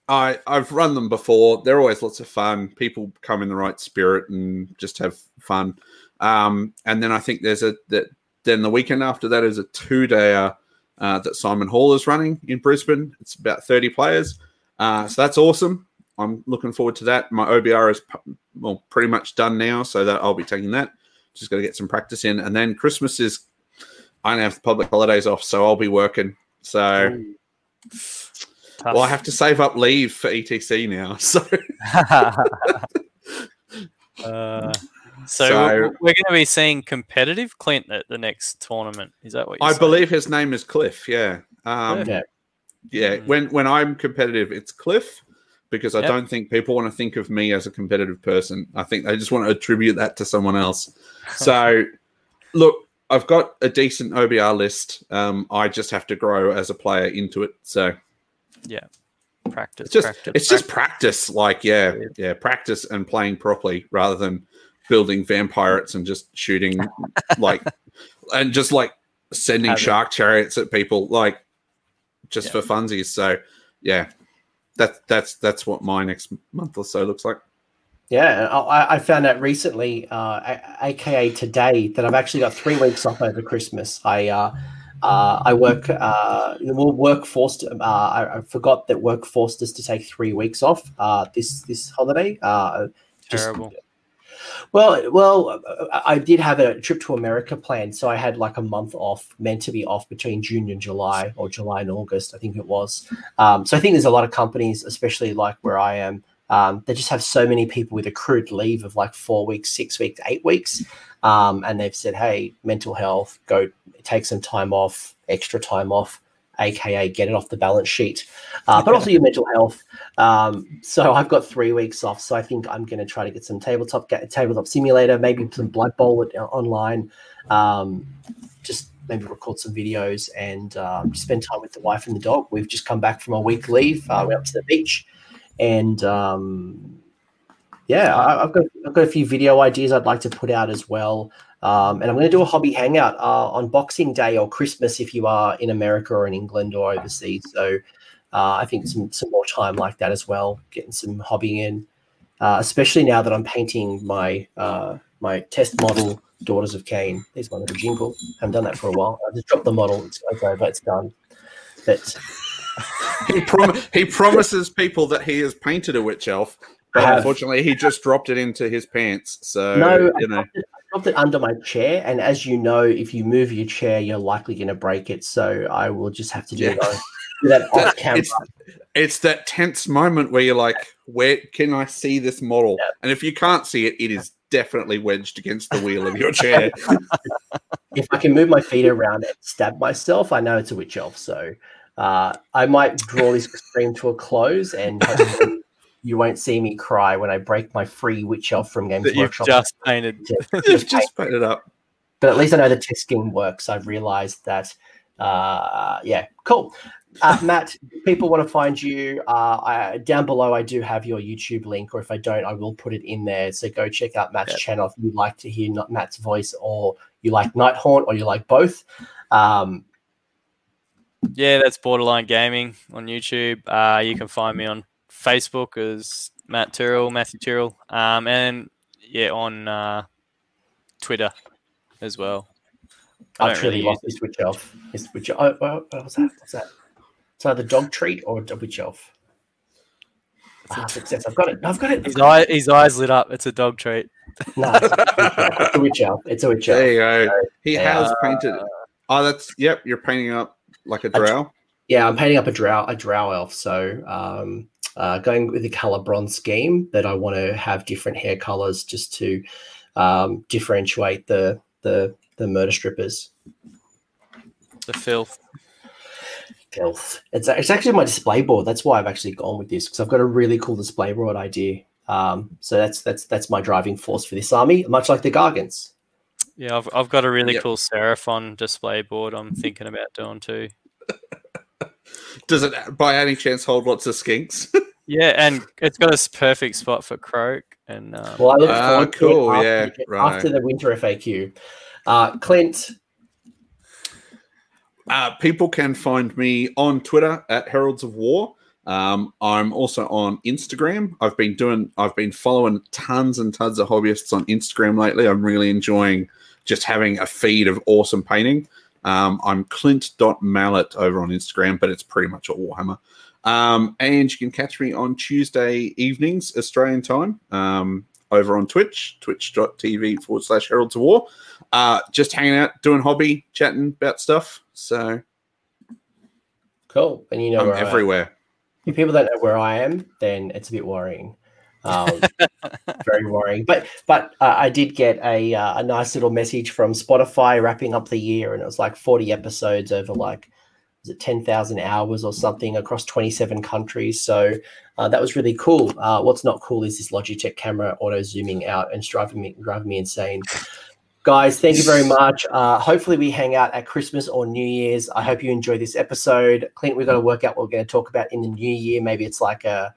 Speaker 3: I I've run them before. They're always lots of fun. People come in the right spirit and just have fun. Um, and then I think there's a that then the weekend after that is a two day uh, that Simon Hall is running in Brisbane. It's about 30 players. Uh, so that's awesome. I'm looking forward to that. My OBR is well pretty much done now, so that I'll be taking that. Just got to get some practice in, and then Christmas is I don't have the public holidays off, so I'll be working. So, well, I have to save up leave for ETC now. *laughs* So, *laughs*
Speaker 2: uh, so, so we're going to be seeing competitive Clint at the next tournament. Is that what you
Speaker 3: I
Speaker 2: saying?
Speaker 3: believe his name is Cliff? Yeah. Um, yeah. Yeah. Mm. When when I'm competitive, it's Cliff because I yep. don't think people want to think of me as a competitive person. I think they just want to attribute that to someone else. *laughs* So, look, I've got a decent OBR list. Um, I just have to grow as a player into it. So,
Speaker 2: yeah, practice.
Speaker 3: It's just
Speaker 2: practice,
Speaker 3: it's practice. just practice. Like, yeah, yeah, practice and playing properly rather than building vampires and just shooting like *laughs* and just like sending Have shark it. chariots at people like just yeah. for funsies. So yeah. that's that's that's what my next month or so looks like.
Speaker 1: Yeah, I, I found out recently, uh, aka today, that I've actually got three weeks off over Christmas. I uh, uh, I work uh, well, work forced. Uh, I, I, forgot that work forced us to take three weeks off uh, this this holiday. Uh,
Speaker 2: Terrible.
Speaker 1: Well, well, I did have a trip to America planned, so I had like a month off, meant to be off between June and July, or July and August, I think it was. Um, so I think there's a lot of companies, especially like where I am, um, they just have so many people with accrued leave of like four weeks, six weeks, eight weeks, um, and they've said, "Hey, mental health, go take some time off, extra time off." Aka get it off the balance sheet, uh, but also your mental health. Um, so I've got three weeks off, so I think I'm going to try to get some tabletop get tabletop simulator, maybe some Blood Bowl at, uh, online, um, just maybe record some videos and um, spend time with the wife and the dog. We've just come back from a week leave. Uh, we're up to the beach, and um, yeah, I, have got I've got a few video ideas I'd like to put out as well. Um, and I'm going to do a hobby hangout uh, on Boxing Day or Christmas if you are in America or in England or overseas. So uh, I think some some more time like that as well, getting some hobby in, uh, especially now that I'm painting my uh, my test model Daughters of Khaine. There's one of the jingle. I haven't done that for a while. I just dropped the model. It's okay, but it's done. But *laughs*
Speaker 3: he, prom- he promises people that he has painted a witch elf, but unfortunately, he just dropped it into his pants. So
Speaker 1: no, you know dropped it under my chair, and as you know, if you move your chair, you're likely going to break it. So I will just have to do, yeah. that, do that off *laughs* camera.
Speaker 3: It's, it's, that tense moment where you're like, "Where can I see this model?" Yeah. And if you can't see it, it is definitely wedged against the wheel of your chair. *laughs*
Speaker 1: if I can move my feet around and stab myself, I know it's a witch elf. So uh, I might draw this *laughs* stream to a close and you won't see me cry when I break my free witch elf from Games
Speaker 2: that
Speaker 1: Workshop. *laughs* *laughs*
Speaker 2: You've just painted.
Speaker 3: You've just painted up.
Speaker 1: But at least I know the test scheme works. I've realized that. Uh, yeah, cool. Uh, *laughs* Matt, people want to find you uh, I, down below. I do have your YouTube link, or if I don't, I will put it in there. So go check out Matt's yep. channel if you'd like to hear not Matt's voice, or you like Nighthaunt, or you like both. Um,
Speaker 2: yeah, that's Borderline Gaming on YouTube. Uh, you can find me on Facebook as Mat Tyrrell, Matthew Tyrrell, um, and yeah, on uh, Twitter as well.
Speaker 1: I have truly really lost this witch elf. This witch elf. Oh, oh, what's that? What's that? It's either dog treat or a witch elf. Ah, success. I've got it. I've got it.
Speaker 2: his, eye, his eyes lit up. It's a dog treat. *laughs*
Speaker 1: no, it's a witch elf. It's a witch elf.
Speaker 3: There you go. So, he yeah. has painted. Oh, that's yep. You're painting up like a drow.
Speaker 1: Yeah, I'm painting up a drow, a drow elf. So um, uh, going with the color bronze scheme that I want to have different hair colors just to um, differentiate the the the murder strippers.
Speaker 2: The filth.
Speaker 1: Filth. It's it's actually my display board. That's why I've actually gone with this because I've got a really cool display board idea. Um, so that's that's that's my driving force for this army, much like the Gargants.
Speaker 2: Yeah, I've I've got a really yep. cool Seraphon display board. I'm thinking about doing too. *laughs*
Speaker 3: Does it by any chance hold lots of skinks? *laughs*
Speaker 2: yeah, and it's got a perfect spot for Kroak. And um,
Speaker 1: well, I look ah, forward uh, cool. After, yeah, right. after the winter FAQ. Uh, Clint.
Speaker 3: Uh, people can find me on Twitter at Heralds of War. Um, I'm also on Instagram. I've been doing, I've been following tons and tons of hobbyists on Instagram lately. I'm really enjoying just having a feed of awesome painting. Um, I'm clint.mallet over on Instagram, but it's pretty much all Warhammer. Um, and you can catch me on Tuesday evenings, Australian time, um, over on Twitch, twitch.tv forward slash Heralds of War. Uh, just hanging out, doing hobby, chatting about stuff. So
Speaker 1: cool. And you know,
Speaker 3: I'm everywhere.
Speaker 1: If people don't know where I am, then it's a bit worrying. Um, *laughs* very worrying. But but uh, I did get a uh, a nice little message from Spotify wrapping up the year, and it was like forty episodes over like was it ten thousand hours or something across twenty seven countries. So uh, that was really cool. Uh, what's not cool is this Logitech camera auto zooming out and driving me driving me insane. Guys, thank you very much. Uh, hopefully, we hang out at Christmas or New Year's. I hope you enjoy this episode. Clint, we've got to work out what we're going to talk about in the new year. Maybe it's like a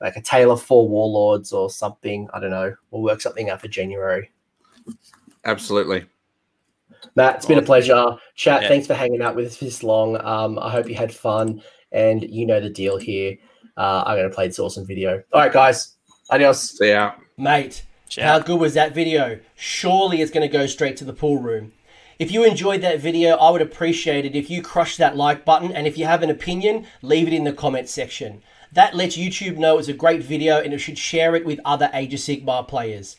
Speaker 1: like a tale of four warlords or something. I don't know. We'll work something out for January.
Speaker 3: Absolutely.
Speaker 1: Matt, it's been a pleasure. Chat, yeah. thanks for hanging out with us this long. Um, I hope you had fun and you know the deal here. Uh, I'm going to play this awesome video. All right, guys. Adios.
Speaker 3: See ya.
Speaker 1: Mate,
Speaker 2: Ciao.
Speaker 1: how good was that video? Surely it's going to go straight to the pool room. If you enjoyed that video, I would appreciate it if you crush that like button. And if you have an opinion, leave it in the comments section. That lets YouTube know it's a great video and it should share it with other Age of Sigmar players.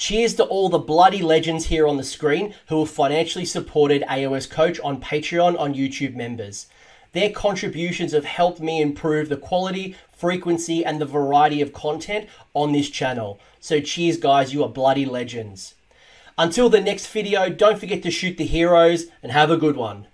Speaker 1: Cheers to all the bloody legends here on the screen who have financially supported AOS Coach on Patreon on YouTube members. Their contributions have helped me improve the quality, frequency, and the variety of content on this channel. So cheers, guys, you are bloody legends. Until the next video, don't forget to shoot the heroes and have a good one.